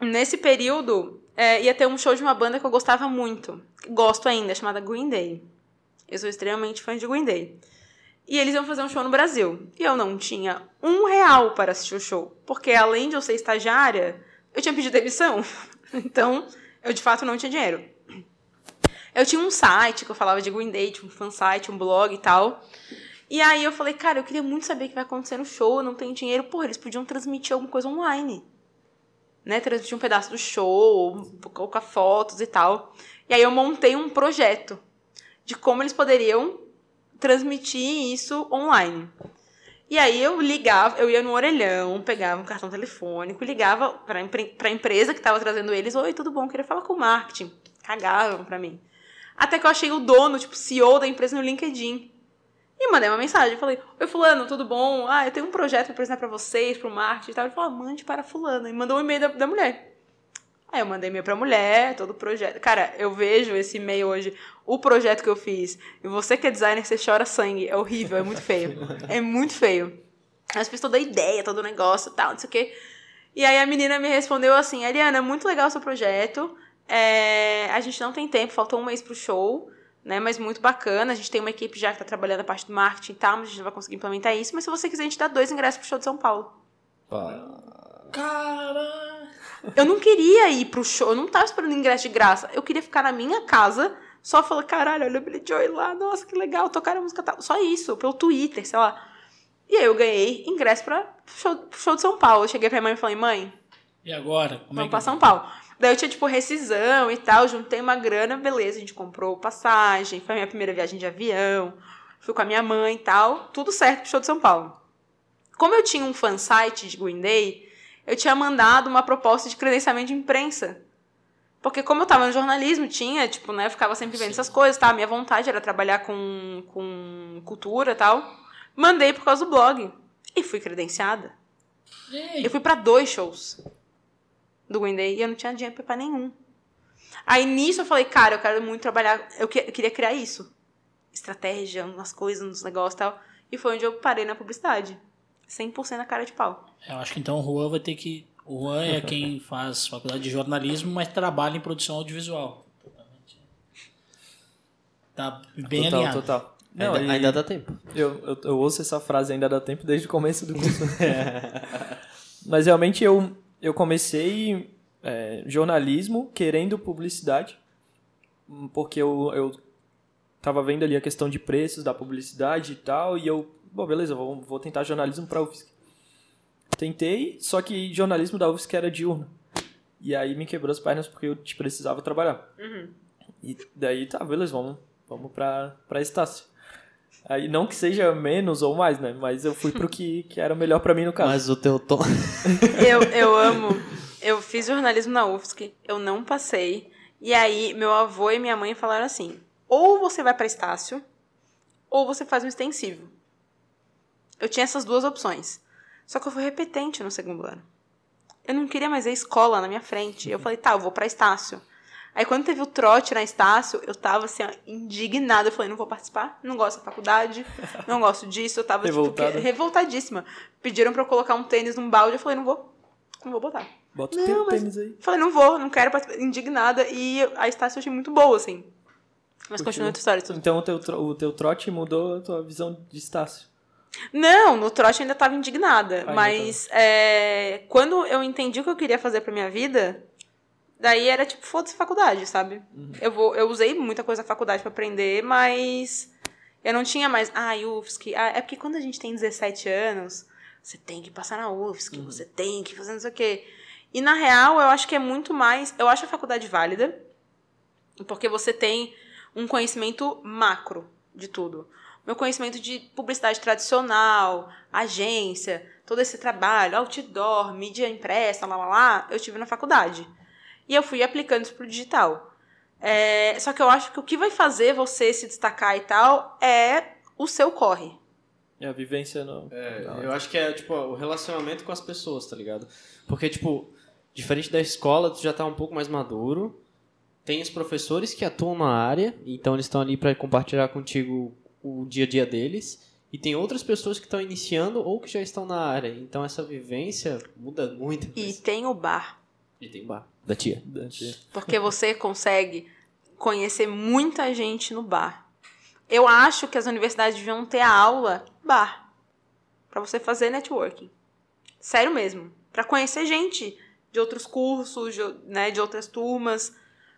nesse período, é, ia ter um show de uma banda que eu gostava muito, gosto ainda, chamada Green Day. Eu sou extremamente fã de Green Day. E eles iam fazer um show no Brasil. E eu não tinha um real para assistir o show. Porque além de eu ser estagiária, eu tinha pedido demissão. Então, eu de fato não tinha dinheiro. Eu tinha um site que eu falava de Green Day, um fansite, um blog e tal. E aí eu falei, cara, eu queria muito saber o que vai acontecer no show, eu não tenho dinheiro. Porra, eles podiam transmitir alguma coisa online. Né? Transmitir um pedaço do show, colocar fotos e tal. E aí eu montei um projeto de como eles poderiam transmitir isso online. E aí eu ligava, eu ia no orelhão, pegava um cartão telefônico, ligava para a empresa que estava trazendo eles, oi, tudo bom, queria falar com o marketing. Cagavam para mim. Até que eu achei o dono, tipo, CEO da empresa no LinkedIn. E mandei uma mensagem, falei, oi fulano, tudo bom? Ah, eu tenho um projeto para apresentar para vocês, pro marketing e tal. Ele falou, ah, mande para fulano. E mandou um e-mail da, da mulher. Aí eu mandei e-mail pra mulher, todo o projeto. Cara, eu vejo esse e-mail hoje, o projeto que eu fiz. E você que é designer, você chora sangue. É horrível, é muito feio. É muito feio. Mas fiz toda a ideia, todo o negócio e tal, não sei o quê. E aí a menina me respondeu assim, Ariana, muito legal o seu projeto. É, a gente não tem tempo, faltou um mês pro show, né? Mas muito bacana. A gente tem uma equipe já que tá trabalhando a parte do marketing e tal, mas a gente não vai conseguir implementar isso. Mas se você quiser, a gente dá dois ingressos pro show de São Paulo. Cara! Eu não queria ir pro show, eu não tava esperando ingresso de graça. Eu queria ficar na minha casa, só falar, caralho, olha o Billy Joy lá, nossa, que legal, tocar a música tal. Só isso, pelo Twitter, sei lá. E aí eu ganhei ingresso pra show, show de São Paulo. Eu cheguei pra minha mãe e falei, mãe, E agora? Como vamos é que... pra São Paulo. Daí eu tinha, tipo, rescisão e tal, juntei uma grana, beleza, a gente comprou passagem, foi a minha primeira viagem de avião, fui com a minha mãe e tal, tudo certo pro show de São Paulo. Como eu tinha um fansite de Green Day, eu tinha mandado uma proposta de credenciamento de imprensa. Porque como eu tava no jornalismo, tinha, tipo, né, eu ficava sempre vendo essas coisas, tá? Minha vontade era trabalhar com, com cultura e tal. Mandei por causa do blog. E fui credenciada. Ei, Eu fui pra dois shows do Green Day e eu não tinha dinheiro pra ir pra nenhum. Aí nisso eu falei, cara, eu quero muito trabalhar, eu, que- eu queria criar isso. Estratégia, umas coisas, uns negócios e tal. E foi onde eu parei na publicidade. 100% na cara de pau. Eu acho que então o Juan vai ter que. O Juan é quem faz faculdade de jornalismo, mas trabalha em produção audiovisual. Totalmente. Tá bem total, alinhado. total. Não, ainda, e ainda dá tempo. Eu, eu, eu ouço essa frase ainda dá tempo desde o começo do curso. Mas realmente eu, eu comecei é, jornalismo querendo publicidade, porque eu, eu tava vendo ali a questão de preços da publicidade e tal, e eu, bom, beleza, vou, vou tentar jornalismo para UFSC. Tentei, só que jornalismo da UFSC era diurno. E aí me quebrou as pernas porque eu te precisava trabalhar. E daí tá, beleza, vamos, vamos pra, pra Estácio. Aí, não que seja menos ou mais, né? Mas eu fui pro que, que era melhor pra mim no caso. Mas o teu tom. Eu, eu amo. Eu fiz jornalismo na UFSC, eu não passei. E aí, meu avô e minha mãe falaram assim: ou você vai pra Estácio, ou você faz um extensivo. Eu tinha essas duas opções. Só que eu fui repetente no segundo ano. Eu não queria mais ver escola na minha frente. Eu falei, tá, eu vou pra Estácio. Aí quando teve o trote na Estácio, eu tava assim, indignada. Eu falei, não vou participar, não gosto da faculdade, não gosto disso. Eu tava, tipo, que- revoltadíssima. Pediram pra eu colocar um tênis num balde, eu falei, não vou, não vou botar. Bota Não, o teu mas- tênis aí. Falei, não vou, não quero participar. Indignada. E a Estácio eu achei muito boa, assim. Mas continua a tua história. Tudo. Então o teu, o teu trote mudou a tua visão de Estácio. Não, no trote eu ainda tava indignada. Mas é, quando eu entendi o que eu queria fazer pra minha vida, daí era tipo, foda-se faculdade, sabe? Eu, vou, eu usei muita coisa da faculdade pra aprender, mas eu não tinha mais. Ah, UFSC. Ah, é porque quando a gente tem 17 anos, você tem que passar na UFSC, você tem que fazer não sei o quê. E na real, eu acho que é muito mais. Eu acho a faculdade válida, porque você tem um conhecimento macro de tudo. Meu conhecimento de publicidade tradicional, agência, todo esse trabalho, outdoor, mídia impressa, lá, lá, lá, eu tive na faculdade. E eu fui aplicando isso pro digital. É, só que eu acho que o que vai fazer você se destacar e tal é o seu corre. E a vivência não. É, eu acho que é, tipo, o relacionamento com as pessoas, tá ligado? Porque, tipo, diferente da escola, tu já tá um pouco mais maduro. Tem os professores que atuam na área, então eles estão ali pra compartilhar contigo o dia a dia deles. E tem outras pessoas que estão iniciando ou que já estão na área. Então essa vivência muda muito. E tem o bar. E tem bar. Da tia. Dante. Porque você consegue conhecer muita gente no bar. Eu acho que as universidades deviam ter a aula bar. Pra você fazer networking. Sério mesmo. Pra conhecer gente de outros cursos, de, né, de outras turmas.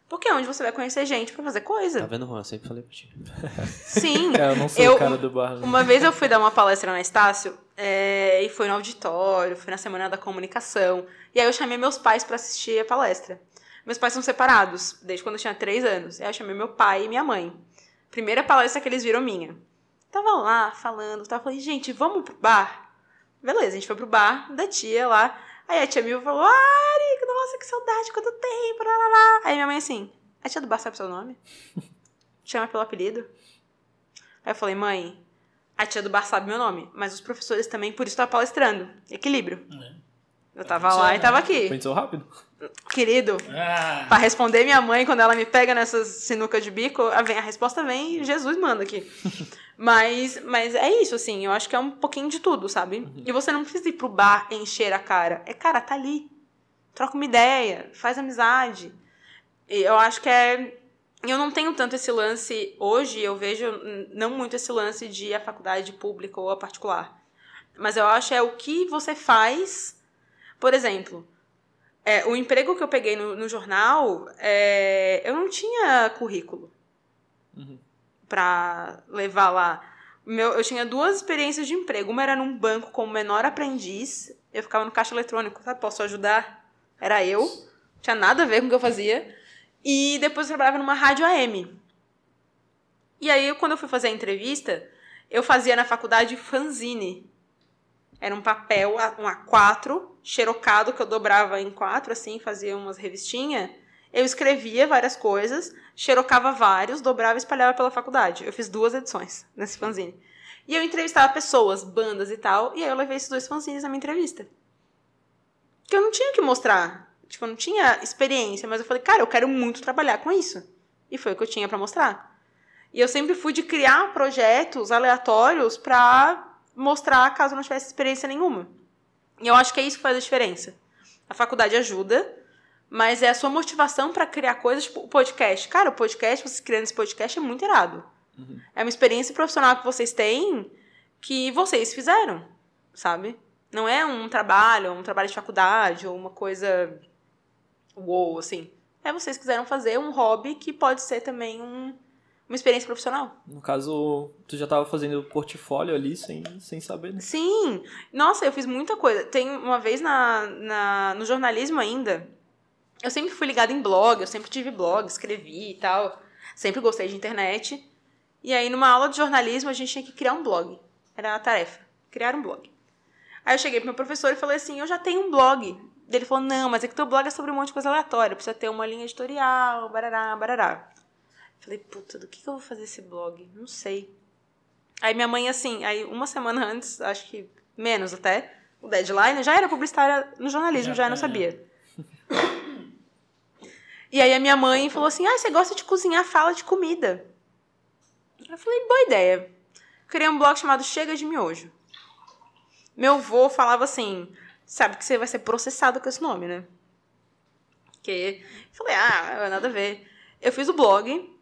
Porque é onde você vai conhecer gente pra fazer coisa. Tá vendo, Juan? Eu sempre falei pra ti. Sim. É, eu não sou Eu- o cara do bar. né? Uma vez eu fui dar uma palestra na Estácio, é, e foi no auditório, foi na Semana da Comunicação. E aí eu chamei meus pais pra assistir a palestra. Meus pais são separados, desde quando eu tinha três anos. E aí eu chamei meu pai e minha mãe. Primeira palestra que eles viram minha. Tava lá, falando, tava falei, gente, vamos pro bar? Beleza, a gente foi pro bar da tia lá. Aí a tia Mil falou, Ari, nossa, que saudade, quanto tempo, lá, lá, lá. Aí minha mãe assim, a tia do bar sabe seu nome? Chama pelo apelido? Aí eu falei, mãe, a tia do bar sabe meu nome, mas os professores também, por isso tava palestrando. Equilíbrio. Eu tava lá e tava aqui. Pensou rápido? Querido, Ah, Pra responder minha mãe quando ela me pega nessas sinucas de bico, a, vem- a resposta vem e Jesus manda aqui. mas, mas é isso, assim, eu acho que é um pouquinho de tudo, sabe? E você não precisa ir pro bar encher a cara. É, cara, tá ali. Troca uma ideia, faz amizade. E eu acho que é. Eu não tenho tanto esse lance hoje, eu vejo não muito esse lance de à faculdade pública ou a particular. Mas eu acho é o que você faz. Por exemplo, é, o emprego que eu peguei no, no jornal, é, eu não tinha currículo pra levar lá. Meu, eu tinha duas experiências de emprego. Uma era num banco como menor aprendiz. Eu ficava no caixa eletrônico, sabe? Posso ajudar? Era eu. Não tinha nada a ver com o que eu fazia. E depois eu trabalhava numa rádio AM. E aí, quando eu fui fazer a entrevista, eu fazia na faculdade fanzine. Era um papel, um A4, xerocado, que eu dobrava em quatro, assim, fazia umas revistinhas. Eu escrevia várias coisas, xerocava vários, dobrava e espalhava pela faculdade. Eu fiz duas edições nesse fanzine. E eu entrevistava pessoas, bandas e tal, e aí eu levei esses dois fanzines na minha entrevista. Que eu não tinha que mostrar. Tipo, eu não tinha experiência, mas eu falei, cara, eu quero muito trabalhar com isso. E foi o que eu tinha pra mostrar. E eu sempre fui de criar projetos aleatórios pra mostrar caso não tivesse experiência nenhuma. E eu acho que é isso que faz a diferença. A faculdade ajuda, mas é a sua motivação pra criar coisas, tipo o podcast. Cara, o podcast, vocês criando esse podcast é muito irado. É uma experiência profissional que vocês têm que vocês fizeram, sabe? Não é um trabalho, um trabalho de faculdade ou uma coisa uou, assim. É vocês quiseram fazer um hobby que pode ser também um- uma experiência profissional. No caso, tu já tava fazendo portfólio ali sem, sem saber, né? Sim! Nossa, eu fiz muita coisa. Tem uma vez na, na, no jornalismo ainda, eu sempre fui ligada em blog, eu sempre tive blog, escrevi e tal. Sempre gostei de internet. E aí, numa aula de jornalismo, a gente tinha que criar um blog. Era a tarefa, criar um blog. Aí eu cheguei pro meu professor e falei assim, eu já tenho um blog. Ele falou, não, mas é que teu blog é sobre um monte de coisa aleatória, precisa ter uma linha editorial, barará, barará. Falei, puta, do que, que eu vou fazer esse blog? Não sei. Aí minha mãe, assim, aí uma semana antes, acho que menos até, o deadline, eu já era publicitária no jornalismo, já, Já não sabia. E aí a minha mãe falou assim, ah, você gosta de cozinhar, fala de comida. Eu falei, boa ideia. Criei um blog chamado Chega de Miojo. Meu avô falava assim, sabe que você vai ser processado com esse nome, né? Que falei, ah, nada a ver. Eu fiz o blog,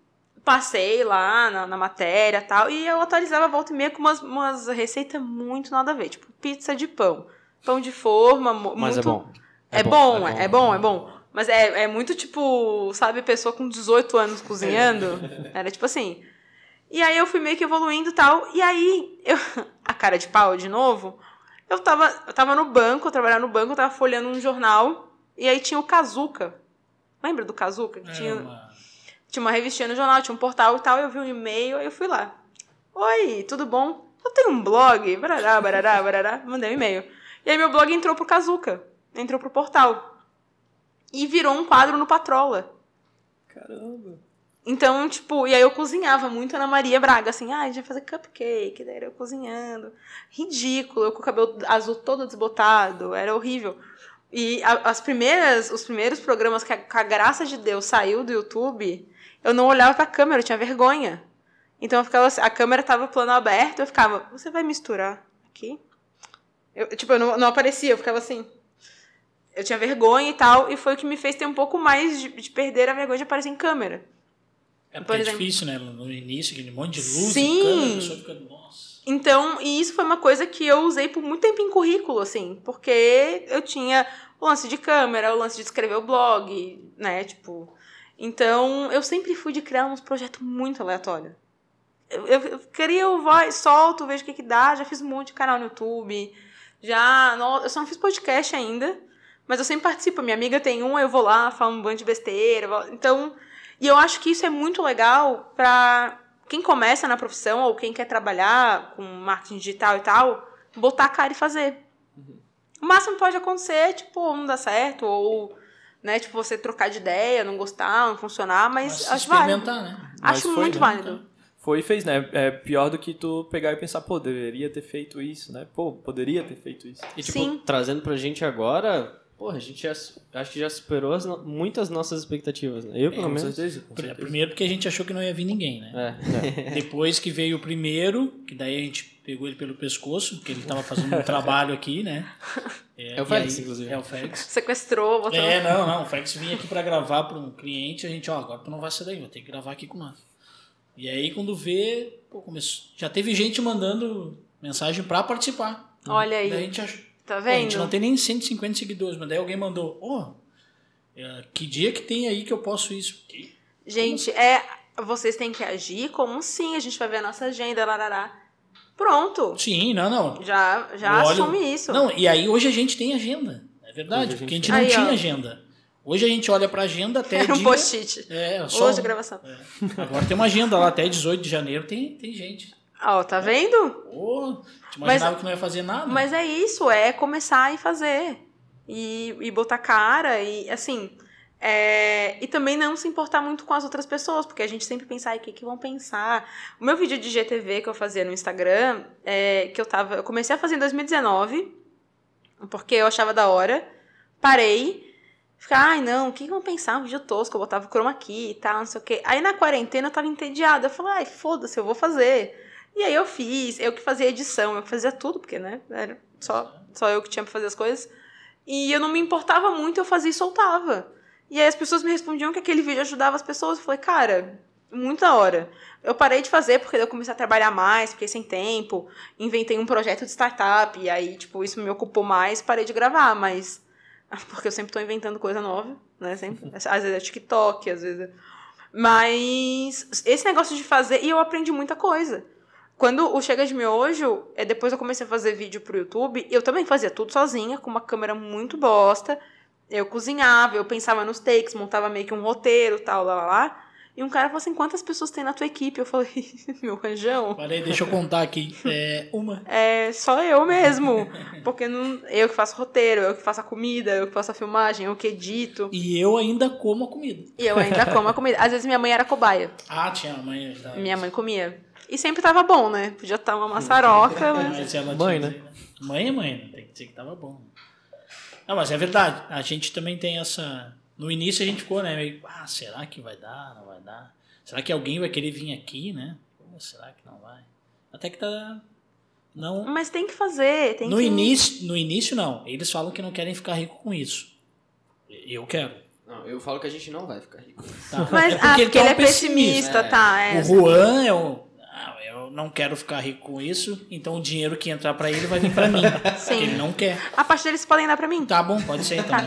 passei lá na, na matéria e tal, e eu atualizava a volta e meia com umas, umas receitas muito nada a ver, tipo pizza de pão, pão de forma, Mas muito... é bom. É, bom, é bom, é bom, Mas é, é muito tipo, sabe, pessoa com 18 anos cozinhando. Era tipo assim. E aí eu fui meio que evoluindo e tal. E aí, eu, a cara de pau de novo, eu tava, eu tava no banco, eu trabalhava no banco, eu tava folheando um jornal. E aí tinha o Kazuca. Lembra do Kazuca? Que É tinha, uma- tinha uma revistinha no jornal, tinha um portal e tal. Eu vi um e-mail, aí eu fui lá. Oi, tudo bom? Eu tenho um blog, barará, barará, barará. Mandei um e-mail. E aí meu blog entrou pro Kazuca. Entrou pro portal. E virou um quadro no Patrola. Caramba. Então, tipo, e aí eu cozinhava muito Ana Maria Braga, assim, ah, a gente vai fazer cupcake, daí era eu cozinhando. Ridículo, eu com o cabelo azul todo desbotado, era horrível. E as primeiras, os primeiros programas que a, com a graça de Deus saiu do YouTube, eu não olhava pra câmera, eu tinha vergonha. Então eu ficava assim, a câmera tava plano aberto, eu ficava, você vai misturar aqui? Eu, tipo, eu não, não aparecia, eu ficava assim. Eu tinha vergonha e tal, e foi o que me fez ter um pouco mais de, de perder a vergonha de aparecer em câmera. É porque Por é difícil, né? No início, aquele monte de luz, Sim. câmera, a pessoa fica, nossa. Então, e isso foi uma coisa que eu usei por muito tempo em currículo, assim, porque eu tinha o lance de câmera, o lance de escrever o blog, né, tipo... Então, eu sempre fui de criar uns projetos muito aleatórios. Eu, eu, eu queria, eu vai, solto, vejo o que que dá. Já fiz um monte de canal no YouTube. Já, no- eu só não fiz podcast ainda. Mas eu sempre participo. Minha amiga tem um, eu vou lá, falo um bando de besteira. vou- Então, e eu acho que isso é muito legal pra quem começa na profissão ou quem quer trabalhar com marketing digital e tal, botar a cara e fazer. O máximo que pode acontecer, é, tipo, não dar certo, ou, né, tipo, você trocar de ideia, não gostar, não funcionar, mas, Mas acho válido. experimentar, né? Mas Acho foi, muito né? válido. Foi e fez, né? É pior do que tu pegar e pensar, pô, deveria ter feito isso, né? Pô, poderia ter feito isso. E, tipo, Sim. trazendo pra gente agora, porra, a gente já, acho que já superou as no- muitas nossas expectativas, né? Eu, pelo Com menos. certeza, com certeza. Primeiro porque a gente achou que não ia vir ninguém, né? É. Depois que veio o primeiro, que daí a gente pegou ele pelo pescoço, que ele tava fazendo um trabalho aqui, né? É o e Félix, aí- inclusive. É o Félix. Sequestrou, botou... É, não, não. O Félix vinha aqui pra gravar pra um cliente, a gente, ó, agora tu não vai sair daí, vou ter que gravar aqui com nós. E aí quando vê, pô, começou. Já teve gente mandando mensagem pra participar. Olha aí. Daí a gente achou. Tá Pô, a gente vendo? não tem nem 150 seguidores, mas daí alguém mandou, ó, é, que dia que tem aí que eu posso isso? Que- Gente, é... Vocês têm que agir como sim, a gente vai ver a nossa agenda, larará. Pronto. Sim, não, não. Já, já olho- assume isso. Não, e aí hoje a gente tem agenda. É verdade, Hoje a porque a gente não Aí, tinha ó. agenda. Hoje a gente olha pra agenda até Era um dia... post-it. É, só... Hoje a gravação. Agora tem uma agenda lá, até 18 de janeiro tem, tem gente. Ó, tá vendo? Pô, te Mas- imaginava que não ia fazer nada. Mas é isso, é começar e fazer. E, e botar cara, e assim. é, e também não se importar muito com as outras pessoas, porque a gente sempre pensa, ai, o que, que vão pensar? O meu vídeo de GTV que eu fazia no Instagram, é, que eu tava. Eu comecei a fazer em 2019, porque eu achava da hora. Parei. Ficar, ai não, o que que vão pensar? Um vídeo tosco, eu botava o chroma key e tal, não sei o quê. Aí na quarentena eu tava entediada. Eu falei, ai, foda-se, eu vou fazer. E aí eu fiz, eu que fazia edição, eu que fazia tudo, porque, né, era só, só eu que tinha pra fazer as coisas. E eu não me importava muito, eu fazia e soltava. E aí as pessoas me respondiam que aquele vídeo ajudava as pessoas. Eu falei, cara, muito da hora. Eu parei de fazer porque eu comecei a trabalhar mais, fiquei sem tempo, inventei um projeto de startup, e aí, tipo, isso me ocupou mais, parei de gravar, mas. Porque eu sempre tô inventando coisa nova, né? Sempre. Às vezes é TikTok, às vezes é. Mas esse negócio de fazer. E eu aprendi muita coisa. Quando o Chega de Miojo, é, depois eu comecei a fazer vídeo pro YouTube, eu também fazia tudo sozinha, com uma câmera muito bosta. Eu cozinhava, eu pensava nos takes, montava meio que um roteiro, tal, lá, lá, lá. E um cara falou assim, quantas pessoas tem na tua equipe? Eu falei, meu ranjão, Peraí, deixa eu contar aqui. É, uma. é só eu mesmo. Porque não, eu que faço roteiro, eu que faço a comida, eu que faço a filmagem, eu que edito. E eu ainda como a comida. E eu ainda como a comida. Às vezes minha mãe era cobaia. Ah, tinha a mãe. Minha mãe comia. E sempre tava bom, né? Podia estar uma maçaroca, mas... Mas ela Mãe, tinha né? Mãe é mãe, né? tem que dizer que tava bom. Não, mas é verdade. A gente também tem essa. No início a gente ficou, né? Meio, ah, será que vai dar? Não vai dar? Será que alguém vai querer vir aqui, né? Pô, será que não vai? Até que tá. Não. Mas tem que fazer, tem No que... início, no início, não. Eles falam que não querem ficar rico com isso. Eu quero. Não, eu falo que a gente não vai ficar rico. Tá? Mas, É ah, porque ele um é pessimista, é. tá? É. O Juan é o. Eu não quero ficar rico com isso, então o dinheiro que entrar pra ele vai vir pra mim. Sim. Porque ele não quer. A parte deles podem dar pra mim. Tá bom, pode ser também.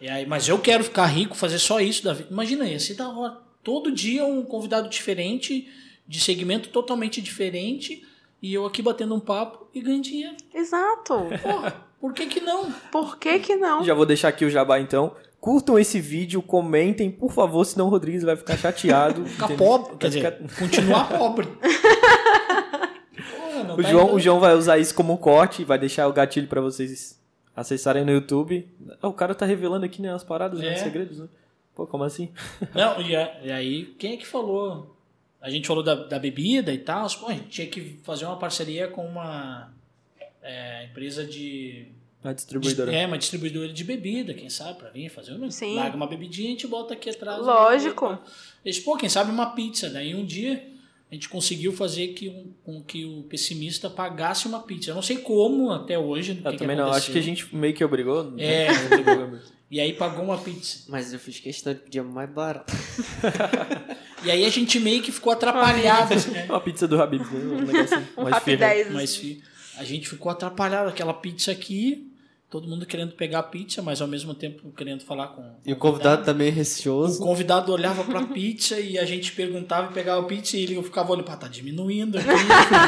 E aí, mas eu quero ficar rico, fazer só isso da vida. Imagina, ia ser da hora. Todo dia um convidado diferente, de segmento totalmente diferente, e eu aqui batendo um papo e ganhando dinheiro. Exato. Porra, por que que não? Por que que não? Já vou deixar aqui o jabá então. Curtam esse vídeo, comentem, por favor, senão o Rodrigues vai ficar chateado. Ficar entendeu? pobre, quer dizer, ficar- continuar pobre. Não O tá João, indo- o João vai usar isso como corte, vai deixar o gatilho pra vocês acessarem no YouTube. Ah, o cara tá revelando aqui né, as paradas, né, É. os segredos, né? Pô, como assim? Não, e, a- e aí, quem é que falou? A gente falou da, da bebida e tal. Pô, a gente tinha que fazer uma parceria com uma é, empresa de. A distribuidora. É, uma distribuidora de bebida, quem sabe, pra vir fazer uma. Sim. Larga uma bebidinha e a gente bota aqui atrás. Lógico. Eles, pô, quem sabe uma pizza. Daí um dia a gente conseguiu fazer que, um, com que o pessimista pagasse uma pizza. Eu não sei como até hoje. Eu que que também não, acho que a gente meio que obrigou. né? É. E aí pagou uma pizza. Mas eu fiz questão de pedir mais barato. E aí a gente meio que ficou atrapalhado. né? Uma pizza do Habib's, né? Um negocinho Um mais firme. a gente ficou atrapalhado. Aquela pizza aqui, todo mundo querendo pegar a pizza, mas ao mesmo tempo querendo falar com. E o convidado também é O receoso. convidado olhava pra pizza e a gente perguntava e pegava a pizza e ele ficava olhando, pá, tá diminuindo aqui.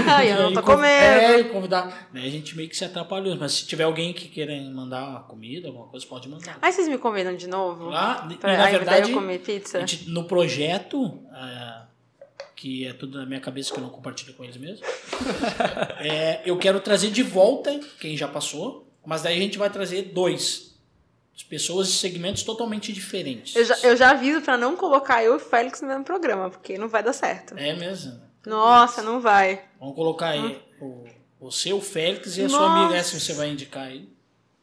Ai, eu E não tô comendo. É, e convidado. Daí a gente meio que se atrapalhou. Mas se tiver alguém que queira mandar uma comida, alguma coisa, pode mandar. Aí vocês me convidam de novo? Lá, e, Pra, na aí daí verdade, eu comer pizza? gente- no projeto, ah, que é tudo na minha cabeça que eu não compartilho com eles mesmo, é, eu quero trazer de volta quem já passou, mas daí a gente vai trazer dois. As pessoas de segmentos totalmente diferentes. Eu já, eu já aviso pra não colocar eu e o Félix no mesmo programa, porque não vai dar certo. É mesmo. Nossa, não vai. Vamos colocar aí o, o seu Félix e a sua Nossa. amiga, essa que você vai indicar aí.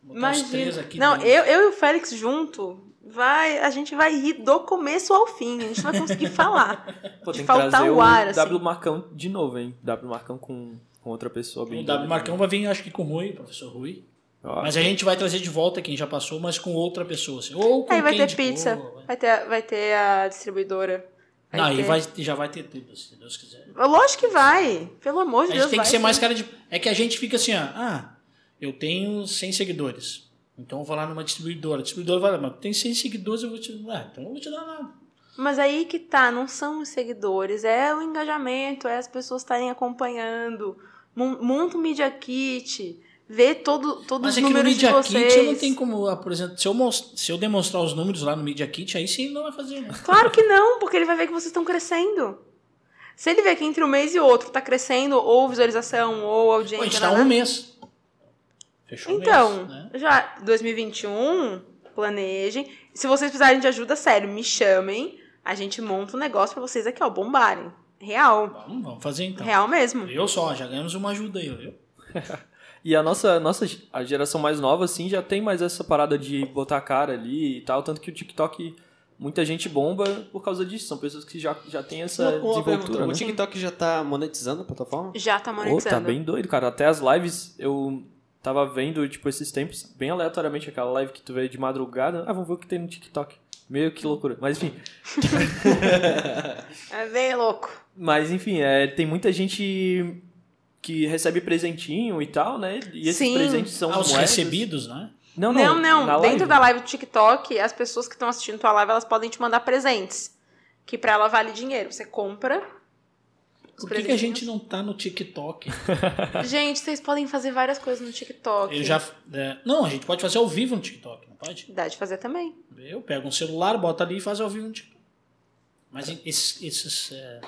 Botar os três Imagina. aqui. Não, dentro. eu, eu e o Félix junto, vai, a gente vai rir do começo ao fim. A gente não vai conseguir falar. Pô, de tem que faltar o o ar, assim. W Marcão de novo, hein? W Marcão com, com outra pessoa bem. O W Marcão vai vir, acho que com o Rui, professor Rui. Mas a gente vai trazer de volta quem já passou, mas com outra pessoa. Assim. Ou com Aí vai quem ter indicou, pizza, vai- vai ter, vai ter a distribuidora. Vai Não, aí ter- vai, já vai ter tudo, se Deus quiser. Lógico que vai. Pelo amor de A Deus, gente tem que vai ser sim. mais cara de. É que a gente fica assim, ó. Ah, eu tenho 100 seguidores. Então eu vou lá numa distribuidora. A distribuidora vai lá, mas tem 100 seguidores, eu vou te. Ah, então eu não vou te dar nada. Mas aí que tá, não são os seguidores, é o engajamento, é as pessoas estarem acompanhando. Mon- Monta o Media Kit, vê todo, todos Mas os é que no números de Media vocês. Kit eu não tenho como, por exemplo, se eu, mos- se eu demonstrar os números lá no Media Kit, aí sim ele não vai fazer, né? Claro que não, porque ele vai ver que vocês estão crescendo. Se ele ver que entre um mês e outro tá crescendo ou visualização ou Pô, a audiência. gente tá né? um mês. Fechou Então, um mês, né? já 2021, planejem. Se vocês precisarem de ajuda, sério, me chamem. A gente monta um negócio pra vocês aqui, ó, bombarem. Real. Vamos, vamos fazer então. Real mesmo. Eu só, já ganhamos uma ajuda aí, viu? E a nossa, nossa a geração mais nova, assim, já tem mais essa parada de botar a cara ali e tal. Tanto que o TikTok, muita gente bomba por causa disso. São pessoas que já, já têm essa Uma- uma pergunta, desenvoltura, né? O TikTok já tá monetizando a plataforma? Já tá Pô, monetizando. tá bem doido, cara. Até as lives, eu tava vendo, tipo, esses tempos, bem aleatoriamente, aquela live que tu vê de madrugada. Ah, vamos ver o que tem no TikTok. Meio que loucura. Mas enfim. É bem louco. Mas enfim, é, tem muita gente que recebe presentinho e tal, né? E esses Sim. presentes são Aos moedas. recebidos, né? Não, Não, não. não. Dentro live. da live do TikTok, as pessoas que estão assistindo tua live, elas podem te mandar presentes. Que pra ela vale dinheiro. Você compra. os Por que, que a gente não tá no TikTok? Gente, vocês podem fazer várias coisas no TikTok. Eu já. é, não, a gente pode fazer ao vivo no TikTok, não pode? Dá de fazer também. Eu pego um celular, boto ali e faz ao vivo no TikTok. Mas esses. esses, é,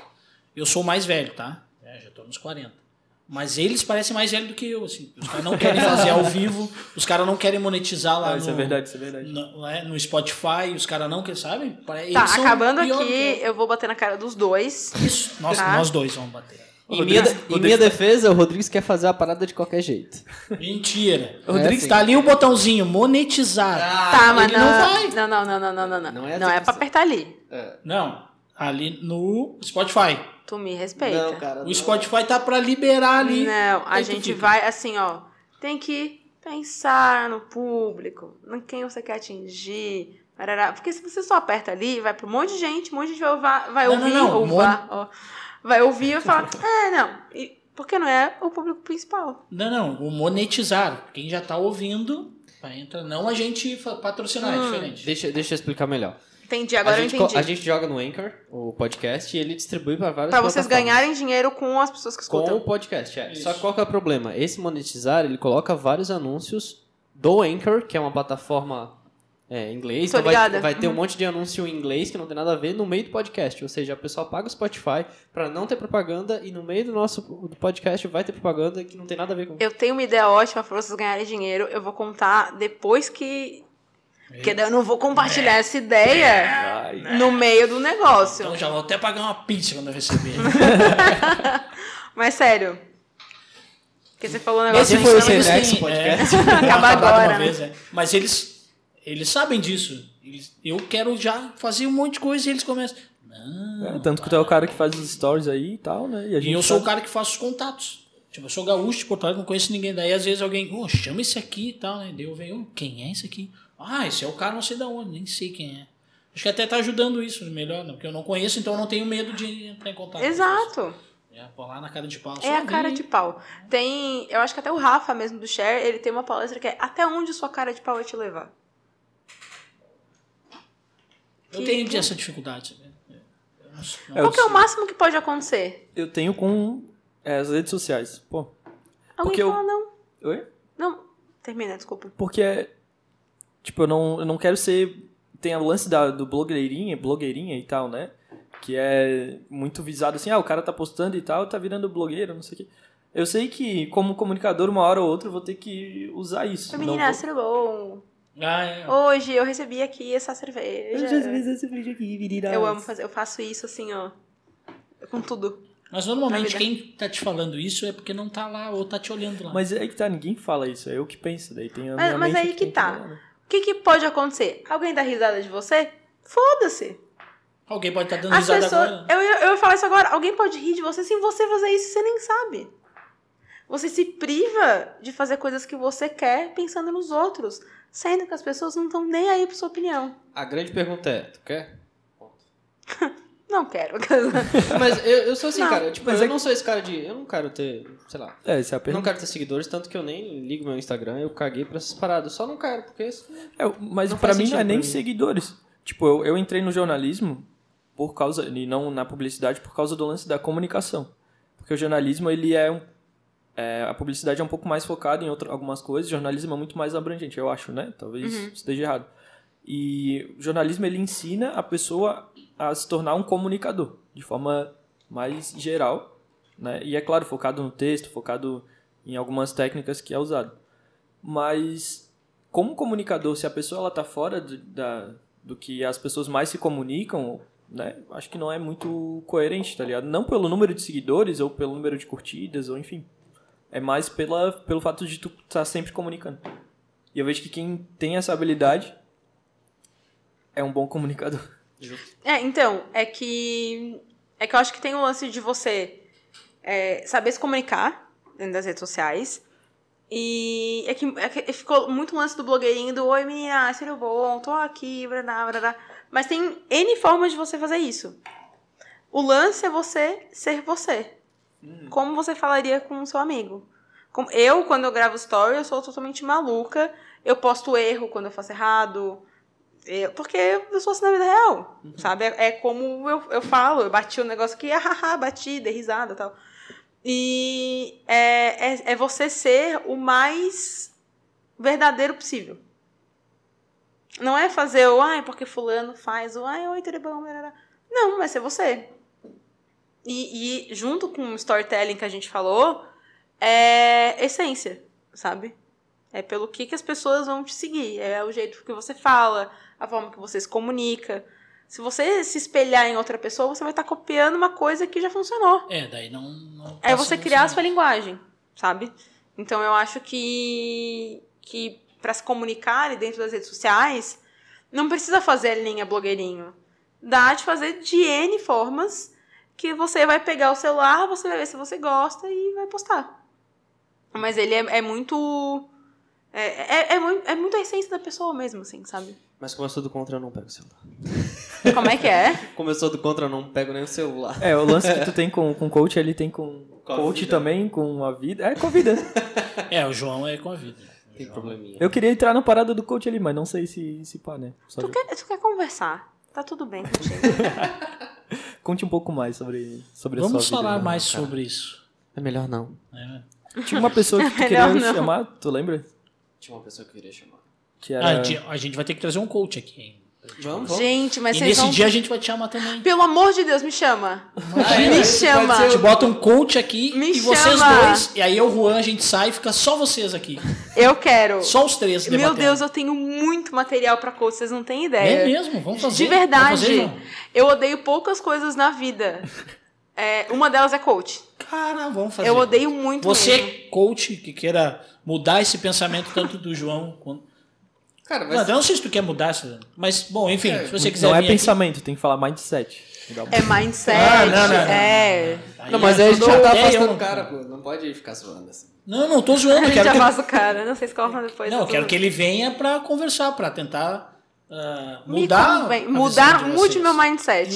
eu sou o mais velho, tá? É, já tô nos 40. Mas eles parecem mais velhos do que eu, assim. Os caras não querem fazer ao vivo, os caras não querem monetizar lá Ah, no, isso é verdade, isso é verdade. no, é, no Spotify, os caras não querem, sabe? Tá, eles são acabando aqui, que eu vou bater na cara dos dois. Isso, nós, Tá. nós dois vamos bater. Em minha, Rodrigues- em minha defesa, o Rodrigues quer fazer a parada de qualquer jeito. Mentira. É Rodrigues, assim. tá ali o botãozinho, monetizar. tá, mas ele não. não vai. Não, não, não, não, não, não, não. Não Não é é, assim pra apertar ali. Não, ali no Spotify. Tu me respeita. Não, cara. O Spotify tá pra liberar ali. Não, a gente fica. vai assim, ó. Tem que pensar no público, em quem você quer atingir. parará. Porque se você só aperta ali, vai pra um monte de gente, um monte de gente vai, ouvir- vai Não, não, ouvir, não, ouvar, ó. vai ouvir e falar, é, não. E, porque não é o público principal. Não, não, o monetizar. Quem já tá ouvindo, vai entrar. Não a gente patrocinar, Hum. é diferente. Deixa, deixa eu explicar melhor. Entendi, agora a, eu gente, entendi. co- a gente joga no Anchor, o podcast, e ele distribui para várias Pra vocês ganharem dinheiro com as pessoas que Com escutam. o podcast, é. Isso. Só que qual que é o problema? Esse monetizar, ele coloca vários anúncios do Anchor, que é uma plataforma é, em inglês. Tô Então vai, vai ter um monte de anúncio em inglês que não tem nada a ver no meio do podcast. Ou seja, a pessoa paga o Spotify para não ter propaganda e no meio do nosso do podcast vai ter propaganda que não tem nada a ver com Eu tenho uma ideia ótima pra vocês ganharem dinheiro. Eu vou contar depois que. Porque daí eu não vou compartilhar essa ideia Ai, no meio do negócio. Então já vou até pagar uma pizza quando eu receber. Mas sério. Porque você falou um negócio Esse foi o Senex têm- Podcast. é, Acaba agora, uma né? vez, é. Mas eles, eles sabem disso. Eles- eu quero já fazer um monte de coisa e eles começam. Não. é, tanto que tu é o cara que faz os stories aí e tal, né? E, a E gente eu sou o tá- cara que faço os contatos. Tipo, eu sou gaúcho de Porto Alegre, não conheço ninguém. Daí às vezes alguém, oh, chama esse aqui e tal, né? Daí eu venho, "Oh, quem é esse aqui? Ah, esse é o cara não sei da onde, nem sei quem é. Acho que até tá ajudando isso melhor, né? Porque eu não conheço, então eu não tenho medo de entrar em contato. Exato. É, pô, lá na cara de pau. É a cara de pau. Tem. Eu acho que até o Rafa mesmo do Share, ele tem uma palestra que é até onde sua cara de pau vai te levar. Eu que- tenho essa dificuldade. sabe? Eu não- não- É, Qual que é o máximo que pode acontecer? Eu tenho com é, as redes sociais. Pô. Alguém Porque eu- fala, não. Oi? Não. Termina, desculpa. Porque, tipo, eu não, eu não quero ser. Tem o lance da, do blogueirinha, blogueirinha e tal, né? Que é muito visado assim, ah, o cara tá postando e tal, tá virando blogueiro, não sei o quê. Eu sei que, como comunicador, uma hora ou outra, eu vou ter que usar isso. Menina, vou- tudo bom? Ah, é. Hoje eu recebi aqui essa cerveja. aqui, meninas. Eu amo fazer, eu faço isso assim, ó. Com tudo. Mas normalmente quem tá te falando isso é porque não tá lá ou tá te olhando lá. Mas é que tá, ninguém fala isso, é eu que penso. Daí tem a Mas- minha mas mente aí que tem tá. falar, né? O que, que pode acontecer? Alguém dá risada de você? Foda-se. Alguém pode estar dando As risada pessoas. agora. Eu, ia- eu ia falar isso agora. Alguém pode rir de você sem você fazer isso, você nem sabe. Você se priva de fazer coisas que você quer pensando nos outros, sendo que as pessoas não estão nem aí pra sua opinião. A grande pergunta é, tu quer? Não quero. Mas eu, eu sou assim, Não, cara. Tipo, mas eu é não sou esse cara de. Eu não quero ter, sei lá. É, essa é a Eu não quero ter seguidores, tanto que eu nem ligo meu Instagram, eu caguei pra essas paradas. Eu só não quero, porque isso. É, mas pra mim não é nem mim. seguidores. Tipo, eu, eu entrei no jornalismo por causa, e não na publicidade, por causa do lance da comunicação. Porque o jornalismo, ele é um. é, a publicidade é um pouco mais focada em outra, algumas coisas, o jornalismo é muito mais abrangente, eu acho, né? Talvez esteja errado. E o jornalismo, ele ensina a pessoa a se tornar um comunicador, de forma mais geral, né? E é claro, focado no texto, focado em algumas técnicas que é usado. Mas como comunicador, se a pessoa ela tá fora do, da, do que as pessoas mais se comunicam, né? Acho que não é muito coerente, tá ligado? Não pelo número de seguidores ou pelo número de curtidas ou enfim. É mais pela, pelo fato de tu estar sempre comunicando. E eu vejo que quem tem essa habilidade é um bom comunicador. É, então, é que. É que eu acho que tem o lance de você é, saber se comunicar dentro das redes sociais. E é que, é que ficou muito lance do blogueirinho do Oi, menina, seria bom, tô aqui, brará, brará. Mas tem N formas de você fazer isso. O lance é você ser você. Como você falaria com o seu amigo. Como- eu, quando eu gravo story, eu sou totalmente maluca. Eu posto erro quando eu faço errado. Eu- porque eu sou assim na vida real, sabe? É, é como eu, eu falo, eu bati o negócio aqui, ah, haha, bati, dei risada e tal. E é, é, é você ser o mais verdadeiro possível. Não é fazer o, ai, porque fulano faz o, ai, oi, tudo bom, Não, vai ser você. E, e junto com o storytelling que a gente falou, é essência, sabe? É pelo que, que as pessoas vão te seguir. É o jeito que você fala, a forma que você se comunica. Se você se espelhar em outra pessoa, você vai estar copiando uma coisa que já funcionou. É, daí não. não É passa você criar a né? sua linguagem, sabe? Então eu acho que que para se comunicar ali dentro das redes sociais, não precisa fazer linha blogueirinho. Dá de fazer de N formas que você vai pegar o celular, você vai ver se você gosta e vai postar. Mas ele é, é muito. É, é, é, muito. é muito a essência da pessoa mesmo, assim, sabe? Mas como eu sou do contra, eu não pego o celular. Como é que é? Como eu sou do contra, eu não pego nem o celular. É, o lance que tu tem com, com coach, ele tem com, Com a coach vida. também, com a vida. É, com a vida. É, o João é com a vida. O Tem João- probleminha. Eu queria entrar na parada do coach ali, mas não sei se, se pá, né? Só Tu quer, tu quer conversar? Tá tudo bem contigo. Conte um pouco mais sobre, sobre a Vamos sua vida. falar né? mais sobre isso. É melhor não. né? Tinha uma pessoa que tu Melhor queria não. chamar, tu lembra? Tinha uma pessoa que eu queria chamar. Que Ah, era... a gente- a gente vai ter que trazer um coach aqui. hein? Vamos, vamos. Gente, mas E vocês nesse vão... dia a gente vai te chamar também. Pelo amor de Deus, me chama. é, me chama. A gente bota um coach aqui Me e vocês chama. dois. E aí eu, Juan, a gente sai e fica só vocês aqui. Eu quero. Só os três Meu debatendo. Deus, eu tenho muito material pra coach, vocês não têm ideia. É mesmo, vamos fazer. De verdade. Fazer, eu odeio poucas coisas na vida. É, uma delas é coach. Cara, vamos fazer. Eu odeio muito Você, mesmo. coach, que queira mudar esse pensamento tanto do João quanto. Cara, Não, mas eu não sei se tu quer mudar essa. Mas, bom, enfim, É, se você quiser Não é vir aqui- pensamento, tem que falar mindset. É mindset, Ah, não, não, não. é... Não, mas aí a gente já tá é, afastando não- o cara, pô. Não pode ficar zoando assim. Não, não, tô zoando. A Eu gente quero já que... faz o cara, não sei se coloca depois. Não, eu quero que ele venha pra conversar, pra tentar ah, Me mudar. convém- a mudar, mude vocês. meu mindset.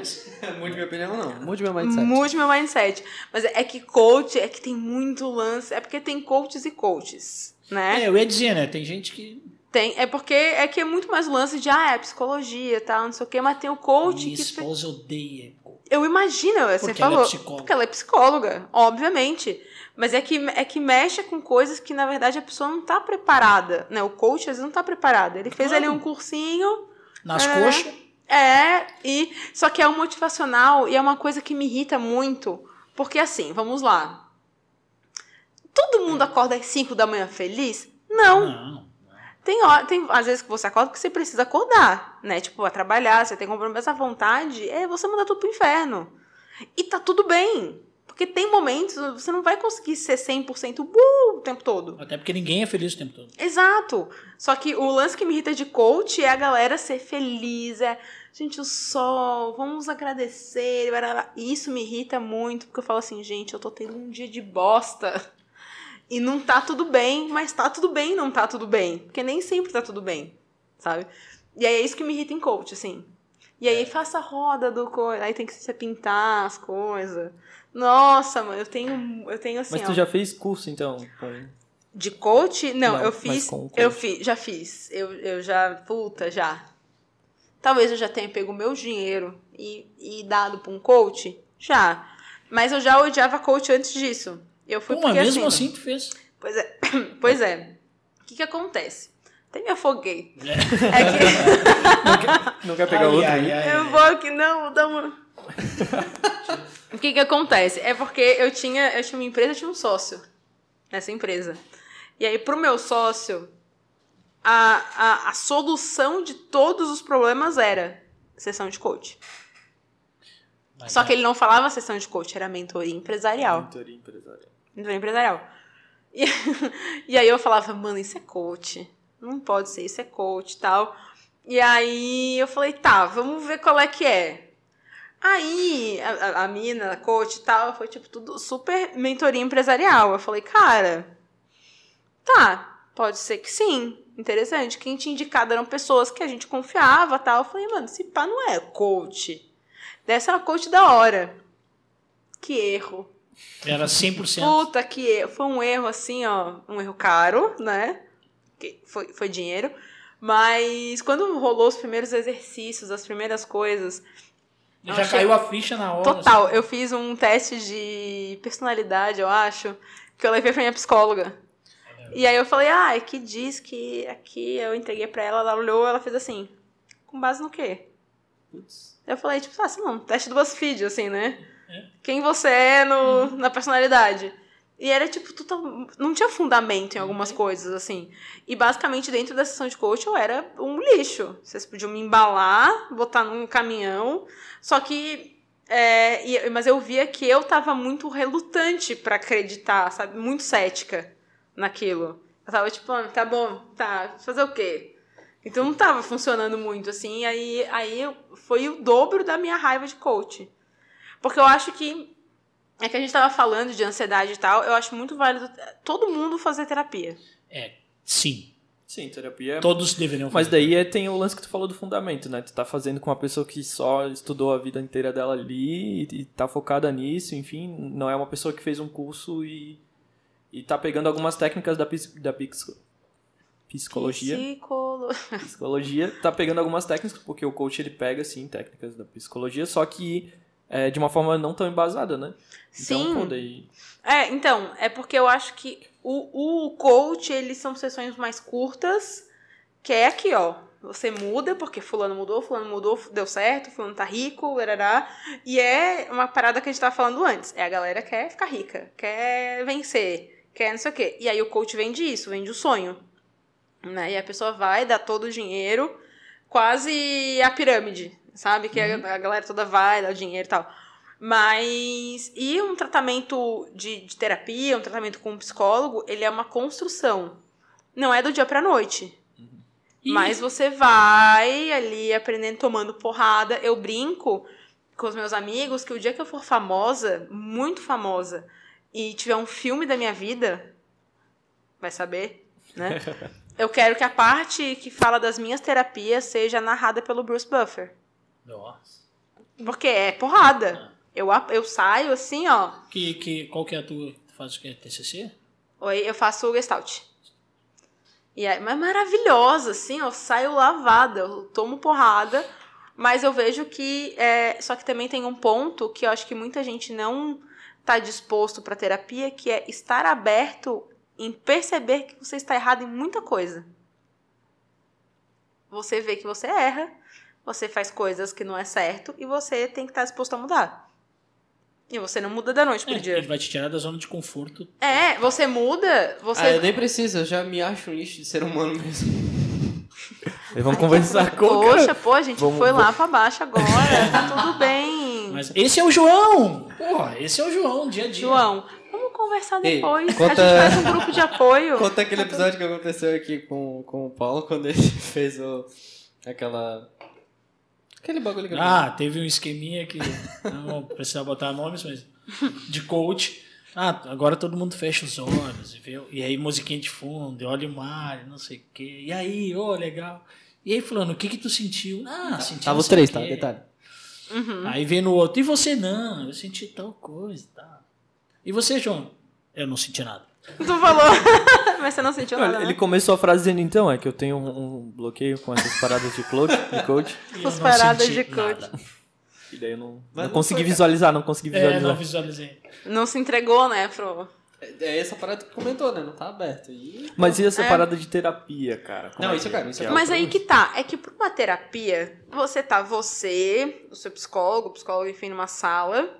Isso. Mude minha opinião, não. Mude meu mindset. Mude meu mindset. Mas é que coach, é que tem muito lance. É porque tem coaches e coaches, né? É, eu ia dizer, né? Tem gente que. Tem, é porque é que é muito mais o lance de, ah, é psicologia e tal, não sei o quê, mas tem o coach Minha que... esposa odeia. Eu imagino, você Porque ela é falou. psicóloga. Porque ela é psicóloga, obviamente. Mas é que, é que mexe com coisas que, na verdade, a pessoa não tá preparada, né? O coach, às vezes, não tá preparado. Ele fez Claro. ali um cursinho, Nas É. coxas. É, e só que é um motivacional e é uma coisa que me irrita muito, porque assim, vamos lá. Todo mundo acorda às 5 da manhã feliz? Não. Não. Tem, hora- tem às vezes que você acorda porque você precisa acordar, né? Tipo, vai trabalhar, você tem compromisso à vontade, é você manda tudo pro inferno. E tá tudo bem. Porque tem momentos, você não vai conseguir ser 100% uh, o tempo todo. Até porque ninguém é feliz o tempo todo. Exato. Só que o lance que me irrita de coach é a galera ser feliz, é, gente, o sol, vamos agradecer. E Isso me irrita muito, porque eu falo assim, gente, eu tô tendo um dia de bosta. E não tá tudo bem, mas tá tudo bem, não tá tudo bem. Porque nem sempre tá tudo bem, sabe? E aí é isso que me irrita em coach, assim. E aí faça a roda do coisa, aí tem que se pintar as coisas. Nossa, mano, eu tenho, eu tenho assim, Mas ó. tu já fez curso, então? De coach? Não, Não, eu fiz. coach. Eu fiz, já fiz. Eu, eu já. Puta, já. Talvez eu já tenha pego o meu dinheiro e, e dado pra um coach. Já. Mas eu já odiava coach antes disso. Eu fui Pô, mas porque mesmo assim. assim tu fez. Pois é. Pois é. O que que acontece? Até me afoguei. É que. Não quer pegar outro? ai, né? ai, Eu vou aqui, não, vou dar uma. o que que acontece? É porque eu tinha, eu tinha uma empresa, eu tinha um sócio nessa empresa. E aí, pro meu sócio, a, a, a solução de todos os problemas era sessão de coach. Mas Só que ele não falava sessão de coach, era mentoria empresarial. Mentoria empresarial. Mentoria empresarial. E, e aí eu falava, mano, isso é coach. Não pode ser, isso é coach e tal. E aí eu falei, tá, vamos ver qual é que é. Aí a, a, a mina, a coach e tal, foi tipo tudo super mentoria empresarial. Eu falei, cara, tá, pode ser que sim. Interessante. Quem tinha indicado eram pessoas que a gente confiava tal. Eu falei, mano, esse pá não é coach. Dessa é uma coach da hora. Que erro. Era 100%. Puta que erro. Foi um erro assim, ó. Um erro caro, né? Que foi, foi dinheiro. Mas quando rolou os primeiros exercícios, as primeiras coisas. Já achei- caiu a ficha na hora. Total, assim. eu fiz um teste de personalidade, eu acho, que eu levei pra minha psicóloga. E aí eu falei, ah, é que diz que aqui eu entreguei pra ela, ela olhou, ela fez assim, com base no quê? Eu falei, tipo, ah, assim, não, teste do BuzzFeed, assim, né? É. Quem você é no, na personalidade. E era, tipo, total, não tinha fundamento em algumas coisas, assim. E basicamente, dentro da sessão de coach, eu era um lixo. Vocês podiam me embalar, botar num caminhão. Só que. é, mas eu via que eu tava muito relutante pra acreditar, sabe? Muito cética naquilo. Eu tava tipo, ah, tá bom, tá, fazer o quê? Então não tava funcionando muito, assim. Aí, aí foi o dobro da minha raiva de coach. Porque eu acho que. É que a gente tava falando de ansiedade e tal, eu acho muito válido todo mundo fazer terapia. É, sim. Sim, terapia é Todos deveriam Mas fazer. daí é, tem o lance que tu falou do fundamento, né? Tu tá fazendo com uma pessoa que só estudou a vida inteira dela ali e, e tá focada nisso, enfim, não é uma pessoa que fez um curso e, e tá pegando algumas técnicas da, pis- da psico- psicologia. Psicolo... Psicologia tá pegando algumas técnicas, porque o coach ele pega, sim, técnicas da psicologia, só que é, de uma forma não tão embasada, né? Então, Sim. pô, daí... É, então, é porque eu acho que o, o coach, eles são sessões mais curtas, que é aqui, ó. Você muda, porque fulano mudou, fulano mudou, deu certo, fulano tá rico, larará. E é uma parada que a gente tava falando antes. É a galera quer ficar rica, quer vencer, quer não sei o quê. E aí o coach vende isso, vende o sonho. Né? E a pessoa vai, dá todo o dinheiro, quase a pirâmide, sabe? Que a, a galera toda vai, dá o dinheiro e tal. Mas. E um tratamento de, de terapia, um tratamento com um psicólogo, ele é uma construção. Não é do dia pra noite. E- Mas você vai ali aprendendo, tomando porrada. Eu brinco com os meus amigos que o dia que eu for famosa, muito famosa, e tiver um filme da minha vida, vai saber, né? eu quero que a parte que fala das minhas terapias seja narrada pelo Bruce Buffer. Nossa. Porque é porrada. Eu, a- eu saio assim, ó. Que, que, qual que é a tua? Tu faz o quê? TCC? Oi, eu faço o Gestalt. E é mas maravilhosa, assim, eu saio lavada, eu tomo porrada, mas eu vejo que. é, só que também tem um ponto que eu acho que muita gente não está disposto para terapia, que é estar aberto em perceber que você está errado em muita coisa. Você vê que você erra, você faz coisas que não é certo e você tem que estar disposto a mudar. E você não muda da noite pro É, dia. ele vai te tirar da zona de conforto. É, você muda, você Ah, eu nem preciso, eu já me acho um lixo de ser humano mesmo. Vamos conversar com o Poxa, pô, a gente Vamos- foi lá pra baixo agora. Tá tudo bem. Mas esse é o João! Porra, esse é o João, dia a dia. João, vamos conversar Ei, depois. conta- A gente faz um grupo de apoio. Conta aquele episódio que aconteceu aqui com, com o Paulo quando ele fez o. aquela. aquele bagulho que eu Ah, teve um esqueminha que não vou precisar botar nomes, mas de coach. Ah, agora todo mundo fecha os olhos e vê, e aí musiquinha de fundo, e olha o mar, e não sei o quê. E aí, ô, legal. E aí, fulano, o que que tu sentiu? Ah, senti Tava os três, tá? quê. Detalhe. Aí vem no outro, e você não, eu senti tal coisa, tá. E você, João? Eu não senti nada. Tu falou. Mas você não sentiu nada. Ele né? começou a frase dizendo, então, é que eu tenho um, um bloqueio com essas paradas de coach, de coach E As paradas de coach. nada. e daí eu não, não não consegui foi, visualizar, não consegui É, visualizar. não visualizei. Não se entregou, né, Fro? É essa parada que comentou, né? Não tá aberto. E... Mas e essa É. parada de terapia, cara? Como Não, é isso eu quero, isso é? quero. Mas aí que tá, é que pra uma terapia, você tá você, o seu psicólogo, o psicólogo, enfim, numa sala,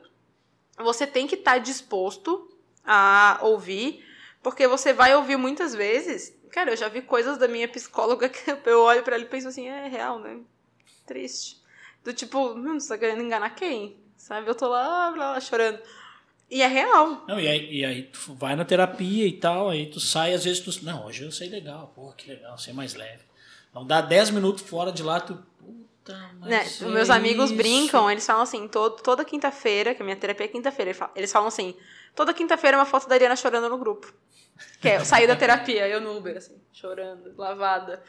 você tem que estar disposto a ouvir, porque você vai ouvir muitas vezes. Cara, eu já vi coisas da minha psicóloga que eu olho pra ela e penso assim, é real, né? Triste. Do tipo, hum, você tá querendo enganar quem? Sabe? Eu tô lá, lá, lá chorando. E é real. Não, e aí, e aí tu vai na terapia e tal, aí tu sai, às vezes tu. Não, hoje eu saí legal, pô, que legal, sei mais leve. Não dá 10 minutos fora de lá, tu. Puta, mas. Né, é os meus amigos isso. brincam, eles falam assim, todo, toda quinta-feira, que a minha terapia é quinta-feira, eles falam- assim, toda quinta-feira é uma foto da Ariana chorando no grupo. Que é, eu saí da terapia, eu no Uber, assim, chorando, lavada.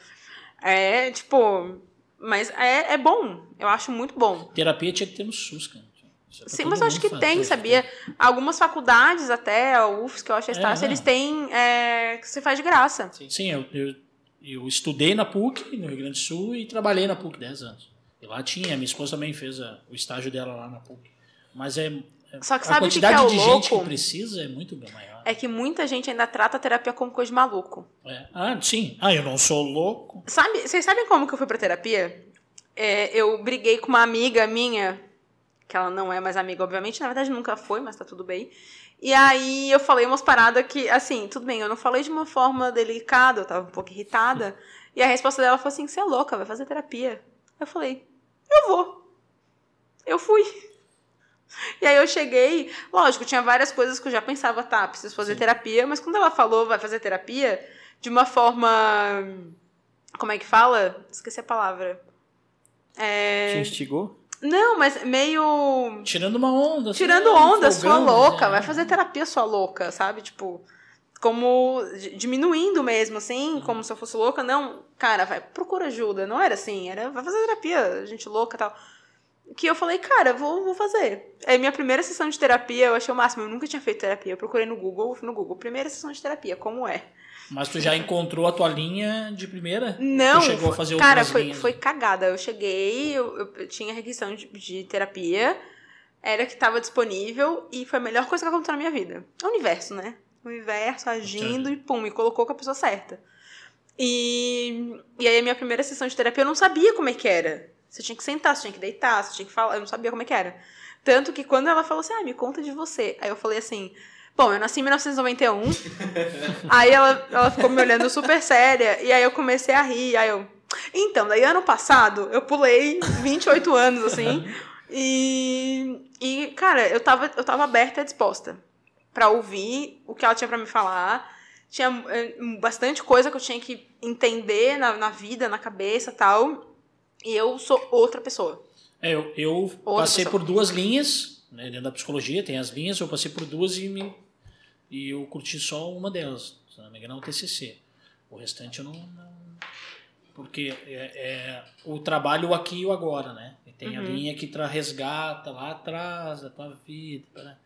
É, tipo, mas é, é bom, eu acho muito bom. Terapia tinha que ter no SUS, cara. É pra Sim, mas eu acho que tem, sabia? Algumas faculdades até, a UFS, que eu acho a Estácio, É, eles não. têm, é, que você faz de graça. Sim, eu, eu, eu estudei na PUC, no Rio Grande do Sul, e trabalhei na PUC 10 anos. E lá tinha, minha esposa também fez a- o estágio dela lá na PUC. Mas é. é- Só que a sabe o que que quantidade é de gente louco? que precisa é muito maior. É que muita gente ainda trata a terapia como coisa de maluco. É. Ah, sim. Ah, eu não sou louco. Sabe, vocês sabem como que eu fui pra terapia? É, eu briguei com uma amiga minha, que ela não é mais amiga, obviamente, na verdade nunca foi, mas tá tudo bem. E aí eu falei umas paradas que, assim, tudo bem, eu não falei de uma forma delicada, eu tava um pouco irritada. E a resposta dela foi assim: você é louca, vai fazer terapia. Eu falei: eu vou. Eu fui. E aí eu cheguei, lógico, tinha várias coisas que eu já pensava, tá, preciso fazer terapia, mas quando ela falou vai fazer terapia, de uma forma. Como é que fala? Esqueci a palavra. É... Te instigou? Não, mas meio. Tirando uma onda. assim, Tirando né, onda, sua folgando, louca, né? vai fazer terapia, sua louca, sabe? Tipo, como di- diminuindo mesmo, assim, como se eu fosse louca. Não, cara, vai, procura ajuda. Não era assim, era vai fazer terapia, gente louca e tal. Que eu falei, cara, vou, vou fazer. É minha primeira sessão de terapia, eu achei o máximo. Eu nunca tinha feito terapia. Eu procurei no Google, no Google, primeira sessão de terapia, como é? Mas tu já encontrou a tua linha de primeira? Não, Tu chegou a fazer cara, foi, linhas? foi cagada. Eu cheguei, eu, eu- tinha requisição de, de terapia, era que estava disponível e foi a melhor coisa que aconteceu na minha vida. O universo, né? O universo agindo e pum, me colocou com a pessoa certa. E, e aí a minha primeira sessão de terapia eu não sabia como é que era. Você tinha que sentar, você tinha que deitar, você tinha que falar, eu não sabia como é que era. Tanto que quando ela falou assim, ah, me conta de você. Aí eu falei assim, bom, eu nasci em 1991. aí ela, ela ficou me olhando super séria, e aí eu comecei a rir, aí eu... Então, daí ano passado, eu pulei 28 anos, assim, e, e cara, eu tava, eu tava aberta e disposta pra ouvir o que ela tinha pra me falar. Tinha eh, bastante coisa que eu tinha que entender na, na vida, na cabeça e tal. E eu sou outra pessoa. É, eu, eu Outra passei pessoa. por duas linhas, né, dentro da psicologia, tem as linhas, eu passei por duas e, me, e eu curti só uma delas, se não me engano, é o TCC. O restante eu não. não- porque é, é o trabalho aqui e o agora, né? E tem a Uhum. linha que tra resgata lá atrás da tua vida. né?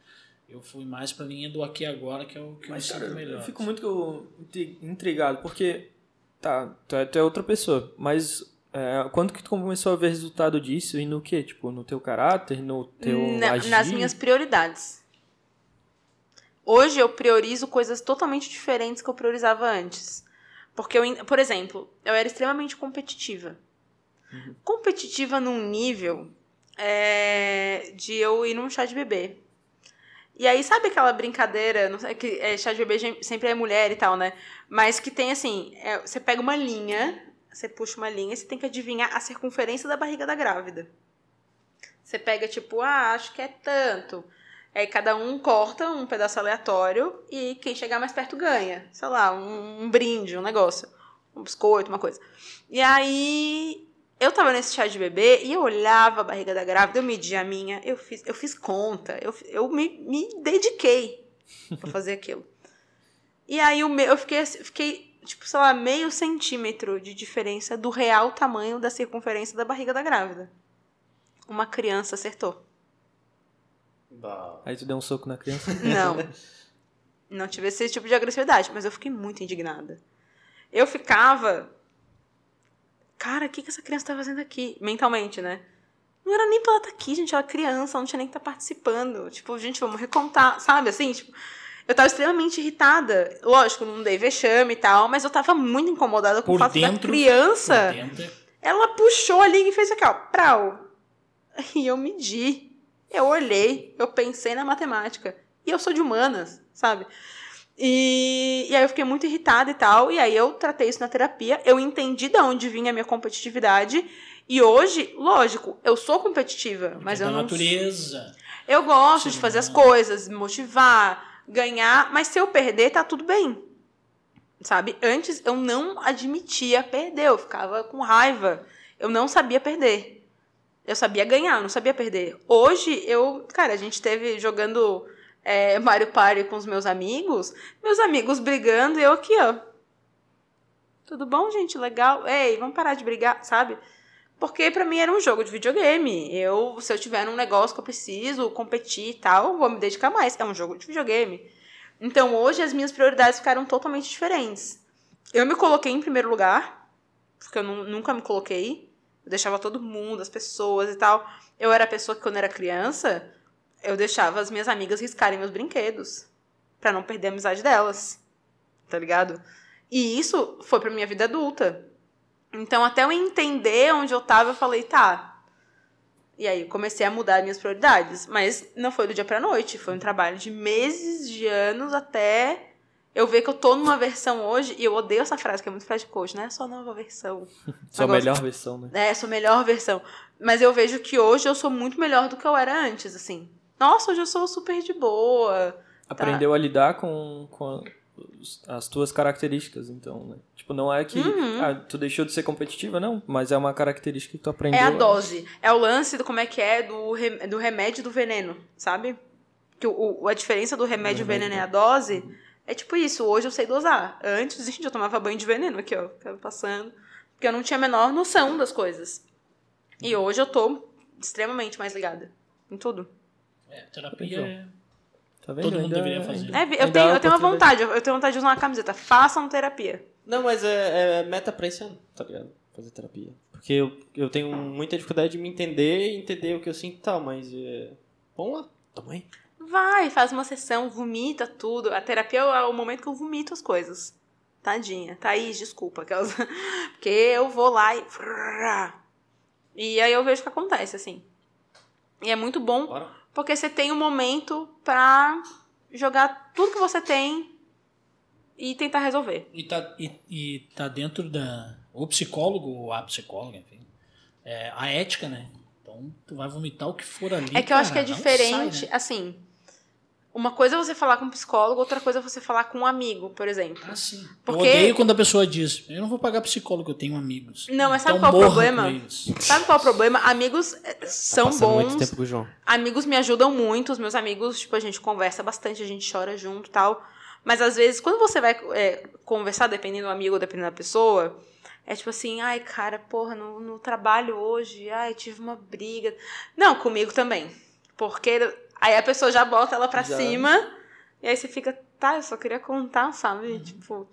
Eu fui mais pra linha do aqui e agora, que é o que Mas, eu cara, sinto melhor. eu fico muito intri- intrigado, porque, tá, tu é, tu é outra pessoa, mas é, quando que tu começou a ver resultado disso e no que? Tipo, no teu caráter, no teu Na- agir? nas minhas prioridades. Hoje eu priorizo coisas totalmente diferentes que eu priorizava antes. Porque eu, por exemplo, eu era extremamente competitiva. Competitiva num nível é, de eu ir num chá de bebê. E aí, sabe aquela brincadeira, não sei, que é, chá de bebê sempre é mulher e tal, né? Mas que tem assim, é, você pega uma linha, você puxa uma linha você tem que adivinhar a circunferência da barriga da grávida. Você pega, tipo, ah, acho que é tanto. Aí cada um corta um pedaço aleatório e quem chegar mais perto ganha. Sei lá, um, um brinde, um negócio. Um biscoito, uma coisa. E aí, eu tava nesse chá de bebê e eu olhava a barriga da grávida, eu media a minha, eu fiz, eu fiz conta, eu, eu me, me dediquei pra fazer aquilo. E aí o meu, eu fiquei, fiquei, tipo, sei lá, meio centímetro de diferença do real tamanho da circunferência da barriga da grávida. Uma criança acertou. Aí tu deu um soco na criança? Não. Não tive esse tipo de agressividade, mas eu fiquei muito indignada. Eu ficava. Cara, o que, que essa criança tá fazendo aqui? Mentalmente, né? Não era nem pra ela estar aqui, gente. Ela é criança, ela não tinha nem que estar participando. Tipo, gente, vamos recontar, sabe? Assim, tipo. Eu tava extremamente irritada. Lógico, não dei vexame e tal, mas eu tava muito incomodada com Por o fato da dentro, criança. Por dentro, Ela puxou ali e fez aqui, ó, prau. E eu medi. Eu olhei, eu pensei na matemática. E eu sou de humanas, sabe? E, e aí eu fiquei muito irritada e tal. E aí eu tratei isso na terapia. Eu entendi de onde vinha a minha competitividade. E hoje, lógico, eu sou competitiva, mas da eu não. natureza. Eu gosto de Sim, fazer as coisas, me motivar, ganhar, mas se eu perder, tá tudo bem. Sabe? Antes eu não admitia perder, eu ficava com raiva. Eu não sabia perder. Eu sabia ganhar, eu não sabia perder. Hoje eu, cara, a gente teve jogando é, Mario Party com os meus amigos, meus amigos brigando e eu aqui, ó. Tudo bom, gente? Legal. Ei, vamos parar de brigar, sabe? Porque pra mim era um jogo de videogame. Eu, se eu tiver um negócio que eu preciso competir e tal, vou me dedicar mais. É um jogo de videogame. Então hoje as minhas prioridades ficaram totalmente diferentes. Eu me coloquei em primeiro lugar, porque eu nu- nunca me coloquei. Eu deixava todo mundo, as pessoas e tal. Eu era a pessoa que quando era criança, eu deixava as minhas amigas riscarem meus brinquedos. Pra não perder a amizade delas. Tá ligado? E isso foi pra minha vida adulta. Então, até eu entender onde eu tava, eu falei, tá. E aí, eu comecei a mudar minhas prioridades. Mas não foi do dia pra noite. Foi um trabalho de meses, de anos, até eu ver que eu tô numa versão hoje. E eu odeio essa frase, que é muito frase de coach, né? Só nova versão. Sua Agora- melhor versão, né? É, sou a melhor versão. Mas eu vejo que hoje eu sou muito melhor do que eu era antes, assim. Nossa, hoje eu sou super de boa. Aprendeu a lidar com, com a- as tuas características, então, né? Tipo, não é que Uhum. ah, tu deixou de ser competitiva, não, mas é uma característica que tu aprendeu. É a dose. É o lance do como é que é do, rem- do remédio e do veneno, sabe? Que o, o- a diferença do remédio e o veneno é a dose. É tipo isso, hoje eu sei dosar. Antes, gente, eu tomava banho de veneno aqui, ó. Ficava passando. Porque eu não tinha a menor noção das coisas. E hoje eu tô extremamente mais ligada. Em tudo. É, terapia é... Tá vendo? Todo mundo Ainda- deveria fazer. É, eu, ainda tenho, eu tenho uma vontade, eu eu tenho vontade de usar uma camiseta. Façam terapia. Não, mas é, é meta pra esse ano, tá ligado? Fazer terapia. Porque eu, eu tenho muita dificuldade de me entender e entender o que eu sinto e tal, mas é... Vamos lá, tamo aí. Vai, faz uma sessão, vomita tudo. A terapia é o momento que eu vomito as coisas. Tadinha. Thaís, desculpa. aquelas- Porque eu vou lá e. E aí eu vejo o que acontece, assim. E é muito bom Bora. Porque você tem um momento pra jogar tudo que você tem e tentar resolver. E tá, e, e tá dentro da. O psicólogo, ou a psicóloga, enfim. É, a ética, né? Então, tu vai vomitar o que for ali. É que eu acho que é cara, não diferente, sai, né? assim. Uma coisa é você falar com um psicólogo, outra coisa é você falar com um amigo, por exemplo. Ah, sim. Porque- Eu odeio quando a pessoa diz: Eu não vou pagar psicólogo, eu tenho amigos. Não, mas sabe Então qual é o problema? Sabe qual é o problema? Amigos eh, são muito bons. tempo com o João. Amigos me ajudam muito, os meus amigos, tipo, a gente conversa bastante, a gente chora junto e tal. Mas às vezes, quando você vai é, conversar, dependendo do amigo, dependendo da pessoa, é tipo assim, ai, cara, porra, no, no trabalho hoje, ai, tive uma briga. Não, comigo também. Porque aí a pessoa já bota ela pra Já. cima, e aí você fica, tá, eu só queria contar, sabe? Tipo.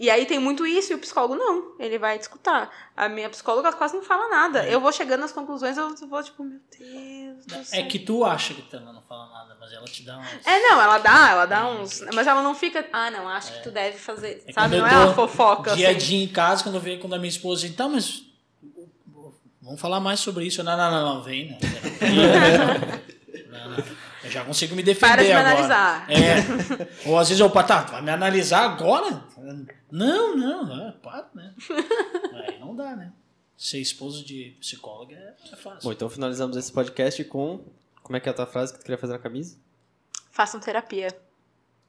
E aí tem muito isso, e o psicólogo não. Ele vai discutir. A minha psicóloga quase não fala nada. Eu vou chegando nas conclusões, eu vou, tipo, meu Deus do É céu. que tu acha que ela não fala nada, mas ela te dá uns. É, não, ela dá, ela dá uns. Mas ela não fica. Ah, não, acho que tu deve fazer. É sabe? Não é uma fofoca. Dia a assim. dia em casa, quando eu vejo quando a minha esposa então, mas. Vamos falar mais sobre isso. Não, não, não, não, vem, não. Não, não. Eu já consigo me defender Para de me agora. analisar. É. Ou às vezes eu, tá, vai me analisar agora? Não, não, é, para, né? Aí não dá, né? Ser esposo de psicóloga é, é fácil. Bom, então finalizamos esse podcast com. Como é que é a tua frase que tu queria fazer na camisa? Façam terapia.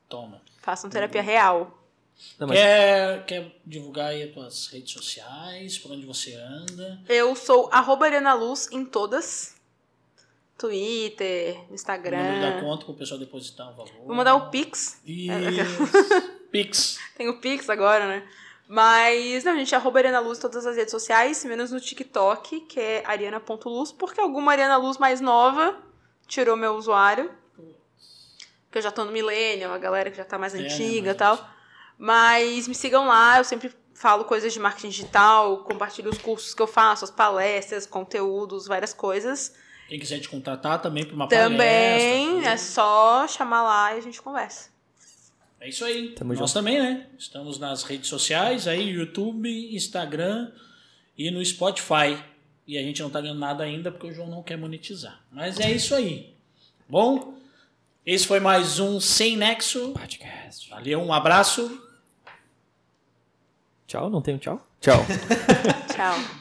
Toma. Façam terapia real. Não, mas Quer, quer divulgar aí as tuas redes sociais, por onde você anda? Eu sou arroba Ariana Luz em todas. Twitter, O número da Instagram. conta para o pessoal depositar um valor. Vou mandar o Pix. Isso. Pix. Tem o Pix agora, né? Mas, não, gente, arroba Ariana Luz em todas as redes sociais, menos no TikTok, que é ariana.luz, porque alguma Ariana Luz mais nova tirou meu usuário. Porque eu já tô no Millennium, a galera que já tá mais É, antiga e tal. Mas me sigam lá, eu sempre falo coisas de marketing digital, compartilho os cursos que eu faço, as palestras, conteúdos, várias coisas. Quem quiser te contratar também para uma Também palestra. é só chamar lá e a gente conversa. É isso aí. Tamo Nós junto. também, né? Estamos nas redes sociais, aí YouTube, Instagram e no Spotify. E a gente não tá ganhando nada ainda porque o João não quer monetizar. Mas é isso aí. Bom, esse foi mais um Sem Nexo. podcast. Valeu, um abraço. Tchau, não tenho tchau? Tchau. Tchau.